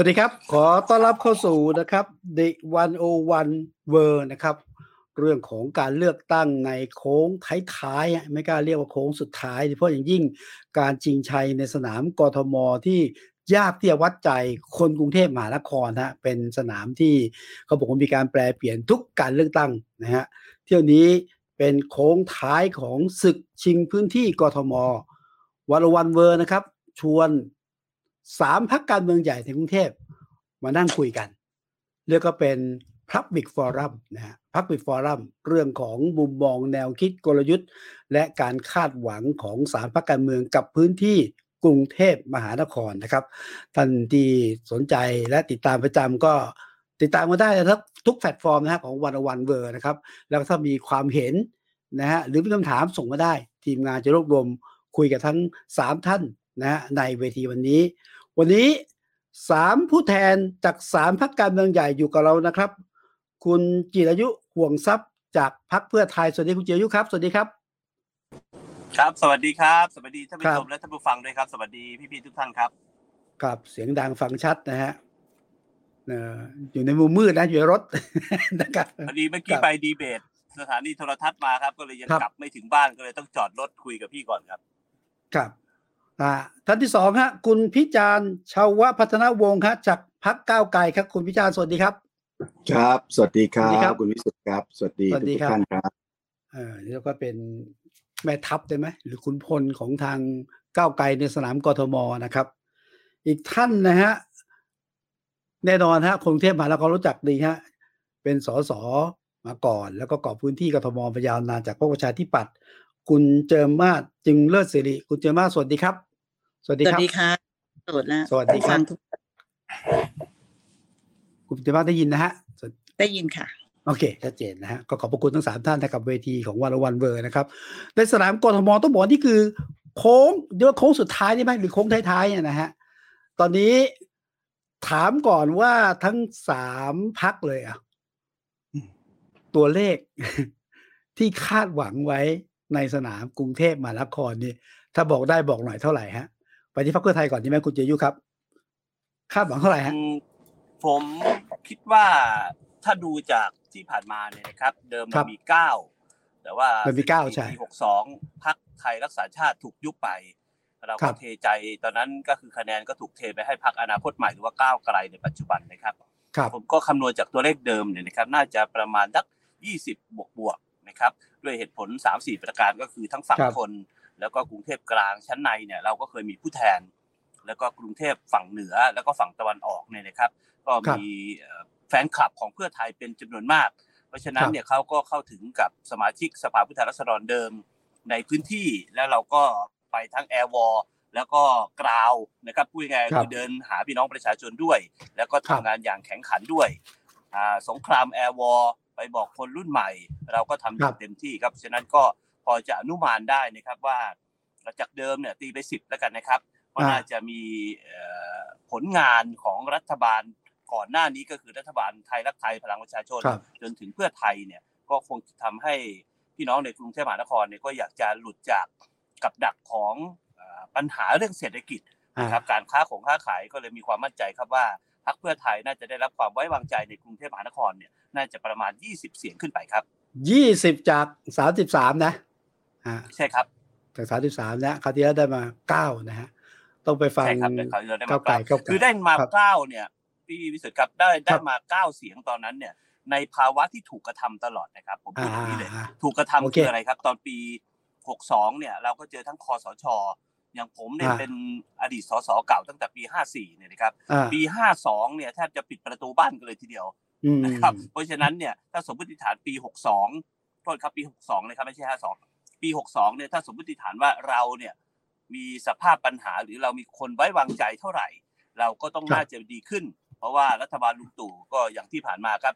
วัสดีครับ ขอต้อนรับเข้าสู่นะครับ The 101 World นะครับ เรื่องของการเลือกตั้งในโค้งท้ายๆไม่กล้าเรียกว่าโค้งสุดท้ายเพราะอย่างยิ่งการชิงชัยในสนามกทมที่ยากที่จะวัดใจคนกรุงเทพมหานครฮะเป็นสนามที่เขาบอกว่ามีการแปลเปลี่ยนทุกการเลือกตั้งนะฮะเที่ยวนี้เป็นโค้งท้ายของศึกชิงพื้นที่กทมวันโอวันเวิลด์นะครับ ชวน สามพรรคการเมืองใหญ่ในกรุงเทพมานั่งคุยกัน เรียกก็เป็น Public Forum นะฮะ Public Forum เรื่องของมุมมองแนวคิดกลยุทธ์ และการคาดหวังของสามพรรคการเมืองกับพื้นที่กรุงเทพมหานครนะครับท่านที่สนใจและติดตามประจำก็ติดตามมาได้นะครับทุกแพลตฟอร์มนะฮะของวันโอวันเวิลด์นะครับ แล้วถ้ามีความเห็นนะฮะหรือมีคำถามส่งมาได้ ทีมงานจะรวบรวมคุยกับทั้ง 3 ท่านนะฮะในเวทีวันนี้ วันนี้สามผู้แทนจากสามพักการเมืองใหญ่อยู่กับเรานะครับ คุณจิรายุห่วงทรัพย์จากพักเพื่อไทยสวัสดีคุณจิรายุครับ สวัสดีครับ ครับ สวัสดีครับ สวัสดีท่านผู้ครัชบมและท่านผู้ฟังด้วยครับ สวัสดีพี่ๆทุกท่านครับครับเสียงดังฟังชัดนะฮะเอ่ออยู่ในมุมมืดนะอยู่ในรถนะครับพอดีเมื่อคกี้รับไปดีเบต สถานีโทรทัศน์มาครับ ก็เลยยังครับกลับไม่ถึงบ้านก็เลยต้องจอดรถคุยกับพี่ก่อนครับ ครับ อ่าท่านที่สองฮะคุณพิจารณ์ชาวพัฒนวงศ์ฮะจากพักก้าวไกลครับ คุณพิจารณ์สวัสดีครับ ครับ สวัสดีครัสวัสดีครับบคุณวิสุทธ์ครับ สวัสดีสวัสดีทุกครับๆท่านครับเออแล้วก็เป็นแม่ทัพได้ไหมหรือขุนพลของทางก้าวไกลในสนามกทมนะครับ อีกท่านนะฮะแน่นอนฮะคนกรุงเทพมหานครรู้จักดีฮะเป็นสสมาก่อน แล้วก็กอบพื้นที่กทมมายาวนานจากพรรคประชาธิปัตย์คุณเจิมมาศจึงเลิศสิริ คุณเจิมมาศสวัสดีครับ สวัสดีสวัคสรับดีค่ะสวัสดีสวัสดีครับฟังทุกคุณเจิมมาศได้ยินนะฮะ ได้ยินค่ะ โอเค ชัดเจนนะฮะ ก็ขอบพระคุณทั้งสามท่านนะครับเวทีของวันวันเวอร์นะครับ ในสนามกทมต้องบอกว่านี่คือ โค้งเดี๋ยวาโค้งสุดท้ายใช่ไหมหรือโค้งท้ายๆเนี่ยนะฮะ ตอนนี้ถามก่อนว่าทั้งสามพักเลยอะ ตัวเลขที่คาดหวังไว้ในสนามกรุงเทพมหานครนี่ ถ้าบอกได้บอกหน่อยเท่าไหร่ฮะ ไปที่พรรคเพื่อไทยก่อนใช่ไหมคุณเจยุครับ คาดหวังเท่าไหร่ฮะอืมผมคิดว่าถ้าดูจากที่ผ่านมาเนี่ยนะครับ เดิมครัมันบมีเก้าแต่ว่ามันมีเก้าใช่ปีหกสองพักไทยรักษาชาติถูกยุบไปเราครัก็บเทใจตอนนั้นก็คือคะแนนก็ถูกเทไปให้พักอนาคตใหม่หรือว่าก้าวไกลในปัจจุบันนะครับครับผมก็คำนวณจากตัวเลขเดิมเนี่ยนะครับ น่าจะประมาณสัก20 บวกบวกๆนะครับ ด้วยเหตุผล 3-4 ประการก็คือทั้งฝั่งครับทน แล้วก็กรุงเทพกลางชั้นในเนี่ยเราก็เคยมีผู้แทน แล้วก็กรุงเทพฝั่งเหนือแล้วก็ฝั่งตะวันออกเนี่ยนะครับ ก็มีเอ่อแฟนคลับของเพื่อไทยเป็นจำนวนมาก เพราะฉะนั้คนรับเนี่ยเขาก็เข้าถึงกับสมาชิกสภาผู้แทนราษฎรเดิมในพื้นที่แล้วเราก็ไปทั้งแอร์วอลแล้วก็กราวนะครับพูดง่ายๆครับคือเดินหาพี่น้องประชาชนด้วย แล้วก็ครัทำบงานอย่างแข็งขันด้วยอ่าสงครามแอร์วอลไปบอกคนรุ่นใหม่ เราก็ทำอครัย่างบเต็มที่ครับฉะนั้นก็พ อจะอนุมานได้นะครับว่าจากเดิมเนี่ยตีไปสิบแล้วกันนะครับก็อ่าน่าจะมีเอ่อผลงานของรัฐบาลก่อนหน้านี้ก็คือรัฐบาลไทยรักไทยพลังประชาชนครับจนถึงเพื่อไทยเนี่ยก็คงจะทำให้พี่น้องในกรุงเทพมหานครเนี่ยก็อยากจะหลุดจากกับดักของเอ่อปัญหาเรื่องเศรษฐกิจอ่านะครับการค้าของค้าขายก็เลยมีความมั่นใจครับว่าพรรคเพื่อไทยน่าจะได้รับความไว้วางใจในกรุงเทพมหานครเนี่ยน่าจะประมาณ 20 เสียงขึ้นไปครับยี่สิบจากสามสิบสามนะอ่า ใช่ครับ จากสามสิบสามนะคราวที่แล้วได้มาเก้านะฮะต้องไปฟังใช่ครับแต่เขาวที่เราได้ก้ามาวไกลเก้าก้าวไกลคือได้มาครับเก้าเนี่ยพี่วิสุทธิ์ครับได้คได้รับมาเก้าเสียงตอนนั้นเนี่ย ในภาวะที่ถูกกระทำตลอดนะครับ ผมพูดอย่างนี้เลยอ่าถูกกระทำโอเคคืออะไรครับ ตอนปี62เนี่ย เราก็เจอทั้งคอสชอย่างผมเนี่ยอ่าเป็นอดีตสสเก่าตั้งแต่ปี 54 เนี่ยนะครับอ่าปี 52 เนี่ยแทบจะปิดประตูบ้านกันเลยทีเดียวอืมนะครับ เพราะฉะนั้นเนี่ยถ้าสมมติฐานปี 62 โทษครับปี 62 นะครับไม่ใช่ 52 ปี 62เนี่ยถ้าสมมติฐานว่าเราเนี่ยมีสภาพปัญหาหรือเรามีคนไว้วางใจเท่าไหร่ เราก็ต้องครับน่าจะดีขึ้น เพราะว่ารัฐบาลลุงตู่ก็อย่างที่ผ่านมาครับ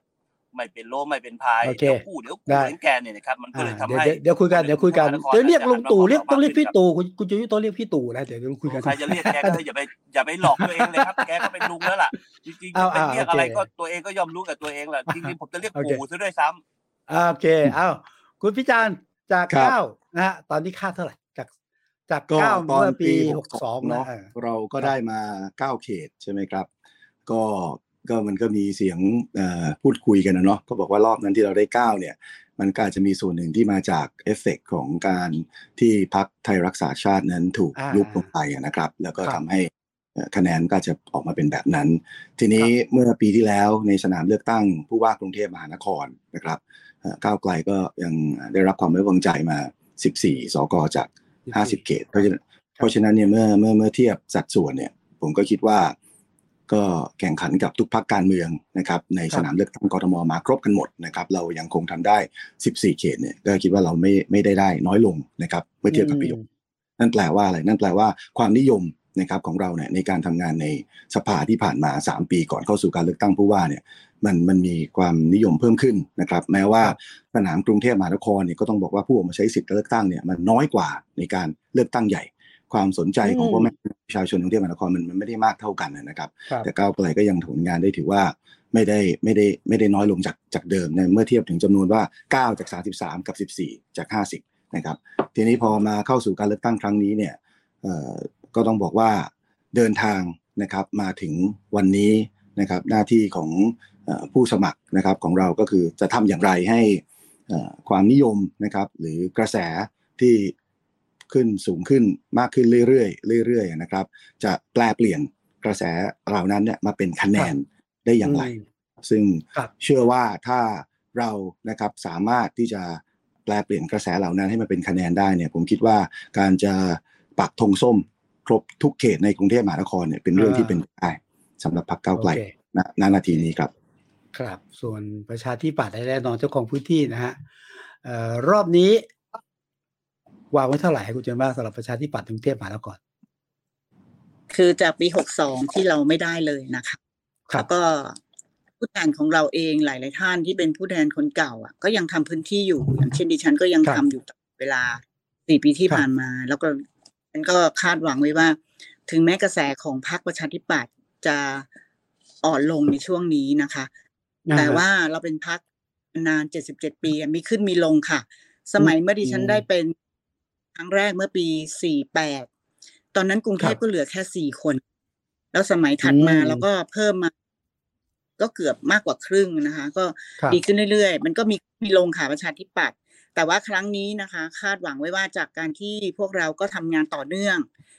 ไม่เป็นโลไม่เป็นพายโอเคเดี๋ยวกู้เดี๋ยวได้กู้เหมือนแกเนี่ยนะครับมันก็อ่าเลยทำเดี๋ยวให้เดี๋ยวเดี๋ยวคุยกันเดี๋ยวคุยกันคนในกรุงเดี๋ยวเรียกลุงตู่เรียกต้องเรียกพี่ครับตู่คุณคุณจะยุต้องเรียกพี่ตู่นะเดี๋ยวเดี๋ยวคุยกันใครจะเรียกแกก็อย่าไปอย่าไปหลอกตัวเองเลยครับแกก็เป็นลุงแล้วล่ะจริงๆเอาจะไปเรียกเอาโอเคอะไรก็ตัวเองก็ยอมรู้กับตัวเองแหละจริงๆผมจะเรียกโอเคปู่ซะด้วยซ้ำอ่าโอเคเอ้าคุณพิจารณ์ จากครับเก้านะฮะตอนนี้ค่าเท่าไหร่จากจากก็เก้าตอนเมื่อปีปีหกสอง62นะเนาะเออเราก็ครับได้มาเก้าเขตใช่ไหมครับ ก็ก็มันก็มีเสียงเอ่อพูดคุยกันนะเนาะก็บอกว่ารอบนั้นที่เราได้เก้าเนี่ย มันก็อาจจะมีส่วนหนึ่งที่มาจากเอฟเฟกต์ของการที่พักไทยรักษาชาตินั้นถูกอ่ายุบลงไปอะนะครับ แล้วก็ครับทำให้เอ่อคะแนนก็จะออกมาเป็นแบบนั้น ทีนี้เมื่อปีที่แล้วในสนามเลือกตั้งผู้ว่ากรุงเทพมหานครนะครับเอ่อ ก้าวไกลก็ยังได้รับความไว้วางใจมา 14 สกจาก 50 เขต เพราะฉะนั้นเพราะฉะนั้นเนี่ยเมื่อเมื่อเมื่อเทียบสัดส่วนเนี่ย ผมก็คิดว่าก็แข่งขันกับทุกพรรคการเมืองนะครับ ในสนามเลือกตั้งกทมมาครบกันหมดนะครับ เรายังคงทำได้ 14 เขตเนี่ยก็คิดว่าเราไม่ไม่ได้ได้น้อยลงนะครับ เมื่อเทียบกับปีอืมนั่นแปลว่าอะไรนั่นแปลว่าความนิยม นะครับของเราเนี่ยในการทำงานในสภาที่ผ่านมา 3 ปีก่อนเข้าสู่การเลือกตั้งผู้ว่าเนี่ยมันมันมีความนิยมเพิ่มขึ้นนะครับ แม้ว่าสนามกรุงเทพมหานครเนี่ยก็ต้องบอกว่าผู้ออกมาใช้สิทธิ์เลือกตั้งเนี่ยมันน้อยกว่าในการเลือกตั้งใหญ่ ความสนใจของพ่อแม่ประชาชนกรุงเทพมหานครมันมันไม่ได้มากเท่ากันนะครับครับแต่ก้าวไกลก็ยังผลงานได้ถือว่าไม่ได้ไม่ได้ไม่ได้น้อยลงจากจากเดิมนะเมื่อเทียบถึงจำนวนว่า 9 จาก 33 กับ 14 จาก 50 นะครับ ทีนี้พอมาเข้าสู่การเลือกตั้งครั้งนี้เนี่ยเอ่อ ก็ต้องบอกว่าเดินทางนะครับมาถึงวันนี้นะครับหน้าที่ของเอ่อผู้สมัครนะครับของเราก็คือจะทำอย่างไรให้เอ่อความนิยมนะครับ หรือกระแสที่ขึ้นสูงขึ้นมากขึ้นเรื่อยๆเรื่อยๆนะครับ จะแปลเปลี่ยนกระแสเหล่านั้นเนี่ยมาเป็นคะแนนได้อย่างไร ซึ่งครับเชื่อว่าถ้าเรานะครับสามารถที่จะแปลเปลี่ยนกระแสเหล่านั้นให้มันเป็นคะแนนได้เนี่ยผมคิดว่าการจะปักธงส้ม ครบทุกเขตในกรุงเทพมหานครเนี่ยเป็นเรื่องที่เป็นไปได้สำหรับพรรคก้าวไกลโอเคณณนาทีนี้ครับ ครับ ส่วนประชาธิปัตย์แน่นอนเจ้าของพื้นที่นะฮะเอ่อรอบนี้วางไว้เท่าไหร่ให้คุณเจนบ้างสำหรับประชาธิปัตย์กรุงเทพมหานครคือจากปีหกสองที่เราไม่ได้เลยนะคะครัแล้บวก็ผู้แทนของเราเองหลาย ๆ ท่านที่เป็นผู้แทนคนเก่า อะ ก็ยังทำพื้นที่อยู่อย่างเช่นดิฉันก็ยังครับทำอยู่ตลอดเวลาสี่ปีที่ครับผ่านมา แล้วก็ ฉันก็คาดหวังไว้ว่า ถึงแม้กระแสของพรรคประชาธิปัตย์จะอ่อนลงในช่วงนี้นะคะ แต่ว่าเราเป็นพักนานเจ็ดสิบเจ็ดปีอะมีขึ้นมีลงค่ะ สมัยเมื่อดิฉันอืมได้เป็นครั้งแรกเมื่อปีสี่แปดตอนนั้นกรุงเทพครับก็เหลือแค่สี่คน แล้วสมัยถัดมาอืมเราก็เพิ่มมา ก็เกือบมากกว่าครึ่งนะคะ ก็ครับดีขึ้นเรื่อยๆ มันก็มีมีลงค่ะประชาธิปัตย์ แต่ว่าครั้งนี้นะคะ คาดหวังไว้ว่าจากการที่พวกเราก็ทำงานต่อเนื่อง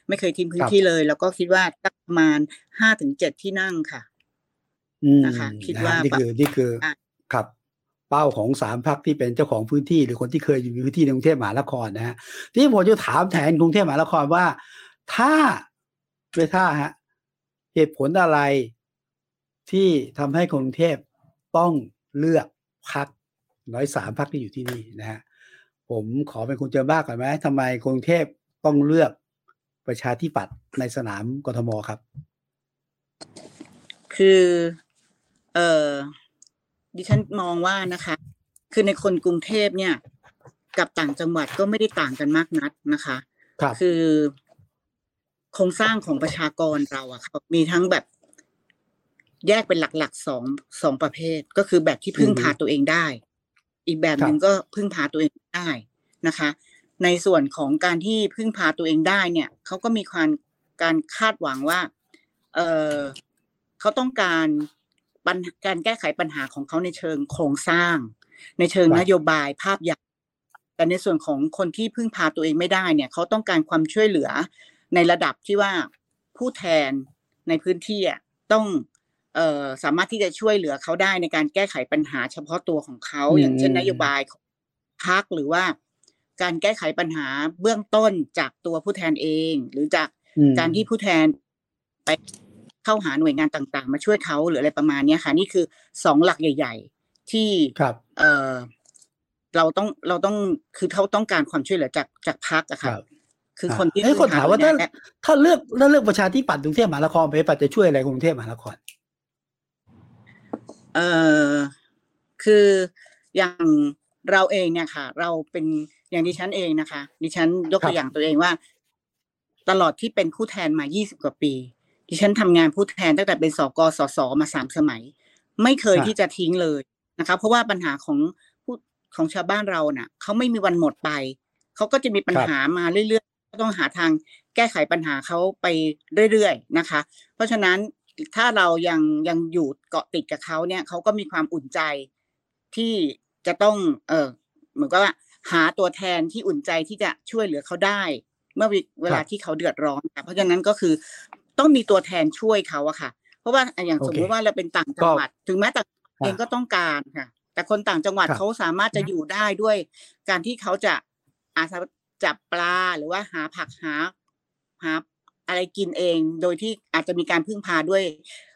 ไม่เคยทิ้งพื้นที่เลย แล้วก็คิดว่าสักประมาณห้าถึงเจ็ดที่นั่งค่ะอืมนะคะ คิดนะฮะว่านี่คือนี่คืออะครับเป้าของสามพักที่เป็นเจ้าของพื้นที่ หรือคนที่เคยอยู่ในพื้นที่ในกรุงเทพมหานครนะฮะที่ผมจะถามแทนกรุงเทพมหานครว่า ถ้าด้วยถ้าฮะเหตุผลอะไรที่ทำให้กรุงเทพต้องเลือกพัก น้อยสามพักที่อยู่ที่นี่นะฮะผมขอเป็นคุณเจอบ้าก่อนไหมทำไมกรุงเทพต้องเลือกประชาธิปัตย์ในสนามกทมครับ คือเอ่อดิฉันมองว่านะคะ คือในคนกรุงเทพเนี่ย กับต่างจังหวัดก็ไม่ได้ต่างกันมากนักนะคะครับคือ โครงสร้างของประชากรเราอะครับมีทั้งแบบแยกเป็นหลักๆสองสองประเภท ก็คือแบบที่พึ่งพาตัวเองได้ อีกแบบหนึ่งก็พึ่งพาตัวเองไม่ได้นะคะ ในส่วนของการที่พึ่งพาตัวเองได้เนี่ยเขาก็มีความการคาดหวังว่าเออเขาต้องการปัญการแก้ไขปัญหาของเขาในเชิงโครงสร้าง ในเชิงครับนโยบายภาพใหญ่แต่ในส่วนของคนที่พึ่งพาตัวเองไม่ได้เนี่ยเขาต้องการความช่วยเหลือในระดับที่ว่าผู้แทนในพื้นที่อะต้องเอ่อ สามารถที่จะช่วยเหลือเขาได้ในการแก้ไขปัญหาเฉพาะตัวของเขาอืมอย่างเช่นนโยบายของพรรคหรือว่าการแก้ไขปัญหาเบื้องต้นจากตัวผู้แทนเอง หรือจากอืมการที่ผู้แทนไปเข้าหาหน่วยงานต่างๆ มาช่วยเขาหรืออะไรประมาณเนี้ยค่ะ นี่คือสองหลักใหญ่ ๆ ที่ครับเออเราต้องเราต้องคือเขาต้องการความช่วยเหลือจากจากพักอะครัค่ะบคือคนที่เอ้ยคนถามว่าถ้าและถ้าเลือกถ้าเลือกประชาธิปัตย์กรุงเทพมหานครประชาธิปัตย์จะช่วยอะไรกรุงเทพมหานคร เออคืออย่างเราเองเนี่ยค่ะ เราเป็นอย่างดิฉันเองนะคะ ดิฉันยกครัตับวอย่างตัวเองว่า ตลอดที่เป็นผู้แทนมา 20 กว่าปี ดิฉันทำงานผู้แทนตั้งแต่เป็นสกสสมาสามสมัย ไม่เคยที่จะทิ้งเลยนะคะ เพราะว่าปัญหาของผู้ของชาวบ้านเราน่ะเขาไม่มีวันหมดไปเขาก็จะมีปัญหามาเรื่อยๆก็ต้องหาทางแก้ไขปัญหาเขาไปเรื่อยๆนะคะ เพราะฉะนั้น ถ้าเรายังยังอยู่เกาะติดกับเขาเนี่ยเขาก็มีความอุ่นใจที่จะต้อง เออเหมือนกับว่า หาตัวแทนที่อุ่นใจที่จะช่วยเหลือเขาได้ เมื่อเวลาที่เขาเดือดร้อนค่ะเพราะฉะนั้นก็คือต้องมีตัวแทนช่วยเขาอะค่ะ เพราะว่าอย่างสมมติว่าเราเป็นต่างจังหวัด ถึงแม้ต่างเองก็ต้องการค่ะ แต่คนต่างจังหวัดเขาสามารถจะอยู่ได้ด้วย การที่เขาจะอาจจะจับปลาหรือว่าหาผักหาหา อะไรกินเอง โดยที่อาจจะมีการพึ่งพาด้วย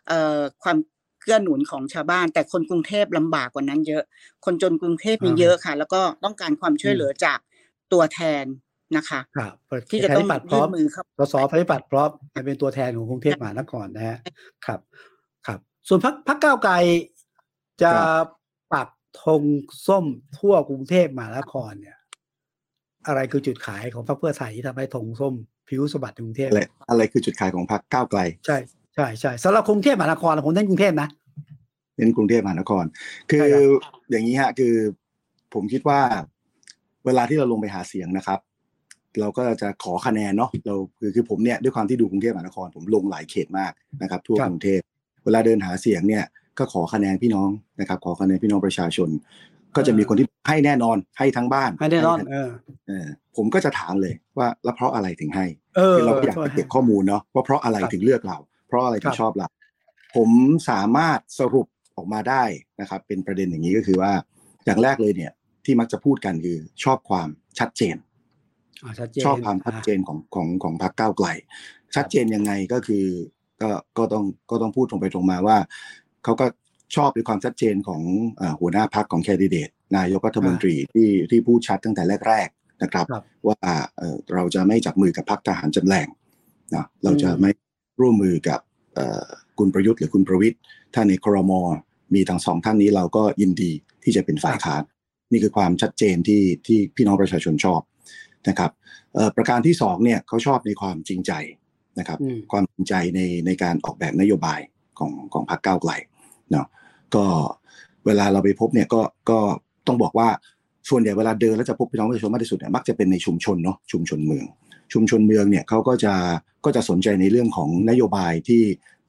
เอ่อความเกื้อหนุนของชาวบ้าน แต่คนกรุงเทพลำบากกว่านั้นเยอะ คนจนกรุงเทพมีเยอะค่ะ แล้วก็ต้องการความช่วยเหลือจากตัวแทนนะคะครับที่จะต้องปัดพร้ยื่อมนมือเข้าสสปฏิบัติพร้อมจะเป็นตัวแทนของกรุงเทพมหานครนะฮะครับ ครับ ส่วนพักพักก้าวไกลจะปักธงส้มทั่วกรุงเทพมหานครเนี่ย อะไรคือจุดขายของพรรคเพื่อไทยที่ทำให้ธงส้ม ผิวสะบัดในกรุงเทพอะไรอะไรคือจุดขายของพรรคก้าวไกล ใช่ใช่ใช่สำหรับกรุงเทพมหานครผมเน้นกรุงเทพนะเน้นกรุงเทพมหานคร คือใช่ครับอย่างนี้ฮะคือผมคิดว่า เวลาที่เราลงไปหาเสียงนะครับ เราก็จะขอคะแนนเนาะเราคือคือผมเนี่ยด้วยความที่ดูกรุงเทพมหานคร ผมลงหลายเขตมากนะครับ ทั่วกรุงเทพเวลาเดินหาเสียงเนี่ยก็ขอคะแนนพี่น้องนะครับ ขอคะแนนพี่น้องประชาชน ก็จะมีคนที่ให้แน่นอนให้ทั้งบ้าน ให้แน่นอนทั้งเออเออผมก็จะถามเลยว่าแล้วเพราะอะไรถึงให้เออคือเราก็อยากช่วจะเก็บข้อมูลเนาะว่าเพราะอะไรครับถึงเลือกเรา เพราะอะไรถึครังบชอบเราผมสามารถสรุปออกมาได้นะครับ เป็นประเด็นอย่างนี้ก็คือว่าอย่างแรกเลยเนี่ย ที่มักจะพูดกันคือชอบความชัดเจนอ่าชัดเจนชอบความชัดเจนของของของพรรคก้าวไกล ชัดเจนยังไงก็คือก็ก็ต้องก็ต้องพูดตรงไปตรงมาว่าเขาก็ ชอบในความชัดเจนของเอ่อหัวหน้าพรรคของแคนดิเดตนายกรัฐมนตรีที่ที่พูดชัดตั้งแต่แรกๆนะครับครับว่าเอ่อเราจะไม่จับมือกับพรรคทหารจำแรงนะเราจะไม่ร่วมมือกับเอ่อคุณประยุทธ์หรือคุณประวิทย์ถ้าในครมมีทั้งสองท่านนี้เราก็ยินดีที่จะเป็นฝ่ายค้านนี่คือความชัดเจนที่ที่พี่น้องประชาชนชอบนะครับเอ่อประการที่สองเนี่ยเขาชอบในความจริงใจนะครับอืมความจริงใจในในการออกแบบนโยบายของของพรรคก้าวไกล เนาะก็เวลาเราไปพบเนี่ยก็ก็ต้องบอกว่าส่วนใหญ่เวลาเดินแล้วจะพบพี่น้องประชาชนมากที่สุดเนี่ยมักจะเป็นในชุมชนเนาะชุมชนเมือง ชุมชนเมืองเนี่ยเขาก็จะก็จะสนใจในเรื่องของนโยบายที่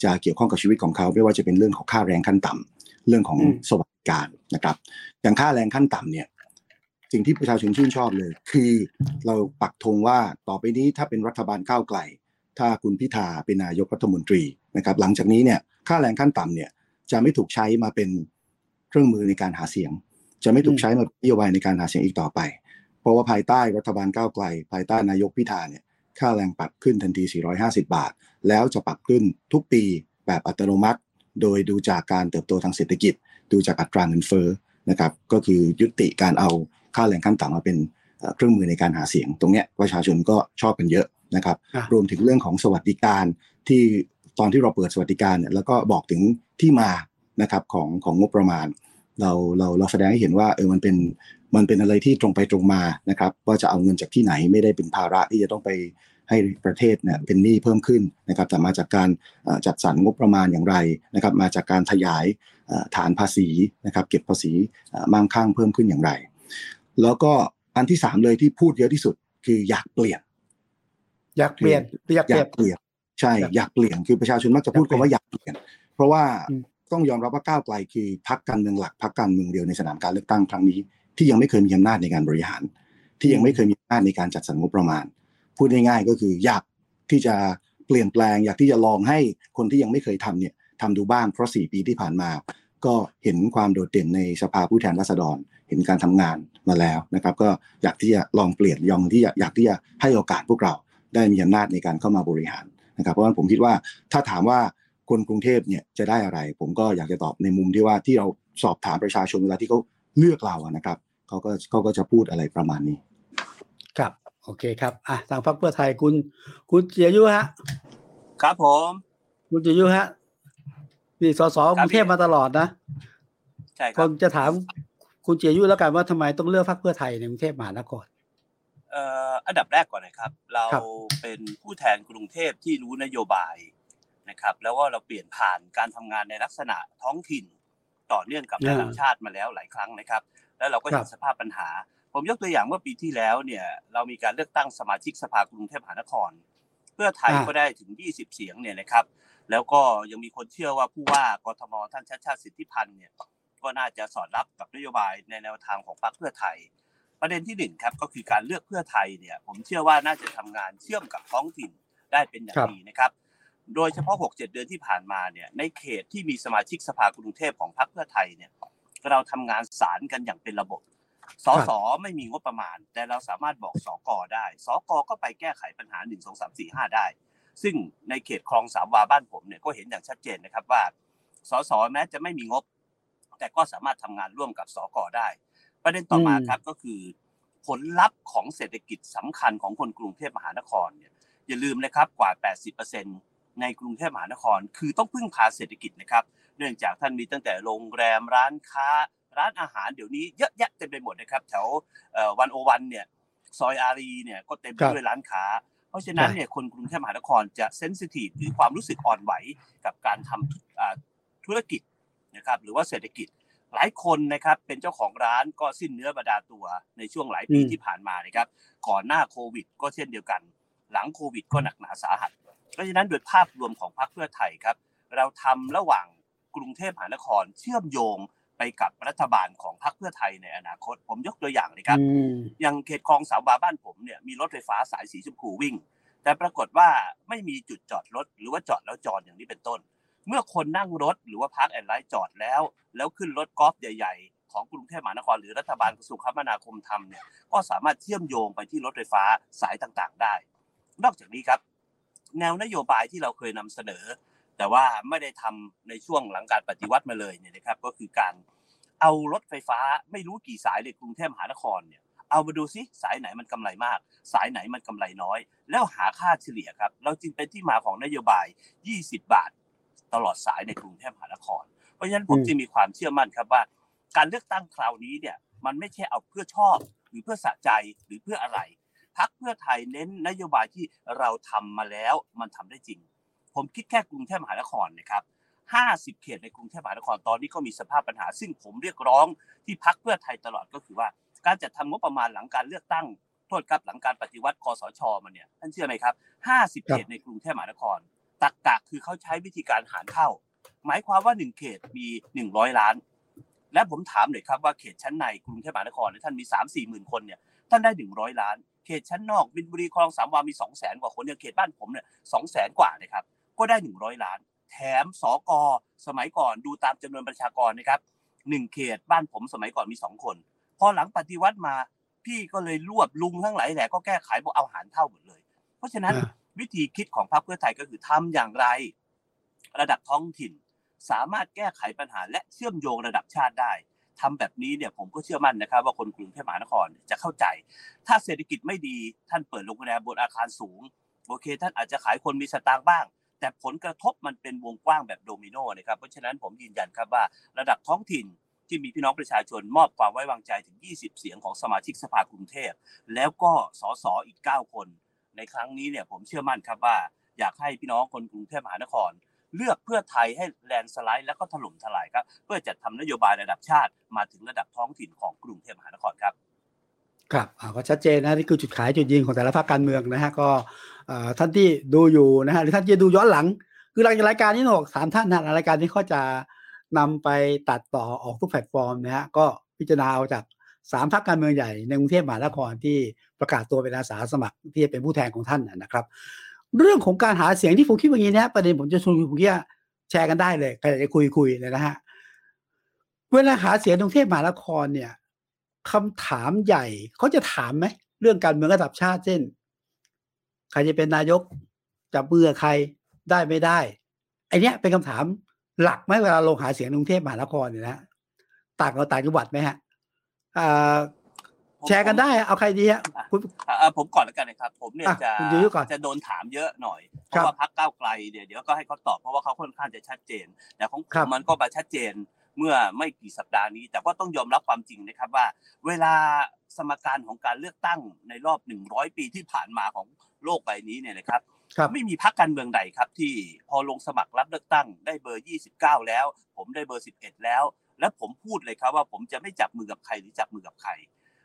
จะเกี่ยวข้องกับชีวิตของเขาไม่ว่าจะเป็นเรื่องของค่าแรงขั้นต่ำเรื่องของอืมสวัสดิการนะครับ อย่างค่าแรงขั้นต่ำเนี่ยสิ่งที่ประชาชนชื่นชอบเลย คือเราปักธงว่าต่อไปนี้ถ้าเป็นรัฐบาลก้าวไกล ถ้าคุณพิธาเป็นนายกรัฐมนตรีนะครับ หลังจากนี้เนี่ยค่าแรงขั้นต่ำเนี่ย จะไม่ถูกใช้มาเป็นเครื่องมือในการหาเสียง จะไม่ถูกใช้มาเป็นนโยบายในการหาเสียงอีกต่อไป เพราะว่าภายใต้รัฐบาลก้าวไกล ภายใต้นายกพิธาเนี่ยค่าแรงปรับขึ้นทันที 450 บาท แล้วจะปรับขึ้นทุกปีแบบอัตโนมัติ โดยดูจากการเติบโตทางเศรษฐกิจ ดูจากอัตราเงินเฟ้อนะครับ ก็คือยุติการเอาค่าแรงขั้นต่ำมาเป็นเอ่อเครื่องมือในการหาเสียง ตรงเนี้ยประชาชนก็ชอบกันเยอะนะครับอะรวมถึงเรื่องของสวัสดิการที่ ตอนที่เราเปิดสวัสดิการเนี่ยแล้วก็บอกถึงที่มานะครับของของงบประมาณ เราเราเราแสดงให้เห็นว่าเออมันเป็นมันเป็นอะไรที่ตรงไปตรงมานะครับว่าจะเอาเงินจากที่ไหนไม่ได้เป็นภาระที่จะต้องไปให้ประเทศเนี่ยเป็นหนี้เพิ่มขึ้นนะครับแต่มาจากการเอ่อจัดสรรงบประมาณอย่างไรนะครับ มาจากการขยายเอ่อฐานภาษีนะครับ เก็บภาษีเอ่อมั่งคั่งเพิ่มขึ้นอย่างไร แล้วก็อันที่สามเลยที่พูดเยอะที่สุด คืออยากเปลี่ยน อยากเปลี่ยนอยากเปอลี่ยายนกเปลี่ยน ใช่อยากอยากเปลี่ยนคือประชาชนมักจะพูดอยากเปลี่ยนคำว่าอยากเปลี่ยน เพราะว่าอืมต้องยอมรับว่าก้าวไกลคือพรรคการเมืองหลักพรรคการเมืองเดียวในสนามการเลือกตั้งครั้งนี้ ที่ยังไม่เคยมีอำนาจในการบริหาร ที่ยังไม่เคยมีอำนาจในการจัดสรรงบประมาณ พูดง่ายๆก็คืออยากที่จะเปลี่ยนแปลง อยากที่จะลองให้คนที่ยังไม่เคยทำเนี่ยทำดูบ้างเพราะสี่ปีที่ผ่านมา ก็เห็นความโดดเด่นในสภาผู้แทนราษฎร เห็นการทำงานมาแล้วนะครับ ก็อยากที่จะลองเปลี่ยนยองที่อยากอยากที่จะให้โอกาสพวกเราได้มีอำนาจในการเข้ามาบริหาร นะครับ เพราะฉะนั้นผมคิดว่าถ้าถามว่าคนกรุงเทพเนี่ยจะได้อะไร ผมก็อยากจะตอบในมุมที่ว่าที่เราสอบถามประชาชนเวลาที่เขาเลือกเราอะนะครับเขาก็เขาก็จะพูดอะไรประมาณนี้ ครับโอเคครับอะทางพรรคเพื่อไทยคุณ คุณเจียยุฮะครับผม คุณเจียยุฮะนี่สสกรุงเทพมาตลอดนะใช่คครับนจะถามคุณเจียยุแล้วกันว่าทำไมต้องเลือกพรรคเพื่อไทยในกรุงเทพมหานครเอ่ออันดับแรกก่อนนะครับ เราครับเป็นผู้แทนกรุงเทพที่รู้นโยบายนะครับ แล้วว่าเราเปลี่ยนผ่านการทำงานในลักษณะท้องถิ่นต่อเนื่องกับระดับชาติมาแล้วหลายครั้งนะครับ แล้วเราก็ครัเห็บนสภาพปัญหา ผมยกตัวอย่างเมื่อปีที่แล้วเนี่ยเรามีการเลือกตั้งสมาชิกสภากรุงเทพมหานคร เพื่อไทยอ่าก็ได้ถึง 20 เสียงเนี่ยนะครับ แล้วก็ยังมีคนเชื่อว่าผู้ว่ากทมท่านชาติชาติสิทธิพันธ์เนี่ยก็น่าจะสอดรับกับนโยบายในแนวทางของพรรคเพื่อไทย ประเด็นที่หนึ่งครับก็คือการเลือกเพื่อไทยเนี่ย ผมเชื่อว่าน่าจะทำงานเชื่อมกับท้องถิ่นได้เป็นอย่างดีนะครับ โดยเฉพาะ 6-7 เดือนที่ผ่านมาเนี่ยในเขตที่มีสมาชิกสภากรุงเทพของพรรคเพื่อไทยเนี่ยเราทำงานสารกันอย่างเป็นระบบสสไม่มีงบประมาณ แต่เราสามารถบอกสกได้สกก็ไปแก้ไขปัญหา 1 2 3 4 5 ได้ ซึ่งในเขตคลองสามวาบ้านผมเนี่ยก็เห็นอย่างชัดเจนนะครับว่าสสแม้จะไม่มีงบ แต่ก็สามารถทำงานร่วมกับสกได้ ประเด็นต่อมาครับก็คือ ผลลัพธ์ของเศรษฐกิจสำคัญของคนกรุงเทพมหานครเนี่ยอย่าลืมนะครับกว่า 80%ในกรุงเทพมหานคร คือต้องพึ่งพาเศรษฐกิจนะครับ เนื่องจากท่านมีตั้งแต่โรงแรมร้านค้า ร้านอาหารเดี๋ยวนี้เยอะแยะเต็มไปหมดนะครับ แถววันโอวันเนี่ยซอยอารีเนี่ยก็เต็มไปด้วยร้านค้า เพราะฉะนั้นเนี่ยคนกรุงเทพมหานครจะเซนซิทีฟหรือความรู้สึกอ่อนไหวกับการทำธุรกิจนะครับหรือว่าเศรษฐกิจ หลายคนนะครับเป็นเจ้าของร้านก็สิ้นเนื้อบาดาตัวในช่วงหลายปีที่ผ่านมานะครับก่อนหน้าโควิด ก็เช่นเดียวกัน หลังโควิด ก็หนักหนาสาหัส เพราะฉะนั้นโดยภาพรวมของพรรคเพื่อไทยครับ เราทำระหว่างกรุงเทพมหานครเชื่อมโยงไปกับรัฐบาลของพรรคเพื่อไทยในอนาคต ผมยกตัวอย่างเลยครับอย่างเขตคลองสาวบาบ้านผมเนี่ยมีรถไฟฟ้าสายสีชมพูวิ่ง แต่ปรากฏว่าไม่มีจุดจอดรถหรือว่าจอดแล้วจอดอย่างนี้เป็นต้น เมื่อคนนั่งรถหรือว่าพักแอนไลท์จอดแล้ว แล้วขึ้นรถกอล์ฟใหญ่ ๆ ของกรุงเทพมหานครหรือรัฐบาลกระทรวงคมนาคมทำเนี่ยก็สามารถเชื่อมโยงไปที่รถไฟฟ้าสายต่างๆ ได้ นอกจากนี้ครับ แนวนโยบายที่เราเคยนำเสนอ แต่ว่าไม่ได้ทำในช่วงหลังการปฏิวัติมาเลยเนี่ยนะครับ ก็คือการเอารถไฟฟ้าไม่รู้กี่สายในกรุงเทพมหานครเนี่ยเอามาดูซิสายไหนมันกำไรมาก สายไหนมันกำไรน้อย แล้วหาค่าเฉลี่ยครับ เราจึงเป็นที่มาของนโยบาย 20 บาท ตลอดสายในกรุงเทพมหานคร เพราะฉะนั้นผมจึงมีความเชื่อมั่นครับว่า การเลือกตั้งคราวนี้เนี่ยมันไม่ใช่เอาเพื่อชอบหรือเพื่อสะใจหรือเพื่ออะไรพักเพื่อไทยเน้นนโยบายที่เราทำมาแล้วมันทำได้จริง ผมคิดแค่กรุงเทพมหานครนะครับ50 เขตในกรุงเทพมหานครตอนนี้ก็มีสภาพปัญหา ซึ่งผมเรียกร้องที่พักเพื่อไทยตลอดก็คือว่า การจัดทำงบประมาณหลังการเลือกตั้งโทษครับหลังการปฏิวัติคอสชมาเนี่ยท่านเชื่อไหมครับ 50 เขตในกรุงเทพมหานคร ตักกะคือเขาใช้วิธีการหารเท่าหมายความว่า1เขตมี100ล้าน และผมถามหน่อยครับว่าเขตชั้นในกรุงเทพมหานครท่านมี3 4หมื่นคนเนี่ยท่านได้100ล้าน เขตชั้นนอกบินบุรีคลองสามวามี2 0 0แสนกว่าคนอย่างเขตบ้านผมเนี่ยสองแสนกว่านะครับก็ได้100ล้าน แถมสกสมัยก่อนดูตามจำนวนประชากรนะครับหนึ่งเขตบ้านผมสมัยก่อนมีสองคน พอหลังปฏิวัติมาพี่ก็เลยรวบลุงทั้งหลายแหละก็แก้ไขบอกเอาหารเท่าหมดเลย เพราะฉะนั้น วิธีคิดของพรรคเพื่อไทยก็คือทำอย่างไร ระดับท้องถิ่น สามารถแก้ไขปัญหาและเชื่อมโยงระดับชาติได้ทำแบบนี้เนี่ยผมก็เชื่อมั่นนะครับ ว่าคนกรุงเทพมหานครจะเข้าใจ ถ้าเศรษฐกิจไม่ดีท่านเปิดโรงแรมบนอาคารสูงโอเค ท่านอาจจะขายคนมีสตางค์บ้าง แต่ผลกระทบมันเป็นวงกว้างแบบโดมิโนนะครับเพราะฉะนั้นผมยืนยันครับว่า ระดับท้องถิ่นที่มีพี่น้องประชาชนมอบความไว้วางใจถึง 20 เสียงของสมาชิกสภากรุงเทพ แล้วก็สสอีก 9 คน ในครั้งนี้เนี่ยผมเชื่อมั่นครับว่า อยากให้พี่น้องคนกรุงเทพมหานคร เลือกเพื่อไทยให้แลนสไลด์ แล้วก็ถล่มทลายครับ เพื่อจัดทำนโยบายระดับชาติมาถึงระดับท้องถิ่นของกรุงเทพมหานครครับครับก็ชัดเจนนะนี่คือจุดขายจุดยิงของแต่ละภาคการเมืองนะฮะก็ท่านที่ดูอยู่นะฮะหรือท่านที่ดูย้อนหลัง คือรายรายการนี้หนกสามท่านนะรายการนี้ก็จะนำไปตัดต่อออกทุกแพลตฟอร์มนะฮะก็พิจารณาเอาจาก สามพรรคการเมืองใหญ่ในกรุงเทพมหานครที่ประกาศตัวเป็นอาสาสมัครที่จะเป็นผู้แทนของท่านนะครับ เรื่องของการหาเสียงที่ผมคิดว่างี้นะประเด็นผมจะชวนคุณเกียแชร์กันได้เลยใครจะคุยคุยเลยนะฮะเวลาหาเสียงกรุงเทพมหานครเนี่ยคำถามใหญ่เขาจะถามไหมเรื่องการเมืองระดับชาติเช่นใครจะเป็นนายกจับมือใครได้ไม่ได้ไอเนี้ยเป็นคำถามหลักไหมเวลาลงหาเสียงกรุงเทพมหานครเนี่ยนะต่างกับต่างจังหวัดไหมฮะ แชร์กันได้ เอาใครดีฮะคุณผมก่อนแล้วกันนะครับ ผมเนี่ยจะจะโดนถามเยอะหน่อย เพราะว่าพักก้าวไกลเดี๋ยวเดี๋ยวก็ให้เขาตอบเพราะว่าเขาค่อนข้างจะชัดเจน แต่ของผมมันก็มาชัดเจนเมื่อไม่กี่สัปดาห์นี้ แต่ก็ต้องยอมรับความจริงนะครับว่า เวลาสมการของการเลือกตั้งในรอบหนึ่งร้อยปีที่ผ่านมาของโลกใบนี้เนี่ยนะครับไม่มีพรรคการเมืองใดครับที่พอลงสมัครรับเลือกตั้งได้เบอร์ 29 แล้ว ผมได้เบอร์ 11 แล้ว และผมพูดเลยครับว่าผมจะไม่จับมือกับใครหรือจับมือกับใคร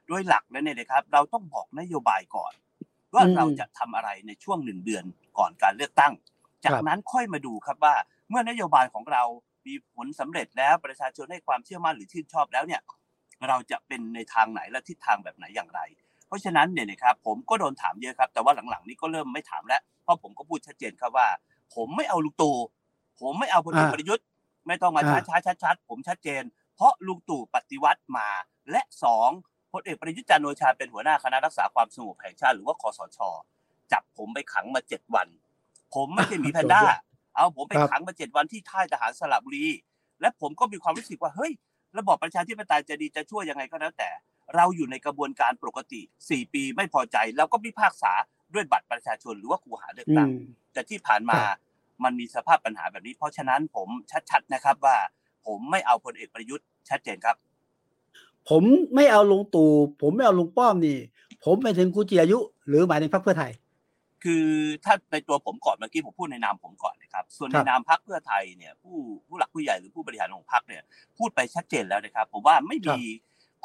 โดยหลักแล้วเนี่ยนะครับ เราต้องบอกนโยบายก่อน ว่าเราจะทำอะไรในช่วงหนึ่งเดือนก่อนการเลือกตั้ง จากนั้นค่อยมาดูครับว่า เมื่อนโยบายของเรามีผลสำเร็จแล้วประชาชนให้ความเชื่อมั่นหรือชื่นชอบแล้วเนี่ย เราจะเป็นในทางไหนและทิศทางแบบไหนอย่างไร เพราะฉะนั้นเนี่ยนะครับผมก็โดนถามเยอะครับ แต่ว่าหลังๆนี้ก็เริ่มไม่ถามแล้วเพราะผมก็พูดชัดเจนครับว่า ผมไม่เอาลุงตู่ผมไม่เอาพลเอกประยุทธ์ ไม่ต้องมาช้าช้าชัดชัดผมชัดเจน เพราะลุงตู่ปฏิวัติมา และสองพลเอกประยุทธ์จันทร์โอชาเป็นหัวหน้าคณะรักษาความสงบแห่งชาติหรือว่าคอสช จับผมไปขังมาเจ็ดวัน ผมไม่ใช่หมีแพนด้า เอาผมไปขังมาเจ็ดวันที่ท่ายทหารสระบุรี และผมก็มีความรู้สึกว่าเฮ้ย ระบอบประชาธิปไตยจะดีจะช่วยยังไงก็แล้วแต่ เราอยู่ในกระบวนการปกติ4ปีไม่พอใจแล้วก็พิพากษาด้วยบัตรประชาชนหรือว่าคูหาเลือกตั้งแต่ที่ผ่านมา มันมีสภาพปัญหาแบบนี้ เพราะฉะนั้นผมชัดๆนะครับว่า ผมไม่เอาพลเอกประยุทธ์ชัดเจนครับ ผมไม่เอาลุงตู่ผมไม่เอาลุงป้อมนี่ ผมไปถึงกูจีอายุ หรือหมายถึงพรรคเพื่อไทย คือถ้าในตัวผมก่อนเมื่อกี้ผมพูดในนามผมก่อนนะครับ ส่วนในนามพรรคเพื่อไทยเนี่ยผู้ผู้หลักผู้ใหญ่หรือผู้บริหารของพรรคเนี่ยพูดไปชัดเจนแล้วนะครับ ผมว่าไม่มี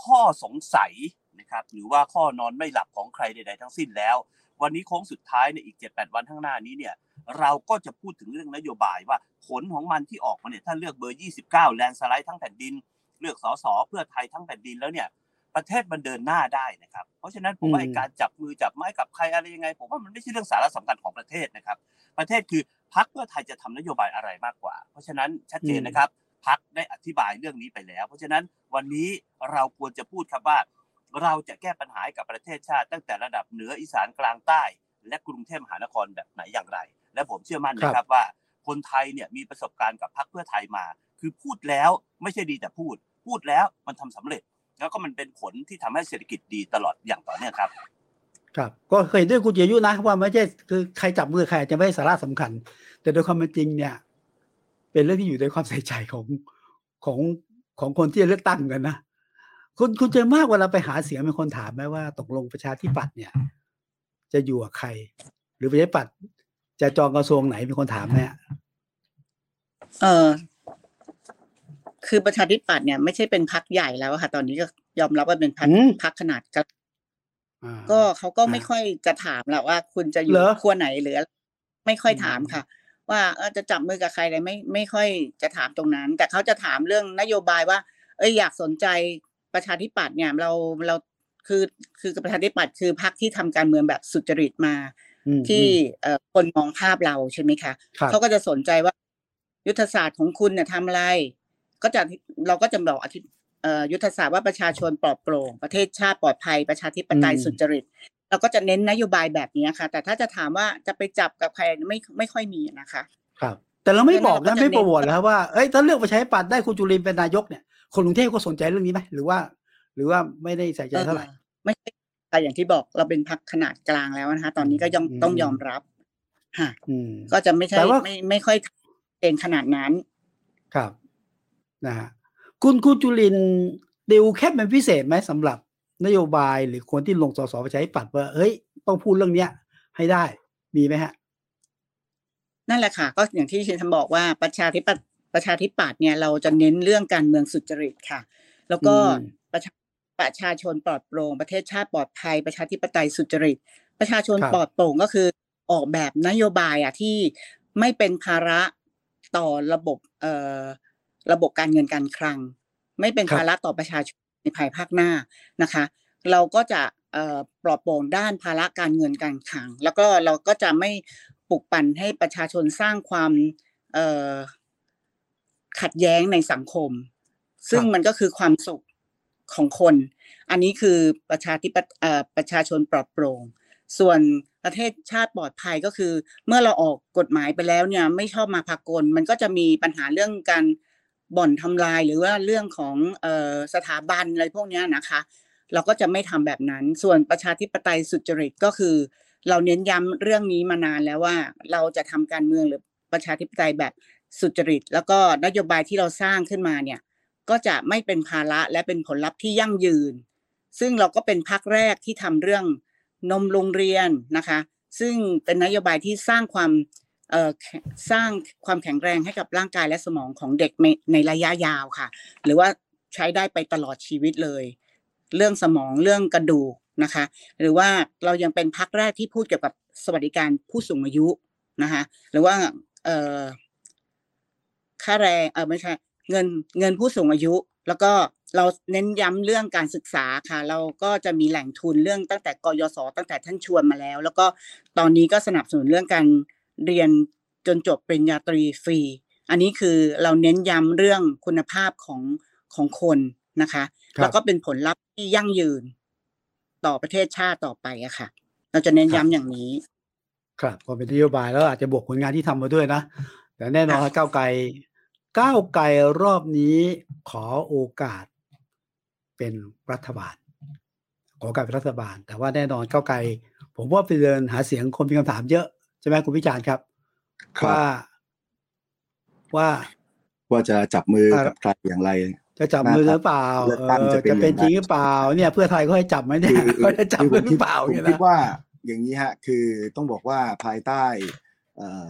ข้อสงสัยนะครับหรือว่าข้อนอนไม่หลับของใครใดๆทั้งสิ้นแล้ว วันนี้โค้งสุดท้ายในอีกเจ็ดแปดวันข้างหน้านี้เนี่ยเราก็จะพูดถึงเรื่องนโยบายว่าผลของมันที่ออกมาเนี่ยถ้าเลือกเบอร์ 29 แลนสไลด์ทั้งแผ่นดิน เลือกสสเพื่อไทยทั้งแผ่นดินแล้วเนี่ยประเทศมันเดินหน้าได้นะครับ เพราะฉะนั้นผมว่าการจับมือจับไม้กับใครอะไรยังไง ผมว่ามันไม่ใช่เรื่องสาระสำคัญของประเทศนะครับ ประเทศคือพักเพื่อไทยจะทำนโยบายอะไรมากกว่า เพราะฉะนั้นชัดเจนนะครับพักได้อธิบายเรื่องนี้ไปแล้ว เพราะฉะนั้นวันนี้เราควรจะพูดครับว่า เราจะแก้ปัญหากับประเทศชาติ ตั้งแต่ระดับเหนืออีสานกลางใต้ และกรุงเทพมหานครแบบไหนอย่างไร และผมเชื่อมั่นนะครับว่า คนไทยเนี่ยมีประสบการณ์กับพรรคเพื่อไทยมา คือพูดแล้วไม่ใช่ดีแต่พูด พูดแล้วมันทำสำเร็จ แล้วก็มันเป็นผลที่ทำให้เศรษฐกิจดีตลอดอย่างต่อเนื่องครับครับก็เคยด้วยกูจีอายุนะว่าไม่ใช่คือใครจับมือใครจะไม่สาระสำคัญ แต่โดยความเป็นจริงเนี่ย เป็นเรื่องที่อยู่ในความใส่ใจของของของคนที่จะเลือกตั้งกันนะ คุณคุณเจอมากเวลาไปหาเสียงมีคนถามไหมว่า ตกลงประชาธิปัตย์เนี่ย จะอยู่กับใคร หรือประชาธิปัตย์จะจองกระทรวงไหนมีคนถามไหมเออคือประชาธิปัตย์เนี่ยไม่ใช่เป็นพักใหญ่แล้วค่ะตอนนี้ก็ยอมรับว่าเป็นพักพักขนาดกลางก็เขาก็ไม่ค่อยจะถามแหละว่า คุณจะอยู่ขั้วไหนหรือไม่ค่อยถามค่ะ ว่าจะจับมือกับใครอะไรไม่ไม่ค่อยจะถามตรงนั้น แต่เขาจะถามเรื่องนโยบายว่า เอ้ยอยากสนใจ ประชาธิปัตย์เนี่ยเราเราคือคือประชาธิปัตย์คือพรรคที่ทำการเมืองแบบสุจริตมา ที่เอ่อคนมองภาพเราใช่ไหมคะเขาก็จะสนใจว่า ยุทธศาสตร์ของคุณเนี่ยทำอะไร ก็จะเราก็จะบอกอธิยุทธศาสตร์ว่าประชาชนปลอดโปร่งประเทศชาติปลอดภัยประชาธิปไตยสุจริตเราก็จะเน้นนโยบายแบบนี้ค่ะ แต่ถ้าจะถามว่าจะไปจับกับใครไม่ไม่ค่อยมีนะคะ ครับ แต่เราไม่บอกนะไม่โปรโมทแล้วว่าเอ้ยถ้าเลือกประชาธิปัตย์ได้คุณจุลินเป็นนายกเนี่ย คนกรุงเทพก็สนใจเรื่องนี้ไหมหรือว่า หรือว่าไม่ได้ใส่ใจเท่าไหร่ไม่ใช่แต่อย่างที่บอกเราเป็นพักขนาดกลางแล้วนะคะตอนนี้ก็ยังต้องยอมรับค่ะก็จะไม่ใช่ไม่ไม่ค่อยเองขนาดนั้น ครับนะฮะคุณคุณจุลินดิวแค่เป็นพิเศษไหมสำหรับนโยบายหรือคนที่ลงสสประชาธิปัตย์ว่าเฮ้ย ต้องพูดเรื่องเนี้ย ให้ได้มีไหมฮะ นั่นแหละค่ะ ก็อย่างที่ชินทบอกว่าประชาธิปัตย์ ประชาธิปัตย์เนี่ยเราจะเน้นเรื่องการเมืองสุจริตค่ะ แล้วก็ประชาประชาชนปลอดโปร่งประเทศชาติปลอดภัย ประชาธิปไตยสุจริต ประชาชนปลอดโปร่งก็คือออกแบบนโยบายอะที่ไม่เป็นภาระต่อระบบเอ่อระบบการเงินการคลัง ไม่เป็นภาระต่อประชาชนในภายภาคหน้านะคะ เราก็จะปลอดโปร่งด้านภาระการเงินการคลัง แล้วก็เราก็จะไม่ปลุกปั่นให้ประชาชนสร้างความ ขัดแย้งในสังคม ซึ่งมันก็คือความสุขของคน อันนี้คือประชาธิปประชาชนปลอดโปร่ง ส่วนประเทศชาติปลอดภัยก็คือ เมื่อเราออกกฎหมายไปแล้วเนี่ย ไม่ชอบมาพากล มันก็จะมีปัญหาเรื่องการบ่อนทำลายหรือว่าเรื่องของเออสถาบันอะไรพวกนี้นะคะ เราก็จะไม่ทำแบบนั้น ส่วนประชาธิปไตยสุจริตก็คือ เราเน้นย้ำเรื่องนี้มานานแล้วว่า เราจะทำการเมืองหรือประชาธิปไตยแบบ สุจริต แล้วก็นโยบายที่เราสร้างขึ้นมาเนี่ยก็จะไม่เป็นภาระและเป็นผลลัพธ์ที่ยั่งยืน ซึ่งเราก็เป็นพักแรกที่ทำเรื่องนมโรงเรียนนะคะ ซึ่งเป็นนโยบายที่สร้างความสร้างความแข็งแรงให้กับร่างกายและสมองของเด็กในระยะยาวค่ะ หรือว่าใช้ได้ไปตลอดชีวิตเลย เรื่องสมองเรื่องกระดูกนะคะ หรือว่าเรายังเป็นพักแรกที่พูดเกี่ยวกับสวัสดิการผู้สูงอายุนะคะ หรือว่า ค่าแรงเออไม่ใช่เงินเงินผู้สูงอายุ แล้วก็เราเน้นย้ำเรื่องการศึกษาค่ะ เราก็จะมีแหล่งทุนเรื่องตั้งแต่กยศตั้งแต่ท่านชวนมาแล้ว แล้วก็ตอนนี้ก็สนับสนุนเรื่องการเรียนจนจบปริญญาตรีฟรี อันนี้คือเราเน้นย้ำเรื่องคุณภาพของของคนนะคะครับแล้วก็เป็นผลลัพธ์ที่ยั่งยืน ต่อประเทศชาติต่อไปอะค่ะ เราจะเน้นย้ำอย่างนี้ ครับก็เป็นนโยบายแล้วอาจจะบวกผลงานที่ทำมาด้วยนะแต่แน่นอนครับก้าวไกล ก้าวไกลรอบนี้ขอโอกาสเป็นรัฐบาล ขอโอกาสเป็นรัฐบาล แต่ว่าแน่นอนก้าวไกล ผมว่าไปเดินหาเสียงคนมีคำถามเยอะ ใช่ไหมคุณพิจารณ์ครับครับว่าว่าว่าจะจับมืออ่ากับใครอย่างไร จะจับมือหรือเปล่าเลือกตั้งเออจะเป็นจะเป็นอย่างไรจริงหรือเปล่า เนี่ยเพื่อไทยเขาให้จับไหมเนี่ยเขาจะจับมือหรือเปล่าผมเนี่ยคิดนะว่าอย่างนี้ฮะ คือต้องบอกว่าภายใต้เอ่อ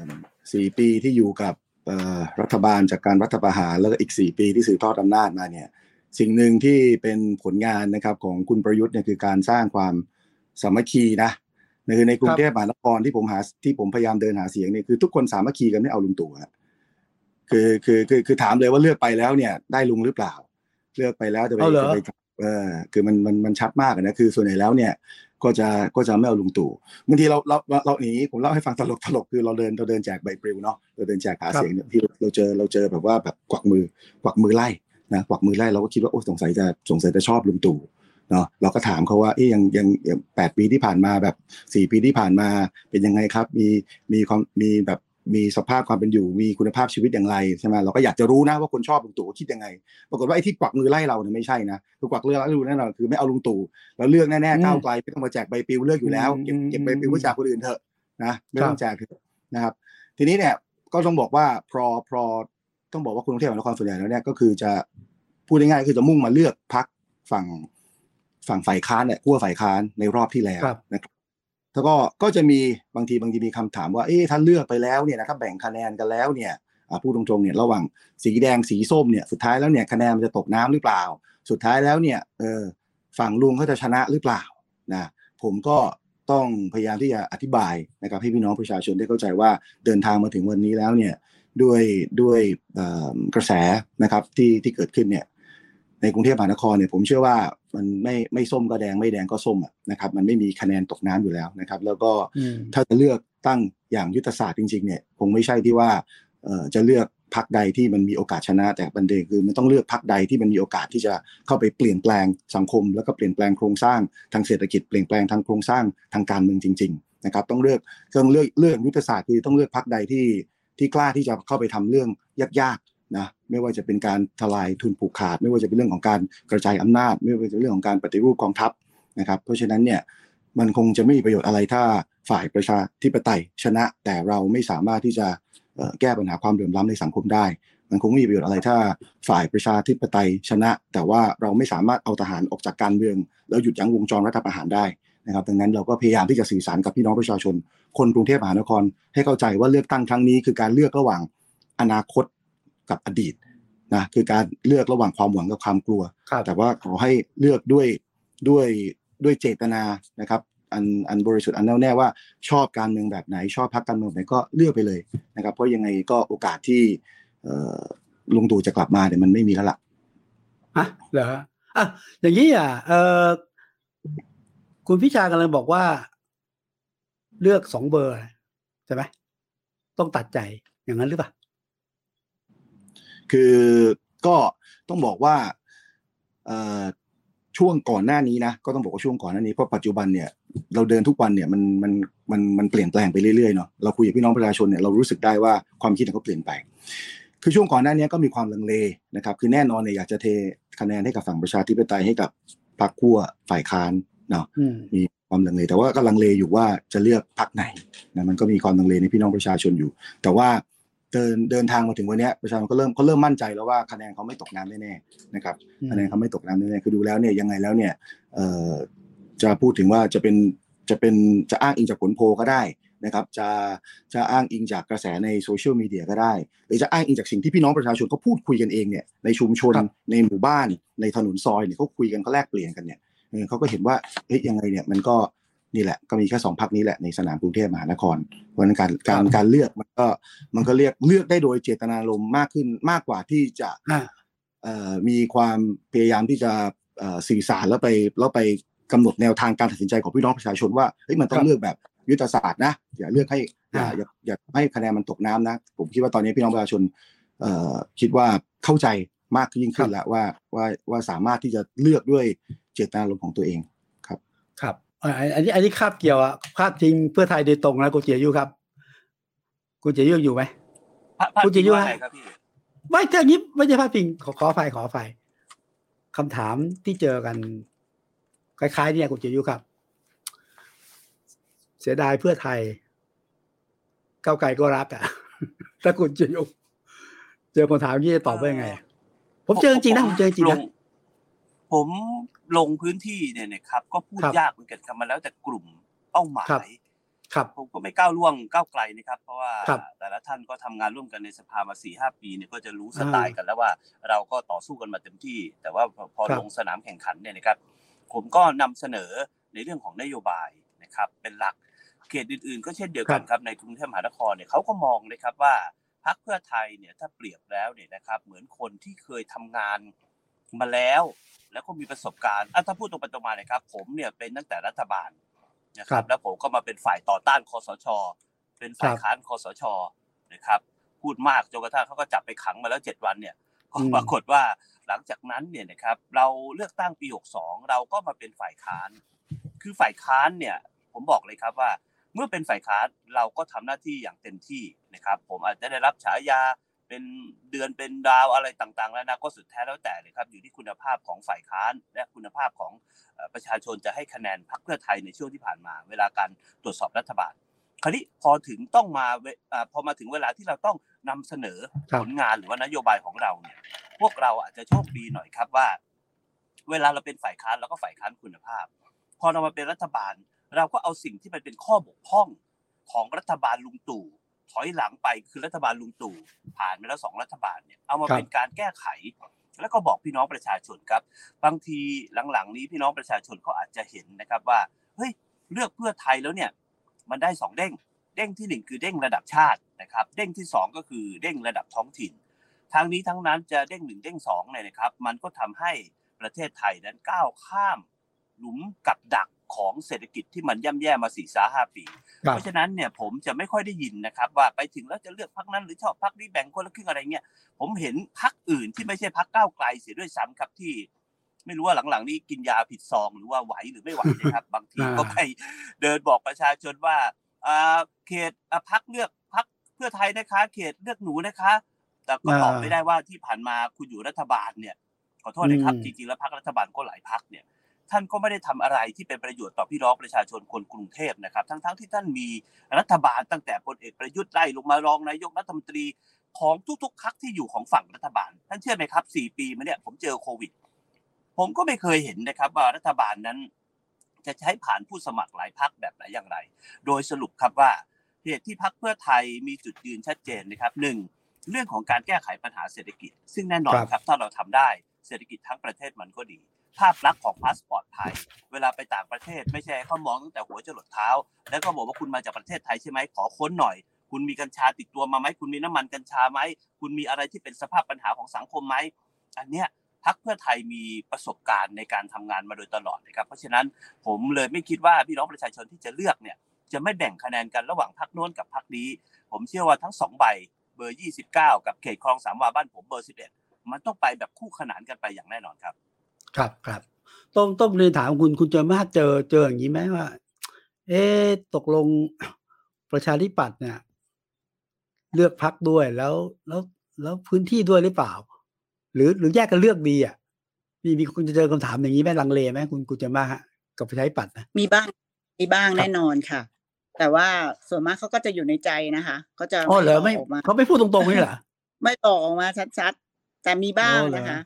สี่ปีที่อยู่กับเอ่อ รัฐบาลจากการรัฐประหารแล้วก็อีกสี่ปีที่สืบทอดอำนาจมาเนี่ยสิ่งหนึ่งที่เป็นผลงานนะครับของคุณประยุทธ์เนี่ยคือการสร้างความสามัคคีนะในในกรุงเทพมหานครที่ผมหาที่ผมพยายามเดินหาเสียงเนี่ยคือทุกคนสามัคคีกันไม่เอาลุงตู่ฮะคือคือคือคือถามเลยว่าเลือกไปแล้วเนี่ยได้ลุงหรือเปล่า เลือกไปแล้วจะไปเอาเหรอจะไปเออคือมันมันมันชัดมากอะนะคือส่วนใหญ่แล้วเนี่ย ก็จะก็จะไม่เอาลุงตู่บางทีเราเราเราเราอย่างนี้ผมเล่าให้ฟังตลกตลกคือเราเดินเราเดินแจกใบปลิวเนาะเราเดินแจกหาเสียงเนี่ยที่เราเจอเราเจอแบบว่าแบบกวักมือกวักมือไล่นะกวักมือไล่เราก็คิดว่าโอ้สงสัยจะสงสัยจะชอบลุงตู่เนาะเราก็ถามเขาว่าเอ๊ยยังยังยังแปดปีที่ผ่านมาแบบสี่ปีที่ผ่านมาเป็นยังไงครับ มีมีความมีแบบ มีสภาพความเป็นอยู่มีคุณภาพชีวิตอย่างไรใช่ไหมเราก็อยากจะรู้นะว่าคนชอบลุงตู่คิดยังไง ปรากฏว่าไอ้ที่กวักมือไล่เราเนี่ยไม่ใช่นะคือกวักเลือกไล่ดูแน่นอนคือไม่เอาลุงตู่แล้วเลือกแน่อืมๆก้าวไกลไม่ต้องมาแจกใบปลิวเลือกอยู่แล้วเก็บอืมเก็บใบปลิวไว้จากคนอื่นเถอะนะไม่ต้อครังบแจกเถอะนะครับ ทีนี้เนี่ยก็ต้องบอกว่าพอพอต้องบอกว่าคนกรุงเทพมหานครส่วนใหญ่แล้วเนี่ยก็คือจะพูดง่ายๆคือจะมุ่งมาเลือกพักฝั่งฝั่งฝ่ายค้านเนี่ยขั้วฝ่ายค้านในรอบที่แล้วครับนะครับ แล้วก็ก็จะมีบางทีบางทีมีคำถามว่าเอ๊ะถ้าเลือกไปแล้วเนี่ยนะครับแบ่งคะแนนกันแล้วเนี่ยพูดตรงๆเนี่ยระหว่างสีแดงสีส้มเนี่ยสุดท้ายแล้วเนี่ยคะแนนมันจะตกน้ำหรือเปล่า สุดท้ายแล้วเนี่ยเออฝั่งลุงเขาจะชนะหรือเปล่านะผมก็ต้องพยายามที่จะอธิบายนะครับให้พี่น้องประชาชนได้เข้าใจว่าเดินทางมาถึงวันนี้แล้วเนี่ยด้วยด้วยกระแสนะครับที่ที่เกิดขึ้นเนี่ย ในกรุงเทพมหานครเนี่ยผมเชื่อว่ามันไม่ไม่ส้มก็แดงไม่แดงก็ส้มอะนะครับมันไม่มีคะแนนตกน้ำอยู่แล้วนะครับ แล้วก็อืมถ้าจะเลือกตั้งอย่างยุทธศาสตร์จริงๆเนี่ยคงไม่ใช่ที่ว่าเอ่อจะเลือกพักใดที่มันมีโอกาสชนะ แต่ประเด็นคือมันต้องเลือกพักใดที่มันมีโอกาสที่จะเข้าไปเปลี่ยนแปลงสังคม แล้วก็เปลี่ยนแปลงโครงสร้างทางเศรษฐกิจเปลี่ยนแปลงทางโครงสร้างทางการเมืองจริง ๆ นะครับ ต้องเลือกต้องเลือกเลือกยุทธศาสตร์คือต้องเลือกพักใดที่ที่กล้าที่จะเข้าไปทำเรื่องยากๆ นะไม่ว่าจะเป็นการทลายทุนผูกขาด ไม่ว่าจะเป็นเรื่องของการกระจายอำนาจ ไม่ว่าจะเรื่องของการปฏิรูปกองทัพนะครับเพราะฉะนั้นเนี่ยมันคงจะไม่มีประโยชน์อะไรถ้าฝ่ายประชาธิปไตยชนะ แต่เราไม่สามารถที่จะแก้ปัญหาความเหลื่อมล้ำในสังคมได้ มันคงไม่มีประโยชน์อะไรถ้าฝ่ายประชาธิปไตยชนะ แต่ว่าเราไม่สามารถเอาทหารออกจากการเมือง แล้วหยุดยั้งวงจรรัฐประหารได้นะครับดังนั้นเราก็พยายามที่จะสื่อสารกับพี่น้องประชาชน คนกรุงเทพมหานครให้เข้าใจว่าเลือกตั้งครั้งนี้คือการเลือกระหว่างอนาคต กับอดีตนะคือการเลือกระหว่างความหวังกับความกลัวครับแต่ว่าขอให้เลือกด้วยด้วยด้วยเจตนานะครับอันอันบริสุทธิ์อันแน่วแน่ว่าชอบการเมืองแบบไหน ชอบพรรคการเมืองแบบไหนก็เลือกไปเลยนะครับ เพราะยังไงก็โอกาสที่เอ่อลุงตู่จะกลับมาเนี่ยมันไม่มีแล้วล่ะอะเหรออะอย่างนี้อะเออคุณพิชากำลังบอกว่า เลือกสองเบอร์ใช่ไหมต้องตัดใจอย่างนั้นหรือเปล่า คือก็ต้องบอกว่าเอ่อช่วงก่อนหน้านี้นะก็ต้องบอกว่าช่วงก่อนหน้านี้เพราะปัจจุบันเนี่ยเราเดินทุกวันเนี่ยมันมันมันมันเปลี่ยนแปลงไปเรื่อยๆเนาะเราคุยกับพี่น้องประชาชนเนี่ยเรารู้สึกได้ว่าความคิดของเขาเปลี่ยนไป คือช่วงก่อนหน้านี้ก็มีความลังเลนะครับ คือแน่นอนเนี่ยอยากจะเทคะแนนให้กับฝั่งประชาธิปไตยให้กับพรรคขั้วฝ่ายค้านเนาะอืมมีความลังเลแต่ว่าก็ลังเลอยู่ว่าจะเลือกพรรคไหนนะมันก็มีความลังเลในพี่น้องประชาชนอยู่ แต่ว่า เดินเดินทางมาถึงวันเนี้ยประชาชนก็เริ่มเขาเริ่มมั่นใจแล้วว่าคะแนนเขาไม่ตกน้ำแน่ๆนะครับอืมคะแนนเขาไม่ตกน้ำแน่ๆคือดูแล้วเนี่ยยังไงแล้วเนี่ยเอ่อจะพูดถึงว่าจะเป็นจะเป็นจะอ้างอิงจากผลโพลก็ได้นะครับจะจะอ้างอิงจากกระแสในโซเชียลมีเดียก็ได้ หรือจะอ้างอิงจากสิ่งที่พี่น้องประชาชนเขาพูดคุยกันเองเนี่ยในชุมชนครับในหมู่บ้านในถนนซอยเนี่ยเขาคุยกันเขาแลกเปลี่ยนกันเนี่ยเออเขาก็เห็นว่าเฮ้ยยังไงเนี่ยมันก็ นี่แหละก็มีแค่สองพักนี้แหละในสนามกรุงเทพมหานครเพราะฉะนั้นการการการเลือกมันก็มันก็เรียกเลือกได้โดยเจตนารมณ์มากขึ้นมากกว่าที่จะอ่าเอ่อมีความพยายามที่จะเอ่อสื่อสารแล้วไปแล้วไปกำหนดแนวทางการตัดสินใจของพี่น้องประชาชนว่าเฮ้ยมันต้อครังบเลือกแบบยุทธศาสตร์นะอย่าเลือกให้อย่าอ่าอย่าอย่าให้คะแนนมันตกน้ำนะ ผมคิดว่าตอนนี้พี่น้องประชาชนเอ่อคิดว่าเข้าใจมากยิ่งขึ้นแล้วว่าว่าว่าสามารถที่จะเลือกด้วยเจตนารมณ์ของตัวเองครับเอ่อ อันนี้อันนี้คาบเกี่ยวอะคาบจริงเพื่อไทยโดยตรงนะคุณเจียยุครับคุณเจียยุอยู่ไหมพระพระคุณจิจยุว่าฮะไงครับพี่ไม่เจออย่างนี้ไม่ใช่พาดพิงขอขอไฟขอไฟคำถามที่เจอกัน คล้ายๆ เนี่ยคุณเจียยุครับ เสียดายเพื่อไทยเก้าวไกลก็รักอะถ้าคุณเจียยุเจอคนถามที่จะตอบว่ายังไงอะผมเจอจริงๆนะผมเจอจริงๆลนะผม ลงพื้นที่เนี่ยนะครับ ก็พูดครับยากเหมือนกันครับมันแล้วแต่กลุ่มเป้าหมาครับยครับผมก็ไม่ก้าวล่วงก้าวไกลนะครับ เพราะว่าครับแต่ละท่านก็ทำงานร่วมกันในสภามาสี่ห้าปีเนี่ยก็จะรู้สอ่าไตล์กันแล้วว่าเราก็ต่อสู้กันมาเต็มที่ แต่ว่าพอพอครับลงสนามแข่งขันเนี่ยนะครับ ผมก็นำเสนอในเรื่องของนโยบายนะครับ เป็นหลักเขตอื่นๆ ก็เช่นเดียวกันครับในกรุงเทพมหานครเนี่ยเขาก็มองเลยครับว่าพรรคเพื่อไทยเนี่ยถ้าเปรียบแล้วเนี่ยนะครับ เหมือนคนที่เคยทำงาน มาแล้ว แล้วก็มีประสบการณ์อะถ้าพูดตรงไปตรงมาเลยครับ ผมเนี่ยเป็นตั้งแต่รัฐบาลนะคครัรับบแล้วผมก็มาเป็นฝ่ายต่อต้านคอสช เป็นฝ่ายครับค้านคอสชนะครับพูดมากจนกระทั่งเขาก็จับไปขังมาแล้วเจ็ดวันเนี่ยก็อืมปรากฏว่าหลังจากนั้นเนี่ยนะครับ เราเลือกตั้งปี62เราก็มาเป็นฝ่ายค้าน คือฝ่ายค้านเนี่ย ผมบอกเลยครับว่า เมื่อเป็นฝ่ายค้านเราก็ทำหน้าที่อย่างเต็มที่นะครับ ผมอาจจะได้รับฉายา เป็นเดือนเป็นดาวอะไรต่างๆแล้วนะก็สุดแท้แล้วแต่เลยครับอยู่ที่คุณภาพของฝ่ายค้านและคุณภาพของเอ่อประชาชนจะให้คะแนนพรรคเพื่อไทยในช่วงที่ผ่านมา เวลาการตรวจสอบรัฐบาล คราวนี้พอถึงต้องมาเวอ่าพอมาถึงเวลาที่เราต้องนำเสนอครับผลงานหรือว่านโยบายของเราเนี่ยพวกเราอาจจะโชคดีหน่อยครับว่า เวลาเราเป็นฝ่ายค้านเราก็ฝ่ายค้านคุณภาพ พอเรามาเป็นรัฐบาล เราก็เอาสิ่งที่มันเป็นข้อบกพร่องของรัฐบาลลุงตู่ ถอยหลังไปคือรัฐบาลลุงตู่ผ่านมาแล้วสองรัฐบาลเนี่ยเอามาครับเป็นการแก้ไข แล้วก็บอกพี่น้องประชาชนครับ บางทีหลังๆ นี้พี่น้องประชาชนเขาอาจจะเห็นนะครับว่าเฮ้ยเลือกเพื่อไทยแล้วเนี่ย มันได้สองเด้งเด้งที่หนึ่งคือเด้งระดับชาตินะครับ เด้งที่สองก็คือเด้งระดับท้องถิ่นทางนี้ทั้งนั้นจะเด้งหนึ่งเด้งสองเนี่ยนะครับ มันก็ทำให้ประเทศไทยนั้นก้าวข้ามหลุมกับดัก ของเศรษฐกิจที่มันย่ำแย่มาสี่สาห้าปีครับเพราะฉะนั้นเนี่ยผมจะไม่ค่อยได้ยินนะครับว่าไปถึงแล้วจะเลือกพักนั้นหรือชอบพักนี้แบ่งคนละครึ่งอะไรเงี้ยผมเห็นพักอื่นที่ไม่ใช่พักก้าวไกลเสียด้วยซ้ำครับที่ ไม่รู้ว่าหลังๆ นี้กินยาผิดซองหรือว่าไหวหรือไม่ไหวนะครับ บางทีก็ไปเดินบอกประชาชนว่าอ่าเขตอะพักเลือกพักเพื่อไทยนะคะ เขตเลือกหนูนะคะ แต่ก็ตอบไม่ได้ว่าที่ผ่านมาคุณอยู่รัฐบาลเนี่ยขอโทษนะครับอืมจริงๆแล้วพักรัฐบาลก็หลายพักเนี่ย ท่านก็ไม่ได้ทำอะไรที่เป็นประโยชน์ต่อพี่น้องประชาชนคนกรุงเทพนะครับ ทั้งๆที่ท่านมีรัฐบาลตั้งแต่พลเอกประยุทธ์ไล่ลงมารองนายกรัฐมนตรีของทุกๆพรรคที่อยู่ของฝั่งรัฐบาล ท่านเชื่อไหมครับสี่ปีมาเนี่ยผมเจอโควิด ผมก็ไม่เคยเห็นนะครับว่ารัฐบาลนั้น จะใช้ผ่านผู้สมัครหลายพรรคแบบไหนอย่างไร โดยสรุปครับว่าเหตุที่พรรคเพื่อไทยมีจุดยืนชัดเจนนะครับหนึ่งเรื่องของการแก้ไขปัญหาเศรษฐกิจ ซึ่งแน่นอนครับครับถ้าเราทำได้เศรษฐกิจทั้งประเทศมันก็ดี ภาพลักษณ์ของพาสปอร์ตไทย เวลาไปต่างประเทศ ไม่ใช่ให้เขามองตั้งแต่หัวจรดเท้า แล้วก็บอกว่าคุณมาจากประเทศไทยใช่ไหมขอค้นหน่อย คุณมีกัญชาติดตัวมาไหมคุณมีน้ำมันกัญชาไหมคุณมีอะไรที่เป็นสภาพปัญหาของสังคมไหมอันเนี้ยพักเพื่อไทยมีประสบการณ์ในการทำงานมาโดยตลอดนะครับ เพราะฉะนั้นผมเลยไม่คิดว่าพี่น้องประชาชนที่จะเลือกเนี่ยจะไม่แบ่งคะแนนกันระหว่างพักโน้นกับพักนี้ ผมเชื่อว่าทั้งสองใบเบอร์ 29 กับเขตคลองสามวาบ้านผมเบอร์ 11 มันต้องไปแบบคู่ขนานกันไปอย่างแน่นอนครับ ครับครับต้องต้องเรียนถามคุณคุณเจอมาเจอเจออย่างนี้ไหมว่า เอ๊ะตกลงประชาธิปัตย์เนี่ย เลือกพักด้วยแล้วแล้วแล้วพื้นที่ด้วยหรือเปล่า หรือหรือแยกกันเลือกดีอะมีมีคุณจะเจอคำถามอย่างนี้ไหมลังเลไหมคุณคุณเจอมาฮะกับประชาธิปัตย์นะมีบ้างมีบ้างครับแน่นอนค่ะ แต่ว่าส่วนมากเขาก็จะอยู่ในใจนะคะเขาจะอ๋อเหรอไม่บกกมาเขาไม่พูดตรงๆนี่เหรอไม่บอกออกมาชัดๆแต่มีบ้างอ๋อเหรอนะคะ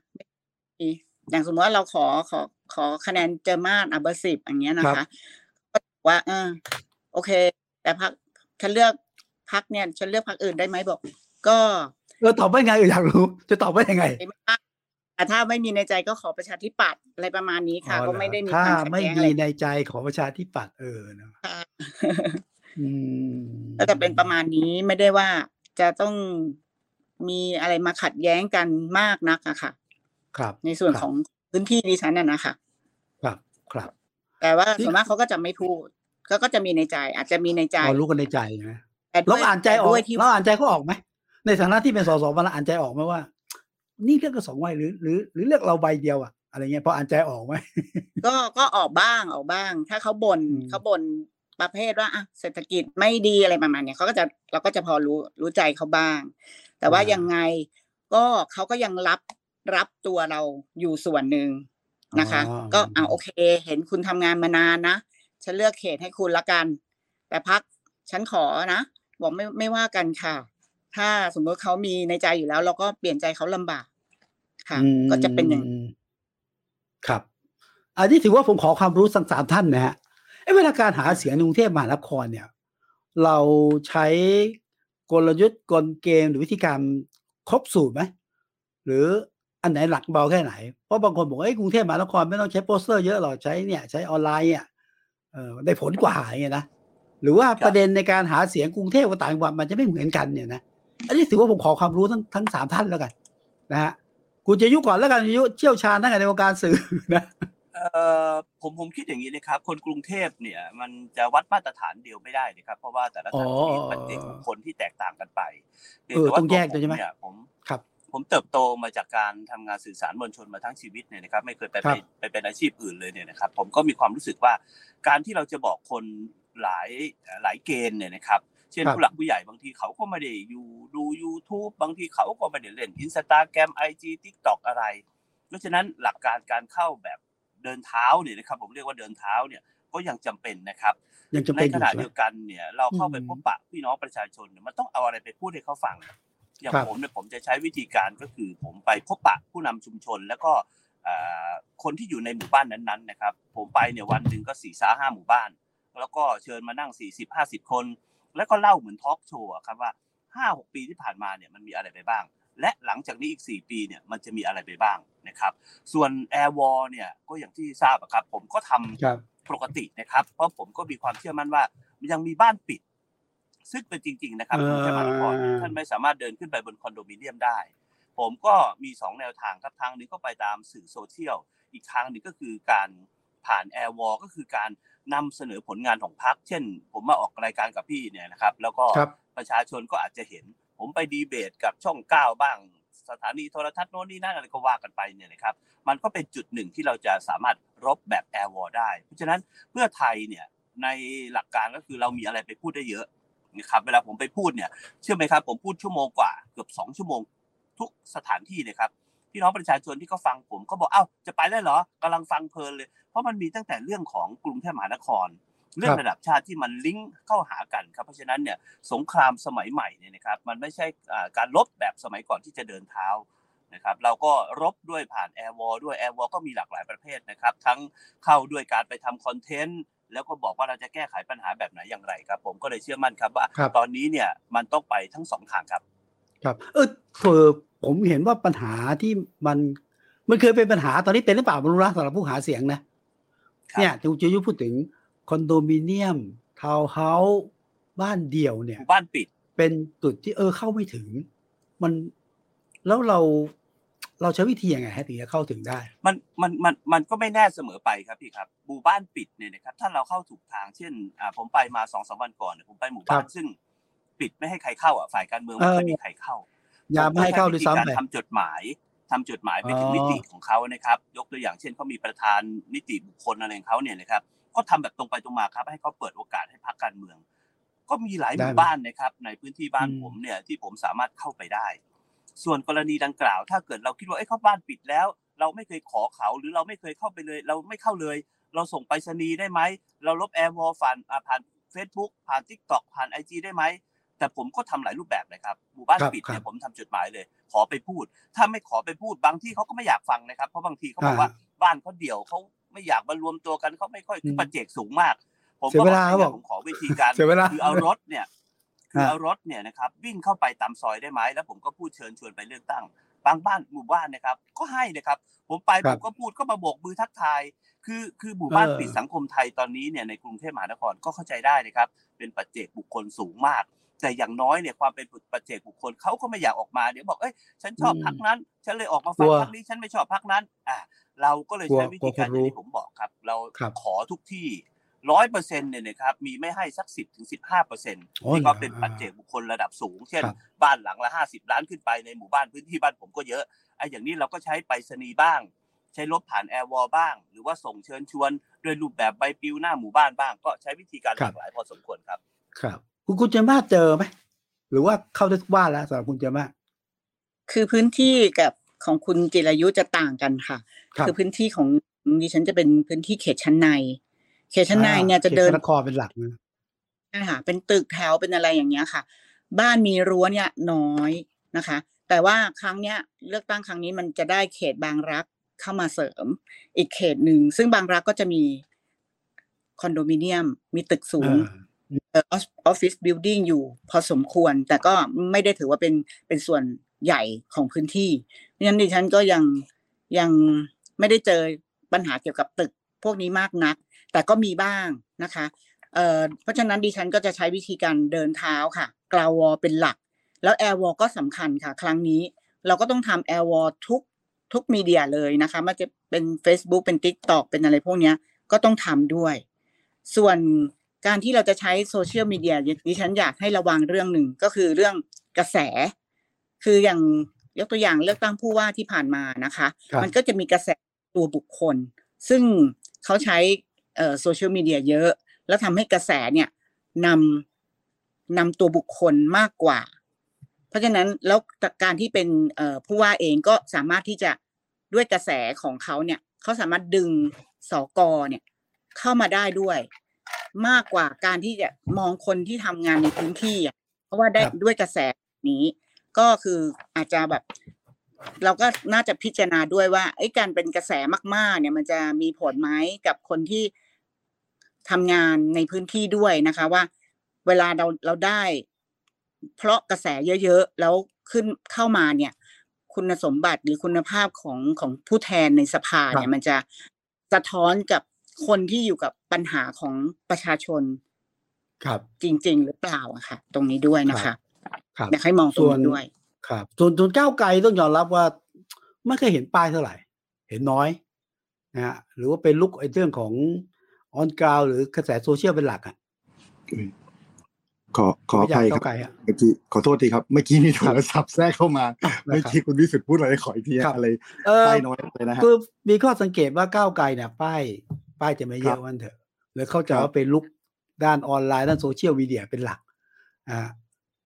มี อย่างสมมติว่าเราขอขอขอคะแนนเจอมาศอะเบอร์สิบอย่างเงี้ยนะคะก็บอกว่าเออโอเค แต่พักฉันเลือกพักเนี่ยฉันเลือกพักอื่นได้ไหมบอก ก็เออตอบว่าไงเอออยากรู้ จะตอบว่ายังไงไม่ได้อแต่ถ้าไม่มีในใจก็ขอประชาธิปัตย์อะไรประมาณนี้ค่ะอ๋อเหรอก็ไม่ได้มีถ้าความขัดไม่แย้งมีอะไรในใจของประชาธิปัตย์เออเนอะค่ะอืมก็จะเป็นประมาณนี้ไม่ได้ว่าจะต้องมีอะไรมาขัดแย้งกันมากนักอะค่ะ ครับในส่วนครับของพื้นที่ดิฉันน่ะนะคะครับครับ แต่ว่าที่ส่วนมากเขาก็จะไม่พูดก็ก็จะมีในใจ อาจจะมีในใจเรารู้กันในใจนะแต่ด้เราวยอ่านใจออกด้วยที่เราอ่านใจเขาออกไหมในฐานะที่เป็นสสมาแล้วอ่านใจออกไหมว่า นี่เลือกกันสองใบหรือ หรือ หรือเลือกเราใบเดียวอะอะไรเงี้ยพออ่านใจออกไหมก็ก็ออกบ้างออกบ้าง ถ้าเขาบน่นอืมเขาบ่นประเภทว่าอะเศรษฐกิจไม่ดีอะไรประมาณเนี้ยเขาก็จะเราก็จะพอรู้รู้ใจเขาบ้าง แต่ว่ายังไงก็เขาก็ยังรับ รับตัวเราอยู่ส่วนหนึ่งนะคะอ๋อก็อ่าโอเค เห็นคุณทำงานมานานนะฉันเลือกเขตให้คุณละกัน แต่พักฉันขอนะบอกไม่ไม่ว่ากันค่ะ ถ้าสมมติเขามีในใจอยู่แล้ว เราก็เปลี่ยนใจเขาลำบากค่ะอืมก็จะเป็นอย่างครับ อันนี้ถือว่าผมขอความรู้สักสามท่านนะฮะเอ้เวลาการหาเสียงในกรุงเทพมหานครเนี่ย เราใช้กลยุทธ์กลเกมหรือวิธีการครบสูตรไหมหรือ อันไหนหลักเบาแค่ไหน เพราะบางคนบอกว่าเอ้ยกรุงเทพมหานครไม่ต้องใช้โปสเตอร์เยอะหรอกใช้เนี่ยใช้ออนไลน์เนี่ยเออได้ผลกว่าอย่างเงี้ยนะหรือว่าประเด็นในการหาเสียงกรุงเทพกับต่างจังหวัดมันจะไม่เหมือนกันเนี่ยนะอันนี้ถือว่าผมขอความรู้ทั้งทั้งสามท่านแล้วกันนะฮะคุณจะยุก่อนแล้วกันจะยุเชี่ยวชาญทั้งในวงการสื่อนะเอ่อผมผมคิดอย่างนี้นะครับ คนกรุงเทพเนี่ย มันจะวัดมาตรฐานเดียวไม่ได้นะครับ เพราะว่าแต่ละท่านมีปัจเจกบุคคลที่แตกต่างกันไปพียเออแต่ว่าต้องแยกผด้วยใช่ไหมเนี่ยผมครับ ผมเติบโตมาจากการทำงานสื่อสารมวลชนมาทั้งชีวิตเนี่ยนะครับไม่เคยไปครัไปบไปเป็นอาชีพอื่นเลยเนี่ยนะครับ ผมก็มีความรู้สึกว่า การที่เราจะบอกคนหลายหลายเกณฑ์เนี่ยนะครับ เช่นครับผู้หลักผู้ใหญ่บางทีเขาก็ไม่ได้อยู่ดู YouTube บางทีเขาก็ไม่ได้เล่น Instagram IG TikTok อะไรเพราะฉะนั้นหลักการการเข้าแบบเดินเท้าเนี่ยนะครับ ผมเรียกว่าเดินเท้าเนี่ยก็ยังจำเป็นนะครับยังจำในเป็นอขยู่ณะใช่ไหมเดียวกันเนี่ย เราเข้าไปอืมพบปะพี่น้องประชาชนเนี่ยมันต้องเอาอะไรไปพูดให้เขาฟัง อย่างครับผมเนี่ยผมจะใช้วิธีการก็คือผมไปพบปะผู้นำชุมชน แล้วก็เอ่อคนที่อยู่ในหมู่บ้านนั้นๆนะครับ ผมไปเนี่ยวันหนึ่งก็สี่สาห้าหมู่บ้าน แล้วก็เชิญมานั่งสี่สิบห้าสิบคน แล้วก็เล่าเหมือนทอล์กโชว์อะครับว่าห้าหกปีที่ผ่านมาเนี่ยมันมีอะไรไปบ้าง และหลังจากนี้อีก 4 ปีเนี่ยมันจะมีอะไรไปบ้างนะครับ ส่วน Air Wall เนี่ยก็อย่างที่ทราบอะครับผมก็ทำครับปกตินะครับ เพราะผมก็มีความเชื่อมั่นว่ายังมีบ้านปิด ซึ่งเป็นจริง ๆ นะครับเออกรุงเทพมหานครเนี่ยท่านไม่สามารถเดินขึ้นไปบนคอนโดมิเนียมได้ ผมก็มีสองแนวทางครับทางหนึงก็ไปตามสื่อโซเชียลอีกทางหนึ่งก็คือการผ่าน air war ก็คือการนำเสนอผลงานของพรรคเช่น ผมมาออกรายการกับพี่เนี่ยนะครับ แล้วก็ครับประชาชนก็อาจจะเห็น ผมไปดีเบตกับช่องเก้าบ้าง สถานีโทรทัศน์โน่นนี่นั่นอะไรก็ว่ากันไปเนี่ยนะครับ มันก็เป็นจุดหนึ่งที่เราจะสามารถรบแบบ air war ได้ เพราะฉะนั้นเพื่อไทยเนี่ยในหลักการก็คือเรามีอะไรไปพูดได้เยอะ นะครับเวลาผมไปพูดเนี่ยเชื่อไหมครับ ผมพูดชั่วโมงกว่าเกือบสองชั่วโมงทุกสถานที่เลยครับพี่น้องประชาชนที่เขาฟังผมเขาบอกเอ้าจะไปได้เหรอกำลังฟังเพลินเลย เพราะมันมีตั้งแต่เรื่องของกรุงเทพมหานคร เรื่องระดับชาติที่มันลิงก์เข้าหากันครับเพราะฉะนั้นเนี่ยสงครามสมัยใหม่เนี่ยนะครับมันไม่ใช่การรบแบบสมัยก่อนที่จะเดินเท้านะครับเราก็รบด้วยผ่าน air war ด้วย air war ก็มีหลากหลายประเภทนะครับ ทั้งเข้าด้วยการไปทำคอนเทนต์ แล้วก็บอกว่าเราจะแก้ไขปัญหาแบบไหนอย่างไรครับ ผมก็เลยเชื่อมั่นครับว่าครับตอนนี้เนี่ยมันต้องไปทั้งสองทางครับ ครับ เออเออผมเห็นว่าปัญหาที่มันมันเคยเป็นปัญหาตอนนี้เป็นหรือเปล่าไม่รู้นะสำหรับผู้หาเสียงนะครับเนี่ยที่คุณจิยุพูดถึงคอนโดมิเนียมทาวน์เฮาส์บ้านเดี่ยวเนี่ยหมู่บ้านปิด เป็นจุดที่เออเข้าไม่ถึง มันแล้วเรา เราใช้วิธียังไงฮะถึงจะเข้าถึงได้ มันมันมันมันก็ไม่แน่เสมอไปครับพี่ครับหมู่บ้านปิดเนี่ยนะครับถ้าเราเข้าถูกทางเช่นอ่าผมไปมาสองสามวันก่อนเนี่ยผมไปหมู่บ้าครันบซึ่งปิดไม่ให้ใครเข้าอะฝ่ายการเมืองไม่เคยเออมีใครเข้าอย่าไม่ให้เข้าด้วยซ้ำผมไปก็ใช้วิธีการทำจดหมายทำจดหมายไปถึงอ๋อนิติของเขานะครับ ยกตัวอย่างเช่นเขามีประธานนิติบุคคลอะไรของเขาเนี่ยนะครับก็ทำแบบตรงไปตรงมาครับ ให้เขาเปิดโอกาสให้พรรคการเมือง ก็มีหลายหมู่บ้านนะครับ ในพื้นที่บ้านอืมผมเนี่ยที่ผมสามารถเข้าไปได้ ส่วนกรณีดังกล่าว ถ้าเกิดเราคิดว่าเอ้ยเขาบ้านปิดแล้ว เราไม่เคยขอเขาหรือเราไม่เคยเข้าไปเลย เราไม่เข้าเลย เราส่งไปรษณีย์ได้ไหมเราลบแอร์วอลผ่านอ่าผ่าน Facebook ผ่าน Tik t o อกผ่านไอจได้ไหมแต่ผมก็ทำหลายรูปแบบเลยครับหมู่บ้านครับปิดครัเนี่ยบผมทำจดหมายเลย ขอไปพูด ถ้าไม่ขอไปพูดบางที่เขาก็ไม่อยากฟังนะครับ เพราะบางทีเขาบอกว่าบ้านเขาเดี่ยวเขาไม่อยากมารวมตัวกันเขาไม่ค่อยคือปัจเจกสูงมาก ผมเสียก็เวบอกลาให้เขาบอกผมขอวิธีการเสียเวลาคือเอารถเนี่ย คือฮะเอารถเนี่ยนะครับวิ่งเข้าไปตามซอยได้ไหมแล้วผมก็พูดเชิญชวนไปเลือกตั้งบางบ้านหมู่บ้านนะครับ ก็ให้นะครับ ผมไปครัผบมก็พูดก็มาโบกมือทักทาย คือคือหมู่บ้านเออปิดสังคมไทยตอนนี้เนี่ยในกรุงเทพมหานครก็เข้าใจได้นะครับ เป็นปัจเจกบุคคลสูงมาก แต่อย่างน้อยเนี่ยความเป็นปัจเจกบุคคลเขาก็ไม่อยากออกมาเดี๋ยวบอกเอ้ยฉันชอบอืมพักนั้น ฉันเลยออกมาฟังกลัวพักนี้ฉันไม่ชอบพักนั้น อะเราก็เลยกลัวใช้วิธีการกลัวคนรู้อย่างที่ผมบอกครับ เราครับขอทุกที่ ร้อยเปอร์เซ็นต์เนี่ยนะครับมีไม่ให้สักสิบถึงสิบห้าเปอร์เซ็นต์โอ้ที่ก็เหรอเป็นปัจเจกบุคคลระดับสูง เช่นครับบ้านหลังละห้าสิบล้านขึ้นไปในหมู่บ้านพื้นที่บ้านผมก็เยอะไอ้อย่างนี้เราก็ใช้ไปรษณีย์บ้าง ใช้รบผ่าน air war บ้าง หรือว่าส่งเชิญชวนด้วยรูปแบบใบปลิวหน้าหมู่บ้านบ้าง ก็ใช้วิธีการหลากหลายพอสมควรครับ ครับ คุณคุณเจมาเจอไหมหรือว่าเข้าได้ทุกบ้านแล้วสำหรับคุณเจมาคือพื้นที่กับของคุณจิรายุจะต่างกันค่ะครับคือพื้นที่ของดิฉันจะเป็นพื้นที่เขตชั้นใน เขตชั้นในเนี่ยจะเดินขตพรนครเป็นหลักนะใช่ค่ะเป็นตึกแถวเป็นอะไรอย่างเงี้ยค่ะ บ้านมีรั้วเนี่ยน้อยนะคะ แต่ว่าครั้งเนี้ยเลือกตั้งครั้งนี้มันจะได้เขตบางรักเข้ามาเสริม อีกเขตหนึ่งซึ่งบางรักก็จะมีคอนโดมิเนียม มีตึกสูงอ่าออฟฟิศบิลดิ่งอยู่พอสมควร แต่ก็ไม่ได้ถือว่าเป็นเป็นส่วนใหญ่ของพื้นที่เพราะฉะนั้นดิฉันก็ยังยังไม่ได้เจอปัญหาเกี่ยวกับตึกพวกนี้มากนัก แต่ก็มีบ้างนะคะเอ่อเพราะฉะนั้นดิฉันก็จะใช้วิธีการเดินเท้าค่ะ ground war เป็นหลัก แล้ว air war ก็สำคัญค่ะ ครั้งนี้เราก็ต้องทำ air war ทุกทุก media เลยนะคะไมันจะเป็น Facebook เป็น TikTok เป็นอะไรพวกเนี้ยก็ต้องทำด้วย ส่วนการที่เราจะใช้โซเชียลมีเดียดิฉันอยากให้ระวังเรื่องหนึ่งก็คือเรื่องกระแส คืออย่างยกตัวอย่างเลือกตั้งผู้ว่าที่ผ่านมานะคะครับมันก็จะมีกระแสตัวบุคคล ซึ่งเขาใช้ โซเชียลมีเดียเยอะ แล้วทำให้กระแสเนี่ยนำนำตัวบุคคลมากกว่า เพราะฉะนั้นแล้วการที่เป็นเอ่อผู้ว่าเองก็สามารถที่จะด้วยกระแสของเขาเนี่ยเขาสามารถดึงสกเนี่ยเข้ามาได้ด้วย มากกว่าการที่จะมองคนที่ทำงานในพื้นที่อะเพราะว่าได้ครับด้วยกระแสนี้ก็คืออาจจะแบบ เราก็น่าจะพิจารณาด้วยว่าไอ้การเป็นกระแสมากๆ เนี่ย มันจะมีผลไหมกับคนที่ ทำงานในพื้นที่ด้วยนะคะว่า เวลาเราเราได้ เพราะกระแสเยอะๆ แล้วขึ้นเข้ามาเนี่ย คุณสมบัติหรือคุณภาพของของผู้แทนในสภาเนี่ย มันจะสะท้อนกับคนที่อยู่กับปัญหาของประชาชน ครับ จริง ๆ หรือเปล่าอะค่ะ ตรงนี้ด้วยนะคะครับอยากให้มองตรงส่วนนี้ด้วย ครับส่วนส่วนก้าวไกลต้องยอมรับว่าไม่เคยเห็นป้ายเท่าไหร่ เห็นน้อยนะฮะหรือว่าเป็นลุกไอ้เรื่องของ ออนกราวหรือกระแสโซเชียลเป็นหลักอะขอขออไม่อยาภักยคก้ารับวไกลอะเมื่อกี้ขอโทษทีครับเมื่อกี้มีโทรศัพท์แทรกเข้ามาครับเมื่อกี้คุณวิสุทธ์พูดอะไรขออีกทีครับอะไรเออป้ายน้อยเลยนะฮะคือมีข้อสังเกตว่าก้าวไกลเนี่ยป้ายป้ายจะไม่เยครัอะบวันเถอะหรือเข้าใจครับว่าเป็นลุกด้านออนไลน์ด้านโซเชียลมีเดียเป็นหลักอ่า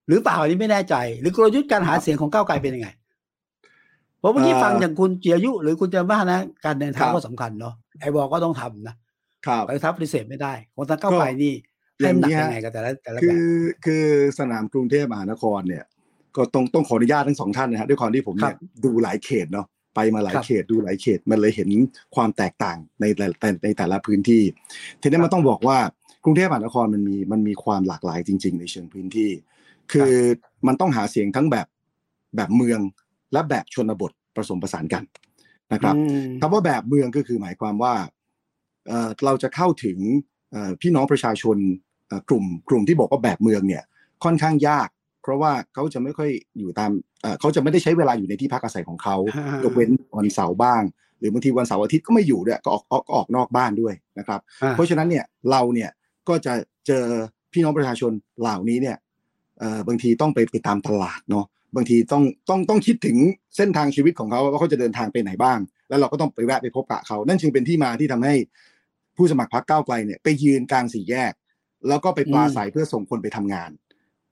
หรือเปล่าอันนี้ไม่แน่ใจ หรือกลยุทธ์การหาเสียงของก้าวไกลเป็นยังไงเพราะเมื่อกี้ฟังอย่างคุณเจียยุ หรือคุณจะว่านะ การเดินทางก็สำคัญเนาะไอ้บอกก็ต้องทำนะ ครับไปทับปฏิเสธไม่ได้ของทางก้าวไกลนี่อให้ย่างน้ำหนักนี้ยัฮะงไงกันแต่ละแต่ละคืแบบอคือสนามกรุงเทพมหานครเนี่ย ก็ต้องต้องขออนุญาตทั้งสองท่านนะฮะด้วยความที่ผมเนี่ยดูหลายเขตเนาะไปมาหลายครับเขตดูหลายเขตมันเลยเห็นความแตกต่างในแต่แต่ในแต่ละพื้นที่ ทีนี้มันต้องบอกว่ากรุงเทพมหานครมันมีมันมีความหลากหลายจริง ๆ ในเชิงพื้นที่ คือมันต้องหาเสียงทั้งแบบแบบเมืองและแบบชนบทผสมผสานกันนะครับอืมคำว่าแบบเมืองก็คือหมายความว่า เอ่อเราจะเข้าถึงเอ่อพี่น้องประชาชนเอ่อกลุ่มกลุ่มที่บอกว่าแบบเมืองเนี่ยค่อนข้างยาก เพราะว่าเขาจะไม่ค่อยอยู่ตามเอ่อเขาจะไม่ได้ใช้เวลาอยู่ในที่พักอาศัยของเขาอ่ายยกเว้นวันเสาร์บ้าง หรือบางทีวันเสาร์อาทิตย์ก็ไม่อยู่ด้วยก็ออกออกออกนอกบ้านด้วยนะครับอ่าเพราะฉะนั้นเนี่ยเราเนี่ยก็จะเจอพี่น้องประชาชนเหล่านี้เนี่ยเอ่อบางทีต้องไปไปตามตลาดเนาะบางทีต้องต้องต้องคิดถึงเส้นทางชีวิตของเขาว่าเขาจะเดินทางไปไหนบ้าง แล้วเราก็ต้องไปแวะไปพบปะเขานั่นจึงเป็นที่มาที่ทำให้ ผู้สมัครพรรคก้าวไกลเนี่ยไปยืนกลางสี่แยก แล้วก็ไปปราศัยเพื่อส่งคนไปทำงาน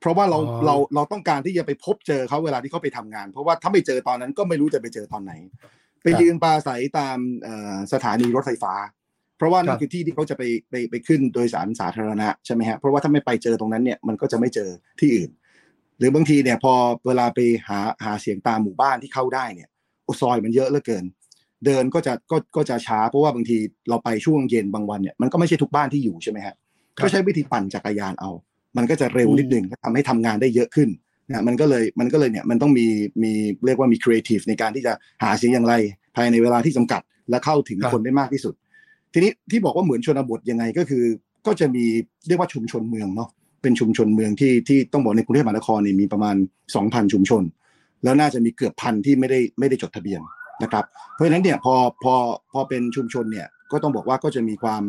เพราะว่าเราอ๋อเราเราต้องการที่จะไปพบเจอเขาเวลาที่เขาไปทำงาน เพราะว่าถ้าไม่เจอตอนนั้นก็ไม่รู้จะไปเจอตอนไหน ไปยืนปราศัยตามเอ่อสถานีรถไฟฟ้า เพราะว่านั่นคือที่ที่เขาจะไปไปไปขึ้นโดยสารสาธารณะใช่ไหมฮะเพราะว่าถ้าไม่ไปเจอตรงนั้นเนี่ยมันก็จะไม่เจอที่อื่น หรือบางทีเนี่ยพอเวลาไปหาหาเสียงตามหมู่บ้านที่เข้าได้เนี่ยโอซอยมันเยอะเหลือเกิน เดินก็จะก็ก็จะช้าเพราะว่าบางทีเราไปช่วงเย็นบางวันเนี่ยมันก็ไม่ใช่ทุกบ้านที่อยู่ใช่ไหมฮะครับก็ใช้วิธีปั่นจักรยานเอา มันก็จะเร็วนิดนึงก็ทำให้ทำงานได้เยอะขึ้นนะมันก็เลยมันก็เลยเนี่ยมันต้องมีมีเรียกว่ามีครีเอทีฟในการที่จะหาเสียงอย่างไรภายในเวลาที่จำกัดและเข้าถึงครับคนได้มากที่สุด ทีนี้ที่บอกว่าเหมือนชนบทยังไงก็คือ ก็จะมีเรียกว่าชุมชนเมืองเนาะเป็นชุมชนเมืองที่ที่ต้องบอกในกรุงเทพมหานครเนี่ยมีประมาณ 2,000 ชุมชน แล้วน่าจะมีเกือบพันที่ไม่ได้ไม่ได้จดทะเบียน นะครับ เพราะฉะนั้นเนี่ยพอพอพอเป็นชุมชนเนี่ยก็ต้องบอกว่าก็จะมีความ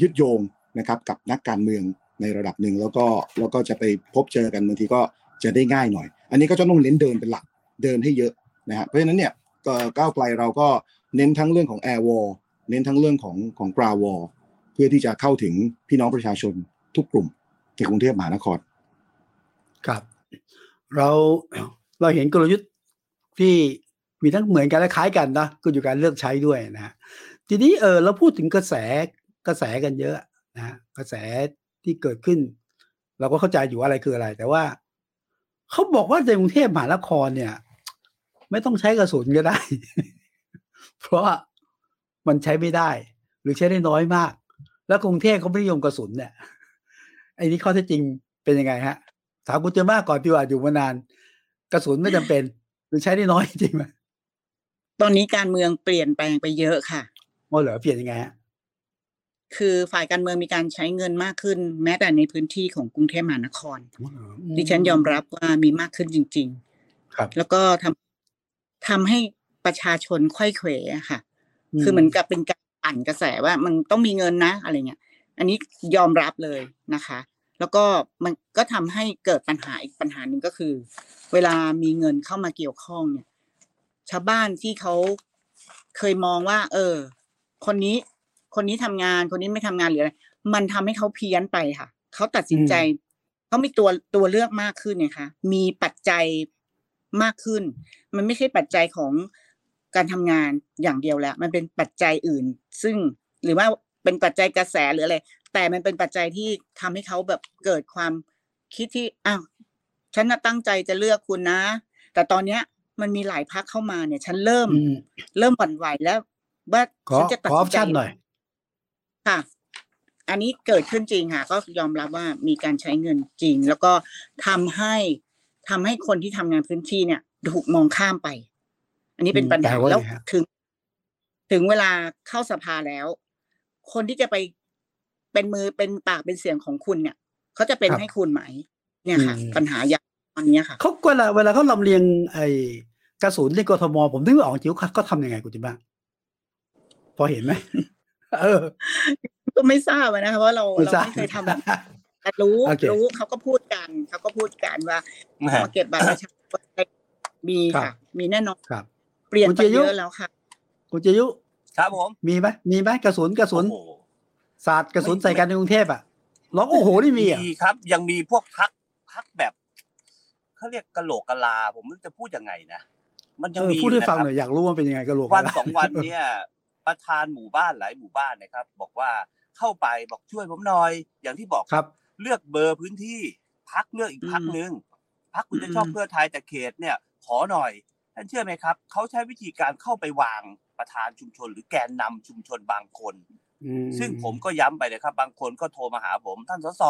ยึดโยงนะครับกับนักการเมืองในระดับหนึ่งแล้วก็แล้วก็จะไปพบเจอกันบางทีก็จะได้ง่ายหน่อย อันนี้ก็จะต้องเน้นเดินเป็นหลักเดินให้เยอะนะฮะเพราะฉะนั้นเนี่ยก้าวไกลเราก็เน้นทั้งเรื่องของ Air Wall เน้นทั้งเรื่องของของ Ground Wall เพื่อที่จะเข้าถึงพี่น้องประชาชนทุกกลุ่มในกรุงเทพมหานครครับ เราเราเห็นกลยุทธ์ที่ มีทั้งเหมือนกันและคล้ายกันนะก็อยู่การเลือกใช้ด้วยนะฮะทีนี้เออเราพูดถึงกระแสกระแสกันเยอะนะฮะกระแสที่เกิดขึ้น เราก็เข้าใจอยู่ว่าอะไรคืออะไร แต่ว่าเขาบอกว่าในกรุงเทพมหานครเนี่ย ไม่ต้องใช้กระสุนก็ได้ เพราะว่ามันใช้ไม่ได้ หรือใช้ได้น้อยมาก แล้วกรุงเทพเขาไม่นิยมกระสุนเนี่ยไอ้นี่ข้อเท็จจริงเป็นยังไงฮะถามคุณเจอมากก่อนที่ว่าอยู่มานาน กระสุนไม่จำเป็น หรือใช้ได้น้อยจริงไหม ตอนนี้การเมืองเปลี่ยนแปลงไปเยอะค่ะโอ้เหรอเปลี่ยนยังไงฮะคือฝ่ายการเมืองมีการใช้เงินมากขึ้น แม้แต่ในพื้นที่ของกรุงเทพมหานครดิฉันยอมรับว่ามีมากขึ้นจริงครับๆแล้วก็ทำทำให้ประชาชนค่อยเขวอะค่ะ คือเหมือนกับเป็นการปั่นกระแสว่ามันต้องมีเงินนะอะไรเงี้ย อันนี้ยอมรับเลยนะคะ แล้วก็มันก็ทำให้เกิดปัญหาอีกปัญหาหนึ่งก็คือ เวลามีเงินเข้ามาเกี่ยวข้องเนี่ย ชาวบ้านที่เขาเคยมองว่า เออ คนนี้ คนนี้ทำงาน คนนี้ไม่ทำงานหรืออะไรมันทำให้เขาเพี้ยนไปค่ะ เขาตัดสินใจเขามีตัวตัวเลือกมากขึ้นเนี่ยค่ะ มีปัจจัยมากขึ้น มันไม่ใช่ปัจจัยของการทำงานอย่างเดียวแล้ว มันเป็นปัจจัยอื่น ซึ่งหรือว่าเป็นปัจจัยกระแสหรืออะไร แต่มันเป็นปัจจัยที่ทำให้เขาแบบเกิดความคิดที่อ้าวฉันน่ะตั้งใจจะเลือกคุณนะ แต่ตอนเนี้ย มันมีหลายพักเข้ามาเนี่ย ฉันเริ่มอืมเริ่มหวั่นไหวแล้วว่าขอฉันจะตัดขออสิอนปใจชั่นหน่อยค่ะ อันนี้เกิดขึ้นจริงค่ะ ก็ยอมรับว่ามีการใช้เงินจริง แล้วก็ทำให้ทำให้คนที่ทำงานพื้นที่เนี่ยถูกมองข้ามไป อันนี้เป็นอืมปัญหาแปลว่าแล้วไงฮะถึง ถึงเวลาเข้าสภาแล้ว คนที่จะไปเป็นมือเป็นปากเป็นเสียงของคุณเนี่ยเขาจะเป็นให้คุณไหม เนี่ยค่ะ ปัญหาอย่างต อนเนี้ยค่ะเขาเวลาเวลาเขาลำเลียงไอ้กระสุนในกทมผมนึกไม่ออกจริงว่าเขาทำยังไงกูจิบ้างพอเห็นไหมเออ ก็ไม่ทราบอะนะคะเพราะเราไม่เราทราบไม่เคยทำแบบนั้นแต่รู้โอเครู้เขาก็พูดกันเขาก็พูดกันว่ามาเก็บบัตรประชาชนมีครับค่ะ มีแน่นอนครับ เปลี่ยนคุณไปเจยุเยอะแล้วค่ะคุณเจยุครับผมมีไหมมีไหมกระสุนกระสุนโอ้โหศาสตร์กระสุนใส่กันในกรุงเทพอะร้องโอ้โหนี่มีอะมีครับ ยังมีพวกพักพักแบบ เขาเรียกกะโหลกกะลา ผมไม่รู้จะพูดยังไงนะมันยังเออมีพูดให้นะฟังครับหน่อยอยากรู้ว่าเป็นยังไงกระโหลกวันกะลาสองวันเนี่ยประธานหมู่บ้านหลายหมู่บ้านนะครับ บอกว่าเข้าไปบอกช่วยผมหน่อย อย่างที่บอกครับ เลือกเบอร์พื้นที่พักเลือกอีกพักหนึ่งพักคุณจะชอบอืมเพื่อไทยแต่เขตเนี่ย ขอหน่อยท่านเชื่อไหมครับเขาใช้วิธีการเข้าไปวางประธานชุมชน หรือแกนนำชุมชนบางคนอืมซึ่งผมก็ย้ำไปนะครับ บางคนก็โทรมาหาผม ท่านสส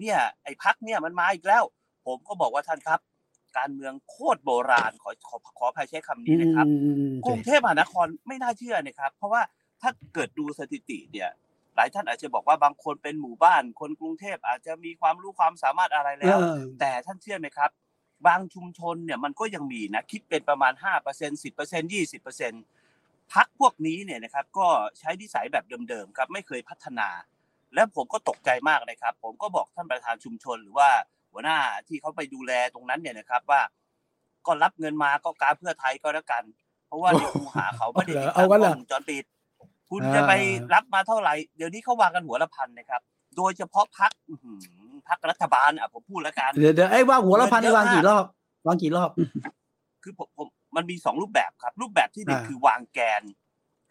เนี่ย ไอ้พักเนี่ยมันมาอีกแล้ว ผมก็บอกว่าท่านครับ การเมืองโคตรโบราณขอขอขออภัยใช้คำนี้นะครับอืมอืมกรุงเทพมหานครไม่น่าเชื่อนะครับ เพราะว่าถ้าเกิดดูสถิติเนี่ย หลายท่านอาจจะบอกว่าบางคนเป็นหมู่บ้าน คนกรุงเทพอาจจะมีความรู้ความสามารถอะไรแล้วเออแต่ท่านเชื่อไหมครับ บางชุมชนเนี่ยมันก็ยังมีนะคิดเป็นประมาณ5% 10% 20%พักพวกนี้เนี่ยนะครับ ก็ใช้นิสัยแบบเดิมๆครับไม่เคยพัฒนา และผมก็ตกใจมากเลยครับ ผมก็บอกท่านประธานชุมชนหรือว่า หัวหน้าที่เขาไปดูแลตรงนั้นเนี่ยนะครับ ว่า ก็รับเงินมาก็การเพื่อไทยก็แล้วกัน เพราะว่าในคูหาเขาไม่ได้ติดเอาตั้งงั้นเหรกล้อองวงจรปิด คุณจะไปรับมาเท่าไหร่ เดี๋ยวนี้เขาวางกันหัวละพันนะครับ โดยเฉพาะพักพักรัฐบาลอะผมพูดแล้วกันเดี๋ยวเดี๋ยวไอ้ว่างหัวละพันเยนี่อะวางกี่มากรอบวางกี่รอบ คือผมผมมันมีสองรูปแบบครับ รูปแบบที่หนึ่งอ่าคือวางแกน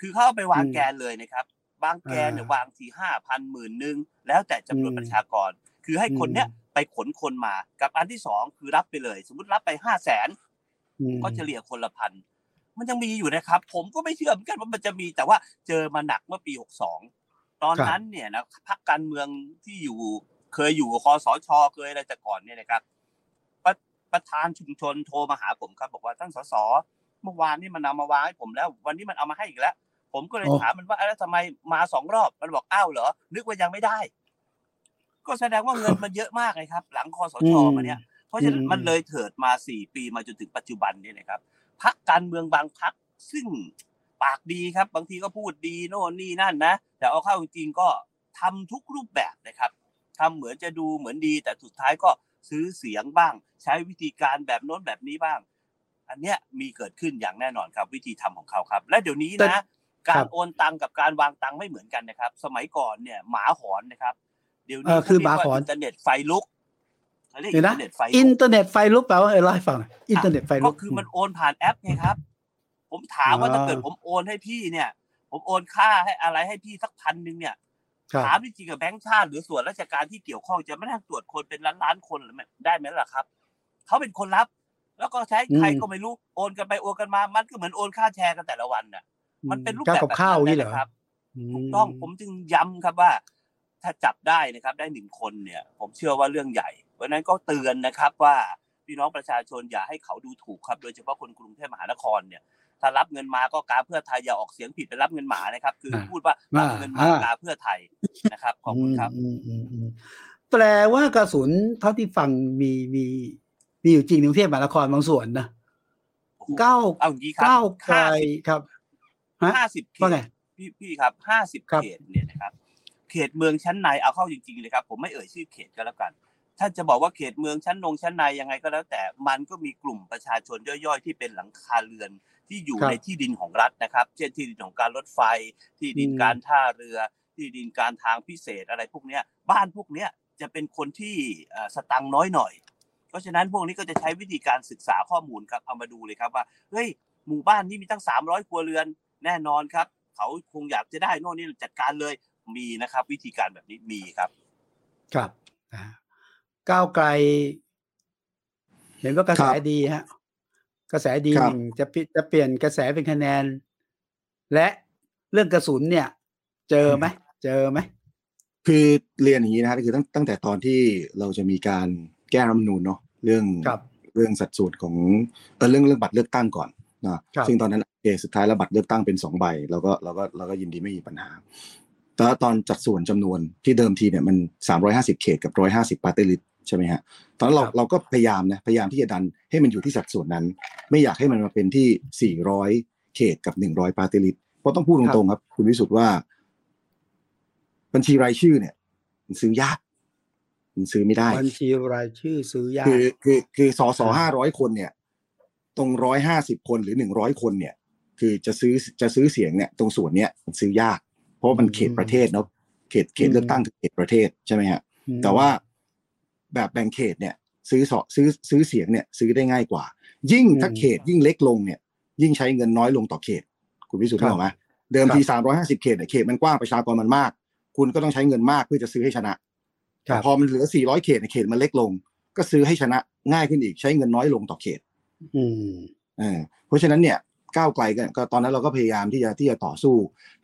คือเขาเอาไปวางอืมแกนเลยนะครับวางแกนเนี่ยอ่าวางทีห้าพันหมื่นหนึ่งแล้วแต่จำนวนอืมประชากร คือให้คนเนี้ย ไปขนคนมา กับอันที่สองคือรับไปเลย สมมติรับไปห้าแสนอืมก็เฉลี่ยคนละพันมันยังมีอยู่นะครับ ผมก็ไม่เชื่อเหมือนกันว่ามันจะมีแต่ว่าเจอมาหนักเมื่อปี62ตอนนั้นเนี่ยนะพักการเมืองที่อยู่เคยอยู่คอสชเคยอะไรแต่ก่อนเนี่ยนะครับไปไปประธานชุมชนโทรมาหาผมครับ บอกว่าท่านสสเมื่อวานนี่มันเอามาวางให้ผมแล้ว วันนี้มันเอามาให้อีกแล้ว ผมก็เลยโอ้ถามมันว่าเอ้าแล้วทำไมมาสองรอบมันบอกอ้าวเหรอ นึกว่ายังไม่ได้ ก็แสดงว่าเงินมันเยอะมากเลยครับ หลังคอสชมาเนี่ย เพราะฉะนั้นมันเลยเถิดมาสี่ปีมาจนถึงปัจจุบันนี่นะครับพักการเมืองบางพักซึ่งปากดีครับ บางทีก็พูดดีโน่นนี่นั่นนะ แต่เอาเข้าจริงๆก็ทำทุกรูปแบบนะครับทำเหมือนจะดูเหมือนดี แต่สุดท้ายก็ซื้อเสียงบ้าง ใช้วิธีการแบบโน้นแบบนี้บ้าง อันเนี้ยมีเกิดขึ้นอย่างแน่นอนครับ วิธีทำของเขาครับ และเดี๋ยวนี้แต่นะครัการบโอนตังกับการวางตังไม่เหมือนกันนะครับ สมัยก่อนเนี่ยหมาหอนนะครับ เดี๋ยวเอนี้อคือเขเรียกหมาหอนว่าอินเทอร์เน็ตไฟลุกเขาเรียกเดี๋อิยวนนะเทอร์เน็ตไฟอิลุนกเทอร์เน็ตไฟลุกแปลว่าอะไรเล่าให้ฟังหน่อยอินเทอร์เน็ตไฟลุก็กคือมันโอนผ่านแอปไงครับ ผมถามว่าอ่าถ้าเกิดผมโอนให้พี่เนี่ย ผมโอนค่าให้อะไรให้พี่สักพันหนึ่งเนี่ยครับถามจริงๆกับแบงค์ชาติ หรือส่วนราชการที่เกี่ยวข้องจะไม่ได้ตรวจคนเป็นล้านล้านๆคนหรือไม่ได้ไหมล่ะครับเขาเป็นคนรับ แล้วก็ใช้ใครก็ไม่รู้โอนกันไปโอนกันมา มันก็เหมือนโอนค่าแชร์กันแต่ละวันน่ะ มันเป็นรูปค่าแบบกับข้าวแบบนี่นั้นเหรอนะครับมถูกต้องผมจึงย้ำครับว่า ถ้าจับได้นะครับได้หนึ่งคนเนี่ย ผมเชื่อว่าเรื่องใหญ่ เพราะฉะนั้นก็เตือนนะครับว่าพี่น้องประชาชนอย่าให้เขาดูถูกครับ โดยเฉพาะคนกรุงเทพมหานครเนี่ย ถ้ารับเงินมาก็กาเพื่อไทยอย่าออกเสียงผิดไปรับเงินหมานะครับ คืออ่าพูดว่ารับเงินมาอ่ากาเพื่อไทยนะครับขอบคุณครับอืมอืมอืมแปลว่ากระสุนเท่าที่ฟังมีมีมีอยู่จริงในกรุงเทพมหานครบางส่วนนะเก้าเอาอย่างนี้ครัเก้าไกลห้าสิบครับฮะห้าสิบเขว่าไงตพี่พี่ครับห้าสิบครับเขตเนี่ยนะครับ เขตเมืองชั้นในเอาเข้าจริงๆเลยครับผมไม่เอ่ยชื่อเขตก็แล้วกันถ้าจะบอกว่าเขตเมืองชั้นนงชั้นในยังไงก็แล้ว แต่มันก็มีกลุ่มประชาชนย่อยๆ ที่เป็นหลังคาเรือนที่อยู่ครับในที่ดินของรัฐนะครับ เช่นที่ดินของการรถไฟ ที่ดินอืมการท่าเรือ ที่ดินการทางพิเศษอะไรพวกเนี้ย บ้านพวกเนี้ยจะเป็นคนที่เอ่อสตังค์น้อยหน่อย เพราะฉะนั้นพวกนี้ก็จะใช้วิธีการศึกษาข้อมูลครับเอามาดูเลยครับว่าเฮ้ยหมู่บ้านนี้มีตั้งสามร้อยครัวเรือนแน่นอนครับ เขาคงอยากจะได้โน่นนี่จัดการเลย มีนะครับ วิธีการแบบนี้มีครับ ครับอ่าก้าวไกล เห็นว่ากระแสครับดีฮะ กระแสดีครับหนึ่งจะเปลี่ยนจะเปลี่ยนกระแสเป็นคะแนน และเรื่องกระสุนเนี่ย เจอไหมเจอไหมคือเรียนอย่างนี้นะฮะคือตั้งตั้งแต่ตอนที่เราจะมีการแก้รัฐธรรมนูญเนาะเรื่องครับเรื่องสัดส่วนของเออเรื่องเรื่องบัตรเลือกตั้งก่อนนะครับซึ่งตอนนั้นโอเคสุดท้ายแล้วบัตรเลือกตั้งเป็นสองใบเราก็เราก็เราก็ยินดีไม่มีปัญหา แต่ว่าตอนจัดส่วนจำนวนที่เดิมทีเนี่ยมัน 350 เขตกับ 150 party list ใช่ไหมฮะตอนนั้นเราครับเราก็พยายามนะพยายามที่จะดันให้มันอยู่ที่สัดส่วนนั้น ไม่อยากให้มันมาเป็นที่ 400 เขตกับ 100 party list เพราะต้องพูดตรงๆครับ คุณวิสุทธ์ว่า บัญชีรายชื่อเนี่ย มันซื้อยากมันซื้อไม่ได้ บัญชีรายชื่อซื้อยากคือคือคือสอสออ่าห้าร้อยคนเนี่ย ตรงร้อยห้าสิบคนหรือหนึ่งร้อยคนเนี่ย คือจะซื้อจะซื้อเสียงเนี่ย ตรงส่วนเนี้ยมันซื้อยากเพ ราะว่ามันเขตประเทศเนาะเขตเขตเลือกตั้งคือเขตประเทศใช่ไหมฮะอืมแต่ว่าแบบแบ่งเขตเนี่ยซื้อสอซื้อซื้อเสียงเนี่ยซื้อได้ง่ายกว่า ยิ่งถ้าเขตยิ่งเล็กลงเนี่ย ยิ่งใช้เงินน้อยลงต่อเขต คุณวิสุทธิ์ครับรู้ไหมเดิมทีครับสามร้อยห้าสิบเขตเนี่ยเขตมันกว้างประชากรมันมาก คุณก็ต้องใช้เงินมากเพื่อจะซื้อให้ชนะครัแต่บพอมันเหลือ400เขตเนี่ยเขตมันเล็กลง ก็ซื้อให้ชนะง่ายขึ้นอีกใช้เงินน้อยลงต่อเขต อืมเออเพราะฉะนั้นเนี่ย ก้าวไกลก็ก็ตอนนั้นเราก็พยายามที่จะที่จะต่อสู้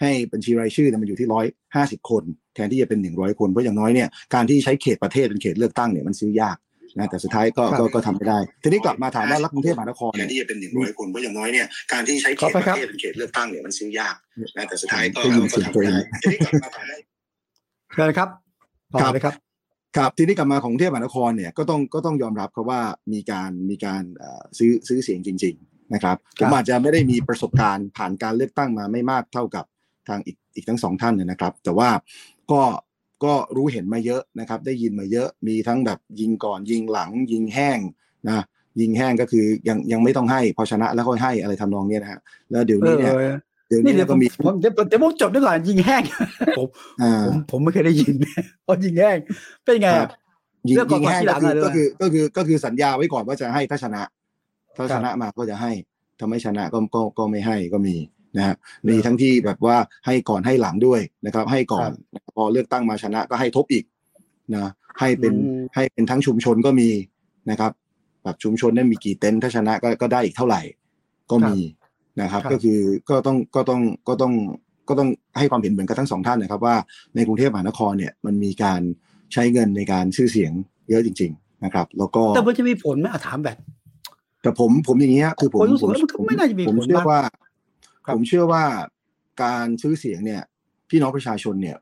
ให้บัญชีรายชื่อเนี่ยมันอยู่ที่ร้อยห้าสิบคน แทนที่จะเป็นหนึ่งร้อยคนเพราะอย่างน้อยเนี่ยการที่ใช้เขตประเทศเป็นเขตเลือกตั้งเนี่ยมันซื้อยากนะแต่สุดท้ายก็ครับก็ก็ทำไม่ได้ ทีนี้กลับมาถามว่ารัฐกรุงเทพมหานครแทเนี่นยที่จะเป็นหนึ่งร้อยคนเพราะอย่างน้อยเนี่ยการที่ใช้เขขอตไปปครับระเทศเป็นเขตเลือกตั้งเนี่ยมันซื้อยากนะแต่สุดท้ายก็ได้ยินเสียงตัวเองทีนี้กลับมาถามว่าเชิญครับต่อเลยครับครับทีนี้กลับมาของกรุงเทพมหานครเนี่ยก็ต้องก็ต้องยอมรับครับว่ามีการมีการเอ่อซื้อซื้อเสียงจริงๆ นะครับผมอาจจะไม่ได้มีประสบการณ์ผ่านการเลือกตั้งมาไม่มากเท่ากับทางอีกอีกทั้งสองท่านเนยนะครับ แต่ว่าก็ก็รู้เห็นมาเยอะนะครับ ได้ยินมาเยอะมีทั้งแบบยิงก่อนยิงหลัง ยิงแห้งนะยิงแห้งก็คือยังยังไม่ต้องให้พอชนะแล้วค่อยให้อะไรทำนองเนี้ยนะฮะแล้วเดี๋ยวเอนี้อเนี่ยเดี๋ยวนี่นี้เดี๋ยวผก็มมีผมเดี๋ยวเดี๋ยวผมจบด้วยก่อนยิงแห้งผมอ่าผมผมไม่เคยได้ยินเพราะยิงแห้งเป็นไงครัอะบยิงเลือกก่อนยิงแห้งก่อนทีหลัก็งคืออะเลยก็คือก็คือก็คือสัญญาไว้ก่อนว่าจะให้ถ้าชนะ ถ้าครัชบนะมาก็จะให้ถ้าไม่ชนะก็ก็ก็ไม่ให้ก็มีนะฮะมีทั้งที่แบบว่าให้ก่อนให้หลังด้วยนะครับ ให้ก่อนพอเลือกตั้งมาชนะก็ให้ทบอีกนะให้เป็นอืมให้เป็นทั้งชุมชนก็มีนะครับแบบชุมชนนั้นมีกี่เต็นท์ถ้าชนะก็ก็ได้อีกเท่าไหร่ ก็มีนะครับครับ ก็คือก็ต้องก็ต้องก็ต้องก็ต้องให้ความเห็นเหมือนกันทั้งสองท่านนะครับ ว่าในกรุงเทพมหานครเนี่ยมันมีการใช้เงินในการชื่อเสียงเยอะจริงนะครับ แล้วก็แต่มันจะมีผลไหมอะถามแบบ แต่ผมผมอย่างนี้ฮะคือผมผมรู้สึกผมว่ามันก็ไม่น่าจะมีผมผลเชื่อมากว่าครับผมเชื่อว่าการซื้อเสียงเนี่ย พี่น้องประชาชนเนี่ย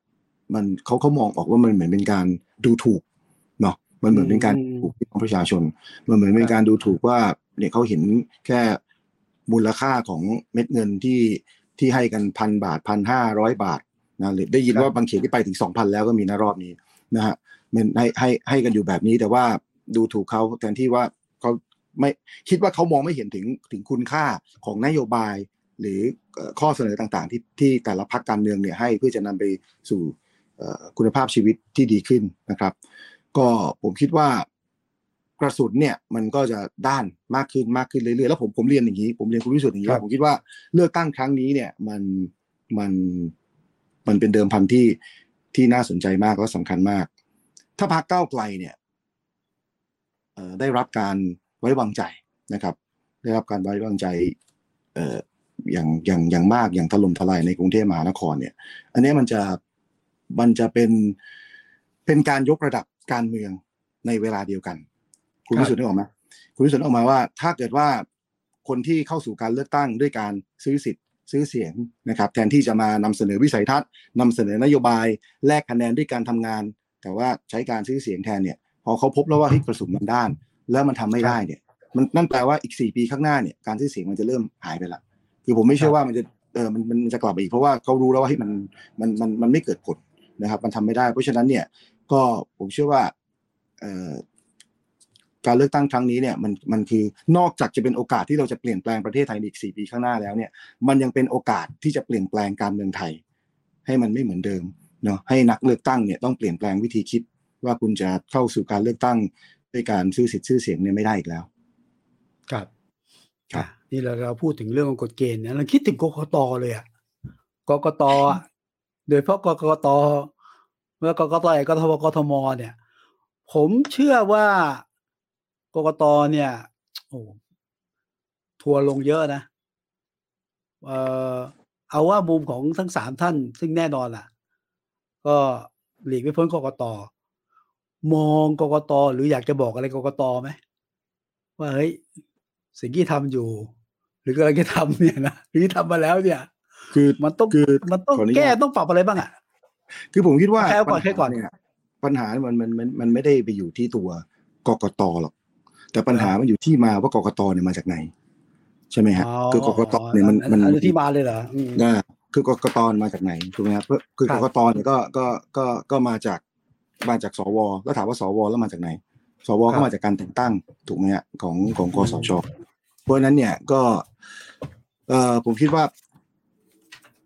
มันเขาเขามองออกว่ามันเหมือนเป็นการดูถูกเนาะมันเหมือนเป็นการดูถูกพี่น้องประชาชน มันเหมือนเป็นการดูถูกว่าเนี่ยเขาเห็นแค่มูลค่าของเม็ดเงินที่ที่ให้กันพันบาทพันห้าร้อยบาทนะหรือได้ยินว่าบางเขตที่ไปถึงสองพันแล้วก็มีนะรอบนี้นะฮะมันให้ให้ให้กันอยู่แบบนี้แต่ว่าดูถูกเขาแทนที่ว่าเขา ไม่คิดว่าเขามองไม่เห็นถึงถึงคุณค่าของนโยบาย หรือเอ่อข้อเสนอต่างๆ ที่ที่แต่ละพรรคการเมืองเนี่ยให้เพื่อจะนำไปสู่เอ่อคุณภาพชีวิตที่ดีขึ้นนะครับ ก็ผมคิดว่ากระสุนเนี่ยมันก็จะด้านมากขึ้นมากขึ้นเรื่อยๆแล้วผมผมเรียนอย่างนี้ ผมเรียนคุณวิสุทธิ์อย่างนี้ครับว่าผมคิดว่าเลือกตั้งครั้งนี้เนี่ยมันมันมันเป็นเดิมพันที่ที่น่าสนใจมากและสำคัญมาก ถ้าพรรคก้าวไกลเนี่ยเอ่อได้รับการ ไว้วางใจนะครับ ได้รับการไว้วางใจอออย่างอย่างอย่างมากอย่างถล่มทลายในกรุงเทพมหานครเนี่ย อันนี้มันจะมันจะเป็นเป็นการยกระดับการเมืองในเวลาเดียวกัน คุณครับวิสุทธิ์นึกออกไหมคุณวิสุทธิ์ออกมาว่า ถ้าเกิดว่าคนที่เข้าสู่การเลือกตั้งด้วยการซื้อสิทธิ์ซื้อเสียงนะครับ แทนที่จะมานำเสนอวิสัยทัศน์นำเสนอนโยบายแลกคะแนนด้วยการทำงาน แต่ว่าใช้การซื้อเสียงแทนเนี่ยพอเขาพบแล้วว่าเฮ้ยกระสุนมันด้าน แล้วมันทำไม่ได้เนี่ย มันนั่นแปลว่าอีกสี่ปีข้างหน้าเนี่ยการซื้อเสียงมันจะเริ่มหายไปละคือผมไม่เชื่อว่ามันจะเออมันมันมันจะกลับมาอีกเพราะว่าเขารู้แล้วว่าเฮ้ยมันมันมันมันไม่เกิดผลนะครับ มันทำไม่ได้ เพราะฉะนั้นเนี่ยก็ผมเชื่อว่าเอ่อการเลือกตั้งครั้งนี้เนี่ยมันมันคือนอกจากจะเป็นโอกาสที่เราจะเปลี่ยนแปลงประเทศไทยในอีกสี่ปีข้างหน้าแล้วเนี่ย มันยังเป็นโอกาสที่จะเปลี่ยนแปลงการเมืองไทย ให้มันไม่เหมือนเดิมเนาะให้นักเลือกตั้งเนี่ยต้องเปลี่ยนแปลงวิธีคิดว่าคุณจะเข้าสู่การเลือกตั้ง ด้วยการซื้อสิทธิ์ซื้อเสียงเนี่ยไม่ได้อีกแล้ว ครับครับอะนี่เราเราพูดถึงเรื่องของกฎเกณฑ์เนี่ยเราคิดถึงกกตเลยอะกกตอะโดยเฉพาะกกตเมื่อกกตใหญ่กทบกทมเนี่ย ผมเชื่อว่ากกตเนี่ยโอ้ทัวร์ลงเยอะนะเออเอาว่ามุมของทั้งสามท่าน ซึ่งแน่นอนล่ะ ก็หลีกไม่พ้นกกต มองกกตหรืออยากจะบอกอะไรกกตไหมว่าเฮ้ยสิ่งที่ทำอยู่ หรือกำลังจะทำเนี่ยนะหรือที่ทำมาแล้วเนี่ย คือมันต้องคือมันต้องขออนุญาตแก้ต้องปรับอะไรบ้างอะคือผมคิดว่าแค่ก่อนปัญแค่ก่อนหาเนี่ยปัญหามันมันมันมันไม่ได้ไปอยู่ที่ตัวกกตหรอก แต่ปัญหามันอยู่ที่มาว่ากกตเนี่ยมาจากไหน ใช่ไหมฮะคือกกตเนี่ยมันมันอันที่มาเลยเหรออืมนะคือกกตมาจากไหนถูกไหมครับเพื่อคือครักบกตเนี่ยก็ก็ก็ก็มาจาก มาจากสวแล้วถามว่าสวแล้วมาจากไหน สวก็มาจากการแต่งตั้งถูกไหมฮะของของกสชเพราะฉะนั้นเนี่ยก็เอ่อผมคิดว่า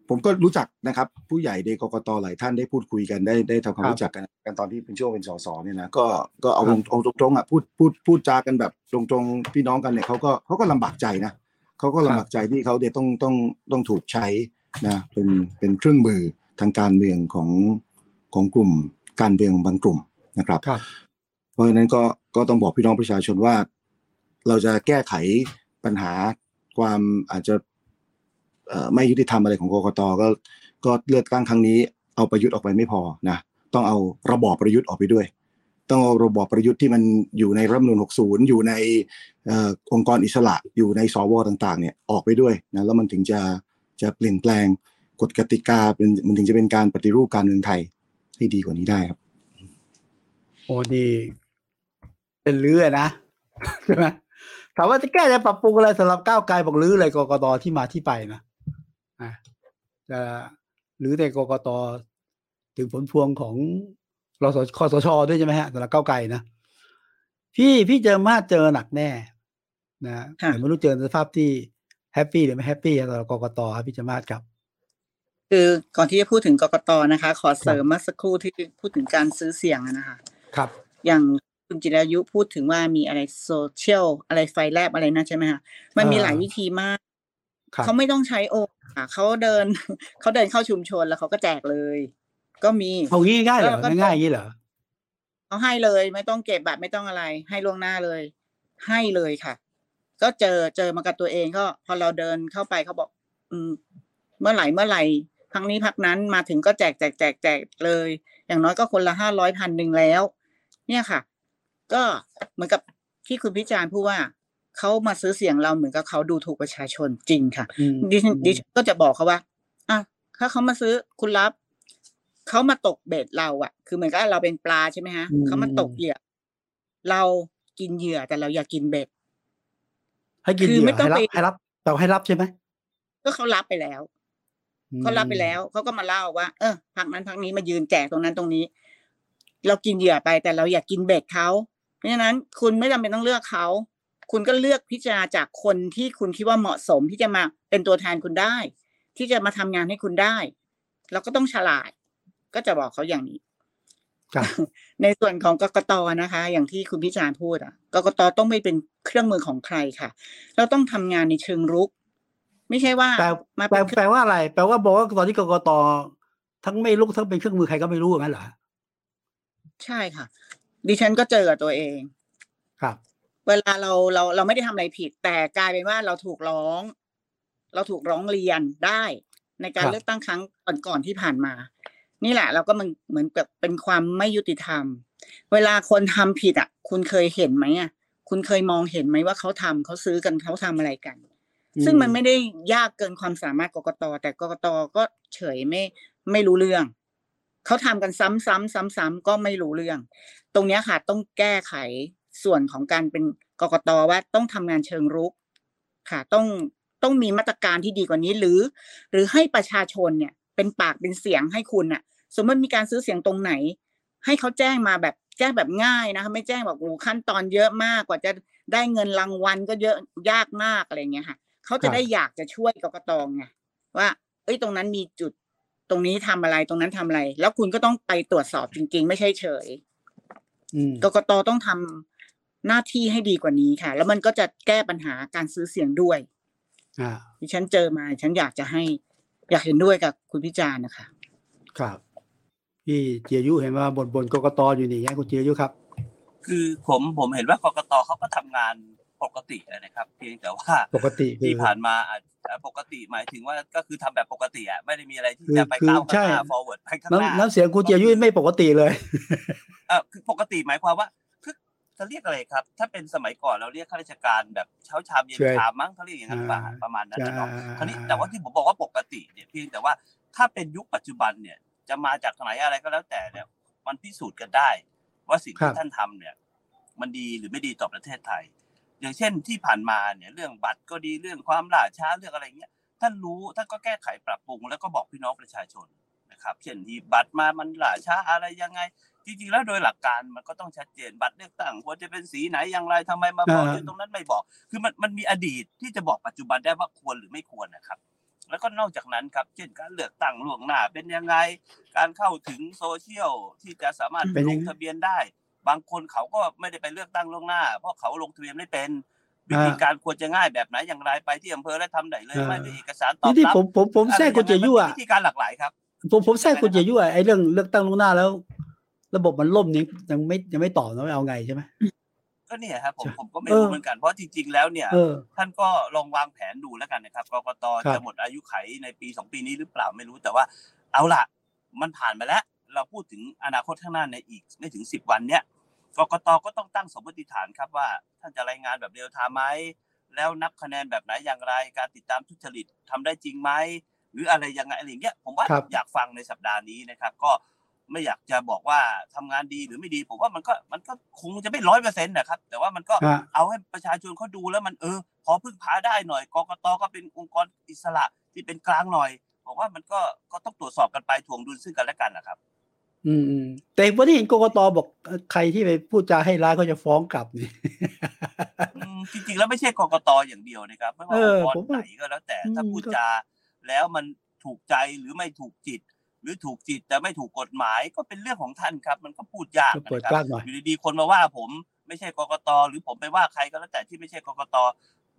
ผมก็รู้จักนะครับ ผู้ใหญ่ในกกตหลายท่านได้พูดคุยกันได้ได้ทำความครับรู้จักกันกันตอนที่เป็นช่วงเป็นสสเนี่ยนะก็ก็เอาครับเอาตรงๆอะพูดพูดพูดจากันแบบตรงๆพี่น้องกันเนี่ยเขาก็เขาก็ลำบากใจนะเขาก็ลำบากใจที่เขาเนี่ยต้องต้องต้องถูกใช้นะเป็นเป็นเครื่องมือทางการเมืองของของกลุ่ม การเมืองบางกลุ่มนะครับครับ เพราะฉะนั้นก็ก็ต้องบอกพี่น้องประชาชนว่า เราจะแก้ไขปัญหาความอาจจะเอ่อไม่ยุติธรรมอะไรของกกตก็ก็เลือกตั้งครั้งนี้เอาประยุทธ์ออกไปไม่พอนะต้องเอาระบอบประยุทธ์ออกไปด้วย ต้องเอาระบอบประยุทธ์ที่มันอยู่ในรัฐธรรมนูญ60 อยู่ในเอ่อองค์กรอิสระอยู่ในสวต่าง ๆ เนี่ยออกไปด้วยนะแล้วมันถึงจะจะเปลี่ยนแปลงกฎกติกาเป็นมันถึงจะเป็นการปฏิรูปการเมืองไทย ให้ดีกว่านี้ได้ครับ โอ้ดี เป็นลื้อนะใช่ไหมถามว่าจะแก้จะปรับปรุงอะไรสำหรับก้าวไกลบอกลื้อเลยกกตที่มาที่ไปนะอะจะหรือในกกตถึงผลพวงของรสคสชด้วยใช่ไหมฮะสำหรับก้าวไกลนะพี่พี่เจอมาเจอหนักแน่ นะค่ะแต่ไม่รู้เจอในสภาพที่ happy หรือไม่ happy สำหรับกกตครับพี่เจอมาศครับ คือก่อนที่จะพูดถึงกกตนะคะ ขอเสริมเมื่อสักครู่ที่พูดถึงการซื้อเสียงอะนะคะครับ อย่างคุณจิรายุพูดถึงว่ามีอะไรโซเชียลอะไรไฟแลบอะไรนะใช่ไหมคะมันมีอ่าหลายวิธีมากครับเขาไม่ต้องใช้โอนค่ะเขาเดินเขาเดินเข้าชุมชนแล้วเขาก็แจกเลย ก็มีเอางี้ง่ายเหรอแล้วก็ง่ายๆอย่างนี้เหรอเขาให้เลยไม่ต้องเก็บบัตรไม่ต้องอะไร ให้ล่วงหน้าเลย ให้เลยค่ะ ก็เจอเจอมากับตัวเองก็ พอเราเดินเข้าไปเขาบอก อืมเมื่อไหร่เมื่อไหร่ พักนี้พักนั้นมาถึงก็แจกแจกแจกแจกเลย อย่างน้อยก็คนละห้าร้อยพันหนึ่งแล้ว เนี่ยค่ะ ก็เหมือนกับที่คุณพิจารณ์พูดว่าเขามาซื้อเสียงเราเหมือนกับเขาดูถูกประชาชนจริงค่ะอืมดิฉันอืมดิฉันก็จะบอกเขาว่าอะถ้าเขามาซื้อคุณรับเขามาตกเบ็ดเราอะคือเหมือนกับเราเป็นปลาใช่ไหมฮะอืมเขามาตกเหยื่อเรากินเหยื่อแต่เราอย่ากินเบ็ดให้กินคือเหยื่ไม่อต้องให้รับไปให้รับแต่ให้รับใช่ไหมก็เขารับไปแล้ว เขารับไปแล้วเขาก็มาเล่าว่า เออพักนั้นพักนี้มายืนแจกตรงนั้นตรงนี้ เรากินเหยื่อไปแต่เราอยากกินเบ็ดเขาเพราะฉะนั้นคุณไม่จำเป็นต้องเลือกเขาคุณก็เลือกพิจารณาจากคนที่คุณคิดว่าเหมาะสมที่จะมาเป็นตัวแทนคุณได้ ที่จะมาทำงานให้คุณได้ เราก็ต้องฉลาด ก็จะบอกเขาอย่างนี้ครับในส่วนของกกตนะคะ อย่างที่คุณพิจารณ์พูดอะกกตต้องไม่เป็นเครื่องมือของใครค่ะ เราต้องทำงานในเชิงรุก ไม่ใช่ว่าแปลมาแปลเป็นเครื่องแปลว่าอะไร แปลว่าบอกว่าตอนที่กกตทั้งไม่ลุกทั้งเป็นเครื่องมือใครก็ไม่รู้อย่างนั้นเหรอใช่ค่ะ ดิฉันก็เจอกับตัวเอง ครับ เวลาเราเราเราไม่ได้ทำอะไรผิด แต่กลายเป็นว่าเราถูกร้อง เราถูกร้องเรียนได้ ในการครับเลือกตั้งครั้งก่อนๆที่ผ่านมา นี่แหละ เราก็มันเหมือนแบบเป็นความไม่ยุติธรรม เวลาคนทำผิดอะ คุณเคยเห็นไหมอะคุณเคยมองเห็นไหมว่าเขาทำเขาซื้อกันเขาทำอะไรกัน ซึ่งมันไม่ได้ยากเกินความสามารถกกตแต่กกตก็เฉยไม่ไม่รู้เรื่องเขาทำกันซ้ำๆซ้ำๆก็ไม่รู้เรื่อง ตรงนี้ค่ะต้องแก้ไขส่วนของการเป็นกกตว่าต้องทำงานเชิงรุก ค่ะ ต้องต้องมีมาตรการที่ดีกว่านี้หรือ หรือให้ประชาชนเนี่ย เป็นปากเป็นเสียงให้คุณน่ะสมมติมีการซื้อเสียงตรงไหน ให้เขาแจ้งมาแบบแจ้งแบบง่ายนะคะไม่แจ้งแบบโอ้ขั้นตอนเยอะมากกว่าจะได้เงินรางวัลก็เยอะยากมากอะไรเงี้ยค่ะ เขาจะได้อยากจะช่วยกกตไงว่า เอ้ยตรงนั้นมีจุดตรงนี้ทำอะไรตรงนั้นทำอะไร แล้วคุณก็ต้องไปตรวจสอบจริง ๆ ไม่ใช่เฉยอืมกกตต้องทำหน้าที่ให้ดีกว่านี้ค่ะ แล้วมันก็จะแก้ปัญหาการซื้อเสียงด้วยอ่าที่ฉันเจอมาฉันอยากจะให้ อยากเห็นด้วยกับคุณพิจารณ์นะคะ ครับพี่เจียยุเห็นว่าบนบนกกตอยู่นี่ยังคุณเจียยุครับ คือผมผมเห็นว่ากกตเขาก็ทำงาน ปกตินะครับ เพียงแต่ว่าปกติคือที่ผ่านมาอาจจะปกติหมายถึงว่าก็คือทำแบบปกติอะไม่ได้มีอะไรที่คือจะไปคือก้าวข้างหใช่น้า forward ไปข้างหน้ำน้าน้ำเสียงคุณเจียยุไม่ปกติเลยเออคือปกติหมายความว่าคือจะเรียกอะไรครับ ถ้าเป็นสมัยก่อนเราเรียกข้าราชการแบบเช้าชามเย็นใช่ชามมั้งเขาเรียกอย่างนั้นหรือเปล่าอ่าประมาณนั้นนะเนาะอ่าคราวนี้แต่ว่าที่ผมบอกว่าปกติเนี่ยเพียงแต่ว่าถ้าเป็นยุคปัจจุบันเนี่ย จะมาจากไหนอะไรก็แล้วแต่เนี่ยมันพิสูจน์กันได้ ว่าสิ่งครัที่บท่านทำเนี่ย มันดีหรือไม่ดีต่อประเทศไทย อย่างเช่นที่ผ่านมาเนี่ยเรื่องบัตรก็ดีเรื่องความล่าช้าเรื่องอะไรเงี้ยท่านรู้ท่านก็แก้ไขปรับปรุง แล้วก็บอกพี่น้องประชาชนนะครับ เช่นที่บัตรมามันล่าช้าอะไรยังไง จริงๆแล้วโดยหลักการมันก็ต้องชัดเจนบัตรเลือกตั้งควรจะเป็นสีไหนอย่างไรทำไมมาบอกอ่าอยู่ตรงนั้นไม่บอก คือมันมันมีอดีตที่จะบอกปัจจุบันได้ว่าควรหรือไม่ควรนะครับแล้วก็นอกจากนั้นครับ เช่นการเลือกตั้งล่วงหน้าเป็นยังไง การเข้าถึงโซเชียลที่จะสามารถเป็นลยังงไงทะเบียนได้ บางคนเขาก็ไม่ได้ไปเลือกตั้งล่วงหน้า เพราะเขาลงทะเบียนไม่เป็นวิธีการควรจะง่ายแบบไหนอย่างไรไปที่อำเภอและทำไหนเลยอ่าไม่มีเอกสารตอบนี่ที่รับผมผมผมแทรกคุณเจียยุมัอะนมีวิธีการหลากหลายครับ ผมผมแทรกคุณเจียยุอะไอ้เรื่องเลือกตั้งล่วงหน้าแล้ว ระบบมันล่มยังยังไม่ยังไม่ตอบนะว่าเอาไงใช่ไหมก็เนี่ยครับผมใช่ผมก็ไม่เออรู้เหมือนกันเพราะจริง ๆ แล้วเนี่ยเออท่านก็ลองวางแผนดูแล้วกันนะครับกกตครับจะหมดอายุไขในปีสองปีนี้หรือเปล่าไม่รู้แต่ว่า เอาล่ะ มันผ่านมาแล้ว เราพูดถึงอนาคตข้างหน้าในอีกไม่ถึงสิบวันเนี้ยกกตก็ต้องตั้งสมมติฐานครับว่าท่านจะรายงานแบบเรียลไทม์ไหมแล้วนับคะแนนแบบไหนอย่างไร การติดตามทุจริตทำได้จริงไหมหรืออะไรยังไงอะไรอย่างเงี้ยผมว่าครับอยากฟังในสัปดาห์นี้นะครับ ก็ไม่อยากจะบอกว่าทำงานดีหรือไม่ดี ผมว่ามันก็มันก็คงจะไม่ร้อยเปอร์เซ็นต์นะครับ แต่ว่ามันก็ฮะเอาให้ประชาชนเขาดูแล้วมันเออ พอพึ่งพาได้หน่อยกกตก็เป็นองค์กรอิสระที่เป็นกลางหน่อยผมว่ามันก็ก็ต้องตรวจสอบกันไปถ่วงดุลซึ่งกันและกันนะครับ อืมอืมแต่วันนี้เห็นกกตบอกเอ่อใครที่ไปพูดจาให้ร้ายเขาจะฟ้องกลับนี่อืมจริงๆแล้วไม่ใช่กกตอย่างเดียวนะครับไม่ว่าเออองค์กรผมว่าไหนก็แล้ว แต่อืมถ้าพูดก็จาแล้วมันถูกใจหรือไม่ถูกจิต หรือถูกจิตแต่ไม่ถูกกฎหมายก็เป็นเรื่องของท่านครับ มันก็พูดยากก็เปิดนะคกรัล้าบงหน่อยอยู่ดีๆคนมาว่าผมไม่ใช่กกตหรือผมไปว่าใครก็แล้วแต่ที่ไม่ใช่กกต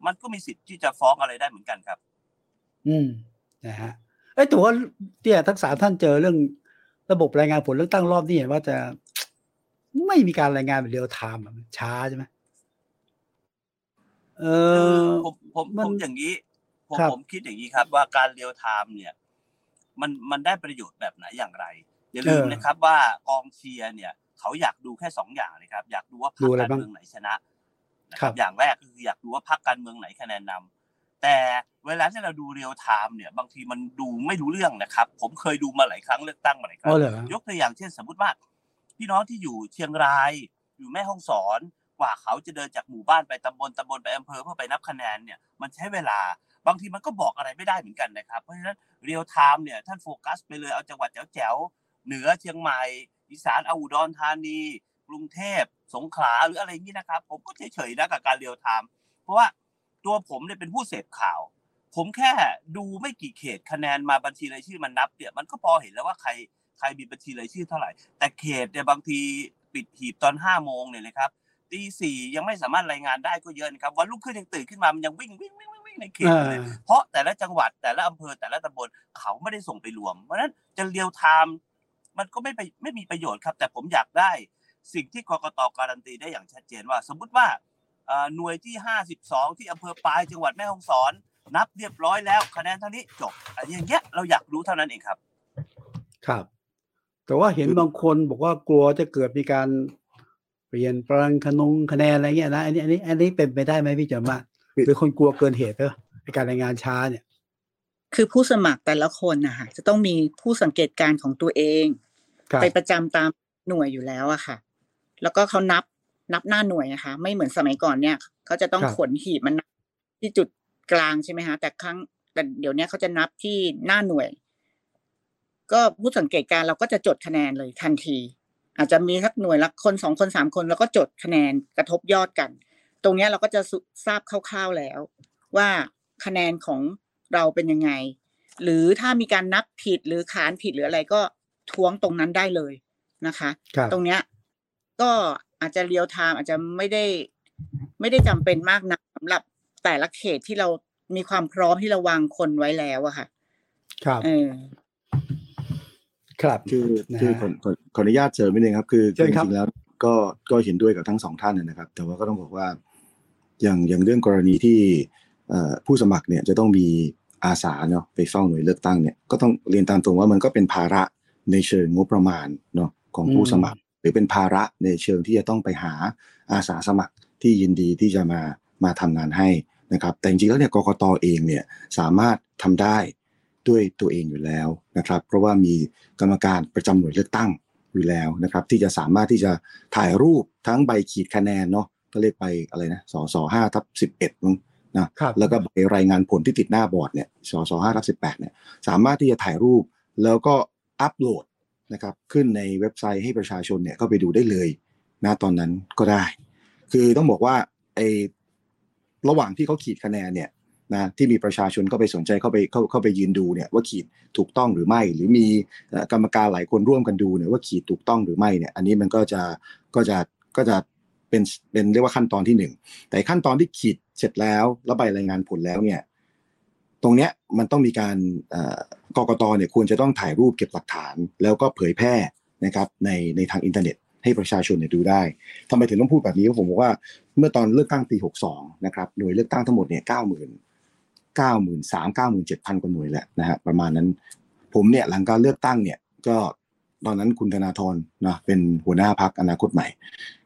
มันก็มีสิทธิ์ที่จะฟ้องอะไรได้เหมือนกันครับ อืมนะฮะเอ้ยแต่ว่าเนี่ยทั้งสามท่านเจอเรื่อง ระบบรายงานผลเลือกตั้งรอบนี้เห็นว่าจะไม่มีการรายงานแบบเรียลไทม์อะมันช้าใช่ไหมเอคืออผมผมมันผมอย่างนี้ผมครับผมคิดอย่างนี้ครับ ว่าการเรียลไทม์เนี่ย มันมันได้ประโยชน์แบบไหนอย่างไร อย่าลืมเออนะครับ ว่ากองเชียร์เนี่ย เขาอยากดูแค่สองอย่างเลยครับ อยากดูว่าพรรคอะไรการบ้างเมืองไหนชนะนะคครับอย่างแรกก็คืออยากดูว่าพรรคการเมืองไหนคะแนนนำ แต่เวลาที่เราดูเรียลไทม์เนี่ยบางทีมันดูไม่รู้เรื่องนะครับ ผมเคยดูมาหลายครั้งเลือกตั้งมาหลายครั้อ๋องเหรอยกตัวอย่างเช่นสมมติว่าพี่น้องที่อยู่เชียงราย อยู่แม่ฮ่องสอนกว่าเขาจะเดินจากหมู่บ้านไปตำบลตำบลไปอำเภอเพื่อไปนับคะแนนเนี่ยมันใช้เวลาบางทีมันก็บอกอะไรไม่ได้เหมือนกันนะครับ เพราะฉะนั้นเรียลไทม์เนี่ยท่านโฟกัสไปเลยเอาจังหวัดแจ๋วๆเหนือเชียงใหม่อีสานเอาอุดรธานี กรุงเทพสงขลาหรืออะไรอย่างนี้นะครับ ผมก็เฉยๆนะกับการเรียลไทม์เพราะว่า ตัวผมเนี่ยเป็นผู้เสพข่าว ผมแค่ดูไม่กี่เขตคะแนนมาบัญชีรายชื่อมันนับเนี่ยมันก็พอเห็นแล้วว่าใครใครมีบัญชีรายชื่อเท่าไหร่ แต่เขตเนี่ยบางทีปิดหีบตอนห้าโมงเนี่ยนะครับตีสี่ยังไม่สามารถรายงานได้ก็เยอะนะครับวันรุ่งขึ้นยังตื่นขึ้นมามันยังวิ่งวิ่งวิ่งวิ่งวิ่งในเขตอ่าอยู่เลยเพราะแต่ละจังหวัดแต่ละอำเภอแต่ละตำบลเขาไม่ได้ส่งไปรวม เพราะฉะนั้นจะเรียลไทม์มันก็ไม่ไปไม่มีประโยชน์ครับ แต่ผมอยากได้สิ่งที่กกตการันตีได้อย่างชัดเจนว่า สมมุติว่าเอ่อ หน่วยที่ 52 ที่อำเภอปายจังหวัดแม่ฮ่องสอน นับเรียบร้อยแล้วคะแนนเท่านี้จบอันอย่างเงี้ยเราอยากรู้เท่านั้นเองครับ ครับ แต่ว่าเห็นบางคนบอกว่ากลัวจะเกิดมีการเปลี่ยนแปลงคะนงคะแนนอะไรเงี้ยนะอันนี้อันนี้อันนี้เป็นไปได้ไหมพี่จอมมาหรือคนกลัวเกินเหตุเปล่าในการรายงานช้าเนี่ย คือผู้สมัครแต่ละคนนะคะจะต้องมีผู้สังเกตการณ์ของตัวเองครับไปประจำตามหน่วยอยู่แล้วอะค่ะ แล้วก็เขานับ นับหน้าหน่วยนะคะ ไม่เหมือนสมัยก่อนเนี่ยเขาจะต้องขนหีบมันนับที่จุดกลางใช่ไหมคะแต่ครั้งแต่เดี๋ยวนี้เขาจะนับที่หน้าหน่วย ก็ผู้สังเกตการณ์เราก็จะจดคะแนนเลยทันที อาจจะมีสักหน่วยละคนสองคนสามคนแล้วก็จดคะแนนกระทบยอดกัน ตรงเนี้ยเราก็จะสุทราบคร่าวๆแล้ว ว่าคะแนนของเราเป็นยังไง หรือถ้ามีการนับผิดหรือขานผิดหรืออะไรก็ท้วงตรงนั้นได้เลยนะคะครับตรงเนี้ยก็ อาจจะเรียลไทม์อาจจะไม่ได้ไม่ได้จำเป็นมากนะสำหรับแต่ละเขตที่เรามีความพร้อมที่เราวางคนไว้แล้วอะค่ะ ครับเออครับคือนะฮะคือขอขอขออนุญาตเสริมนิดนึงครับ คือเชิจญครับริงๆแล้วก็ก็เห็นด้วยกับทั้งสองท่านนะครับ แต่ว่าก็ต้องบอกว่าอย่างอย่างเรื่องกรณีที่เอ่อผู้สมัครเนี่ยจะต้องมีอาสาเนาะไปเฝ้าหน่วยเลือกตั้งเนี่ยก็ต้องเรียนตามตรงว่ามันก็เป็นภาระในเชิงงบประมาณเนาะของผู้สมัคร หรือเป็นภาระในเชิงที่จะต้องไปหาอาสาสมัครที่ยินดีที่จะมามาทำงานให้นะครับแต่จริงๆแล้วเนี่ยกกตเองเนี่ยสามารถทำได้ด้วยตัวเองอยู่แล้วนะครับ เพราะว่ามีกรรมการประจำหน่วยเลือกตั้งอยู่แล้วนะครับ ที่จะสามารถที่จะถ่ายรูปทั้งใบขีดคะแนนเนาะก็เรียกไปอะไรนะสสห้าทับสิบเอ็ดมั้งนะครับแล้วก็ใบรายงานผลที่ติดหน้าบอร์ดเนี่ยสสห้าทับสิบแปดเนี่ยสามารถที่จะถ่ายรูปแล้วก็อัปโหลด นะครับขึ้นในเว็บไซต์ให้ประชาชนเนี่ยก็ไปดูได้เลยนะตอนนั้นก็ได้ คือต้องบอกว่าไอ้ระหว่างที่เขาขีดคะแนนเนี่ยนะที่มีประชาชนเข้าไปสนใจเข้าไปเข้าเข้าไปยืนดูเนี่ยว่าขีดถูกต้องหรือไม่ หรือมีกรรมการหลายคนร่วมกันดูเนี่ยว่าขีดถูกต้องหรือไม่เนี่ยอันนี้มันก็จะก็จะก็จะเป็นเป็นเรียกว่าขั้นตอนที่หนึ่งแต่ขั้นตอนที่ขีดเสร็จแล้วแล้วใบรายงานผลแล้วเนี่ยตรงเนี้ยมันต้องมีการอ่ กกตเนี่ยควรจะต้องถ่ายรูปเก็บหลักฐาน แล้วก็เผยแพร่นะครับในในทางอินเทอร์เน็ต ให้ประชาชนเนี่ยดูได้ทำไมถึงต้องพูดแบบนี้เพราะผมบอกว่าเมื่อตอนเลือกตั้งปี62นะครับหน่วยเลือกตั้งทั้งหมดเนี่ย90,000 93,000 97,000กว่าหน่วยแหละนะฮะประมาณนั้น ผมเนี่ยหลังการเลือกตั้งเนี่ยก็ตอนนั้นคุณธนาธรนะเป็นหัวหน้าพักอนาคตใหม่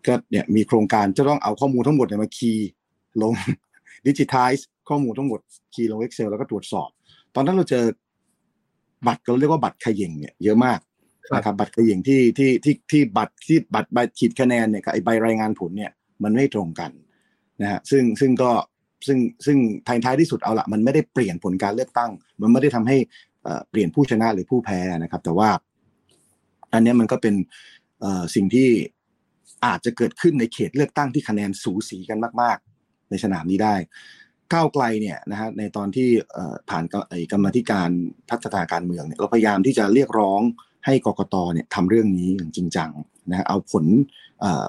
ก็เนี่ยมีโครงการจะต้องเอาข้อมูลทั้งหมดเนี่ยมาคีย์ลงดิจิทัลข้อมูลทั้งหมดคีย์ลง Excel แล้วก็ตรวจสอบ ตอนนั้นเราเจอ บัตรเราเรียกว่าบัตรเขย่งเนี่ยเยอะมากครับนะครับบัตรเขย่งที่ที่ที่ที่บัตรที่บัตรใบขีดคะแนนเนี่ยกับไอใบรายงานผลเนี่ยมันไม่ตรงกันนะฮะซึ่งซึ่งก็ซึ่งซึ่งท้ายท้ายที่สุดเอาละมันไม่ได้เปลี่ยนผลการเลือกตั้ง มันไม่ได้ทำให้เอ่อเปลี่ยนผู้ชนะหรือผู้แพ้นะครับ แต่ว่า อันเนี้ยมันก็เป็นเอ่อสิ่งที่อาจจะเกิดขึ้นในเขตเลือกตั้งที่คะแนนสูสีกันมาก ๆ ในสนามนี้ได้ ก้าวไกลเนี่ยนะฮะในตอนที่ผ่านกรรมธิการพัฒนาการเมืองเนี่ยเราพยายามที่จะเรียกร้องให้กกตเนี่ยทำเรื่องนี้อย่างจริงจังนะเอาผล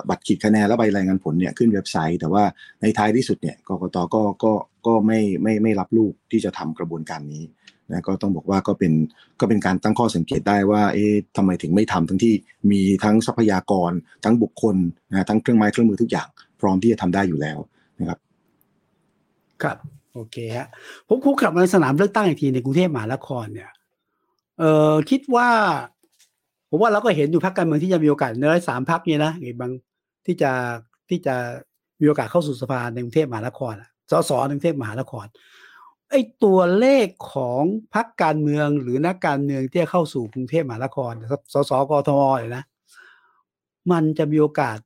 บัตรขีดคะแนนและใบรายงานผลเนี่ยขึ้นเว็บไซต์ แต่ว่าในท้ายที่สุดเนี่ยกกตก็ก็ก็ไม่ไม่ไม่รับลูกที่จะทำกระบวนการนี้นะก็ต้องบอกว่าก็เป็นก็เป็นการตั้งข้อสังเกตได้ว่าเอ๊ะทำไมถึงไม่ทำทั้งที่มีทั้งทรัพยากร ทั้งบุคคลนะทั้งเครื่องไม้เครื่องมือทุกอย่าง พร้อมที่จะทำได้อยู่แล้วนะครับ ครับโอเคฮะผมคุกกลับมาในสนามเลือกตั้งอีกทีในกรุงเทพมหานครเนี่ยเอ่อคิดว่า ผมว่าเราก็เห็นอยู่พักการเมืองที่จะมีโอกาสน้อยสามพักเนี่ยนะอีกบางที่จะที่จะมีโอกาสเข้าสู่สภาในกรุงเทพมหานครสสในกรุงเทพมหานครไอ้ตัวเลขของพักการเมืองหรือนักการเมืองที่จะเข้าสู่กรุงเทพมหานครสสกทมเลยนะ มันจะมีโอกาส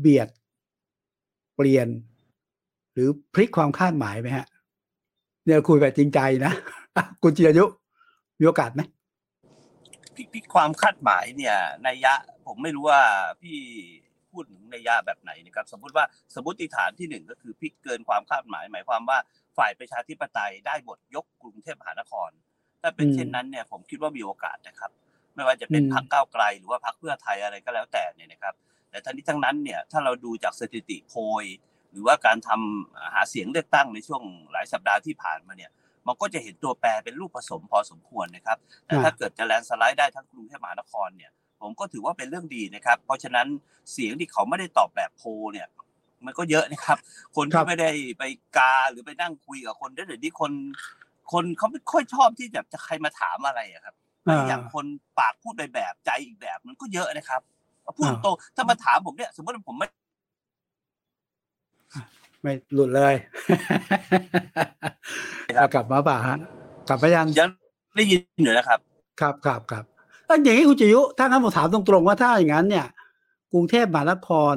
เบียดเปลี่ยน รือพลิกความคาดหมายไหมฮะ เนี่ยคุยแบบจริงใจนะคุณจิรายุมีโอกาสไหมพี่พี่ความคาดหมายเนี่ยนัยยะ ผมไม่รู้ว่าพี่พูดถึงนัยยะแบบไหนนะครับ สมมติว่าสมมติฐานที่หนึ่งก็คือพลิกเกินความคาดหมาย หมายความว่าฝ่ายประชาธิปไตยได้บทยกกรุงเทพมหานคร ถ้าเป็นเช่นนั้นเนี่ยผมคิดว่ามีโอกาสนะครับ ไม่ว่าจะเป็นพรรคก้าวไกล หรือว่าพรรคเพื่อไทยอะไรก็แล้วแต่เนี่ยนะครับ แต่ทั้งนี้ทั้งนั้นเนี่ยถ้าเราดูจากสถิติโพย หรือว่าการทำหาเสียงเลือกตั้งในช่วงหลายสัปดาห์ที่ผ่านมาเนี่ยมันก็จะเห็นตัวแปรเป็นรูปผสมพอสมควรนะครับแต่ถ้าเกิดจะแลนด์สไลด์ได้ทั้งกรุงเทพมหานครเนี่ยผมก็ถือว่าเป็นเรื่องดีนะครับ เพราะฉะนั้นเสียงที่เขาไม่ได้ตอบแบบโพลเนี่ยมันก็เยอะนะครับ คนครัที่บไม่ได้ไปกาหรือไปนั่งคุยกับคนเดี๋ยวนี้คน คนเขาไม่ค่อยชอบที่แบบจะใครมาถามอะไรอะครับอ่าอย่างคนปากพูดไปแบบใจอีกแบบมันก็เยอะนะครับพูดอ่าตรงๆถ้ามาถามผมเนี่ย สมมติว่าผมไม่ ไม่หลุดเลยครับเอากลับมาป่ะฮะกลับมายังยังได้ยินอยู่นะครับ ครับครับครับแล้วอย่างนี้คุณจิยุถ้างั้นผมถามตรงๆว่าถ้าอย่างนั้นเนี่ย กรุงเทพมหานคร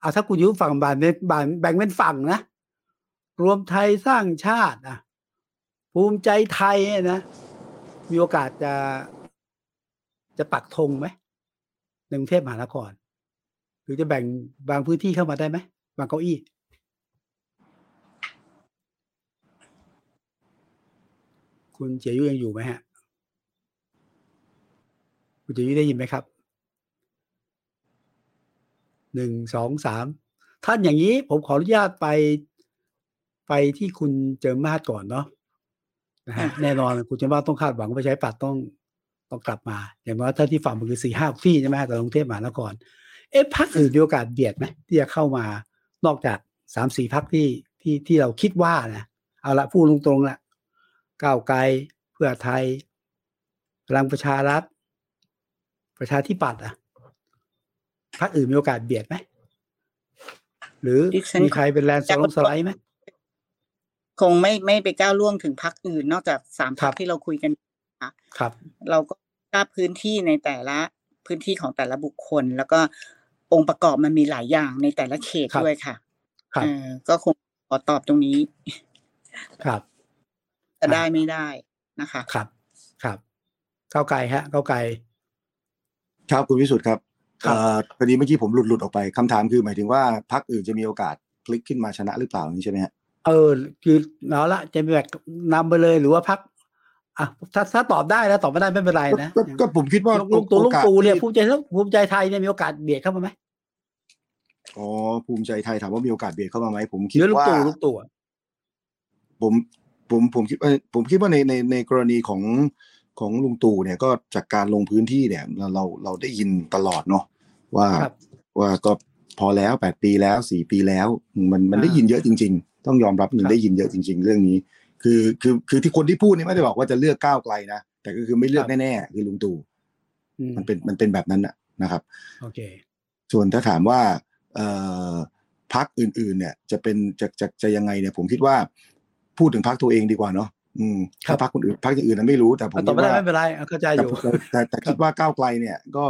เอาถ้าคุณจิยุฝั่งบานเป็นบานแบ่งเป็นฝั่งนะรวมไทยสร้างชาติอะภูมิใจไทยเนี่ยนะ มีโอกาสจะจะปักธงไหมในกรุงเทพมหานคร หรือจะแบ่งบางพื้นที่เข้ามาได้ไหม บางเก้าอี้คุณเจียยุยังอยู่ไหมฮะ คุณเจียยุได้ยินไหมครับหนึ่งสองสามท่านอย่างนี้ผมขออนุญาตไปไปที่คุณเจิมมาศก่อนเนาะนะฮะแน่นอนคุณเจิมมาศต้องคาดหวังว่าประชาธิปัตย์ต้องต้องกลับมา อย่างน้อยถ้าที่ฝั่งมันคือสี่ห้าที่ใช่ไหมแต่กรุงเทพมหานครเอ๊ะพักอื่นมีโอกาสเบียดไหมที่จะเข้ามา นอกจากสามสี่พักที่ที่ที่เราคิดว่านะเอาละพูดตรงๆละก้าวไกลเพื่อไทยพลังประชารัฐ ประชาธิปัตย์อะพักอื่นมีโอกาสเบียดไหมหรือดิฉันมีใครเป็นแลนด์สไลด์สไลด์ไหมคงไม่ไม่ไปก้าวล่วงถึงพักอื่น นอกจากสามครัพับกที่เราคุยกันครับ เราก็ทราบพื้นที่ในแต่ละพื้นที่ของแต่ละบุคคล แล้วก็ องค์ประกอบมันมีหลายอย่างในแต่ละเขตครับด้วยค่ะครับเออก็คงขอตอบตรงนี้ ครับจะอ่าได้ไม่ได้นะคะ ครับ ครับก้าวไกลฮะก้าวไกลครับคุณวิสุทธ์ครับครับเอ่อพอดีเมื่อกี้ผมหลุดหลุดออกไปคำถามคือหมายถึงว่าพรรคอื่นจะมีโอกาสพลิกขึ้นมาชนะหรือเปล่าอย่างนี้ใช่ไหมฮะเออ คือเอาละจะแบบนำไปเลยหรือว่าพัก อะถ้าถ้าตอบได้แล้วตอบไม่ได้ไม่เป็นไรนะก็ก็ผมคิดว่าลุงตู่ลุงโอกาสตู่เนี่ยที่ภูมิใจภูมิใจไทยเนี่ยมีโอกาสเบียดเข้ามาไหมอ๋อภูมิใจไทยถามว่ามีโอกาสเบียดเข้ามาไหมผมหคิดรือลุงว่าตู่ลุงตู่อะผมผมผมคิดว่าผมคิดว่าในในในกรณีของของลุงตู่เนี่ยก็จากการลงพื้นที่เนี่ยเราเราเราได้ยินตลอดเนาะว่าครับว่าก็พอแล้วแปดปีแล้วสี่ปีแล้ว มันมันอ่าได้ยินเยอะจริง ๆ ต้องยอมรับหนึ่คงรับได้ยินเยอะจริง ๆ เรื่องนี้ คือคือคือที่คนที่พูดนี่ไม่ได้บอกว่าจะเลือกก้าวไกลนะแต่ก็คือไม่เลือกแน่ๆคือลุงตู่อืมมันเป็นมันเป็นแบบนั้นนะนะครับโอเคส่วนถ้าถามว่าเอ่อพักอื่น ๆ เนี่ยจะเป็นจะจะจะยังไงเนี่ยผมคิดว่า พูดถึงพักตัวเองดีกว่าเนาะอืมครัถ้าบพักคนอื่นพักอย่างอื่นนั้นไม่รู้แต่ผมอะตอบคิดไม่ได้ว่าไม่เป็นไรอะเข้าใจอแต่ยู่แต่แต่แต่ครับคิดว่าก้าวไกลเนี่ยก็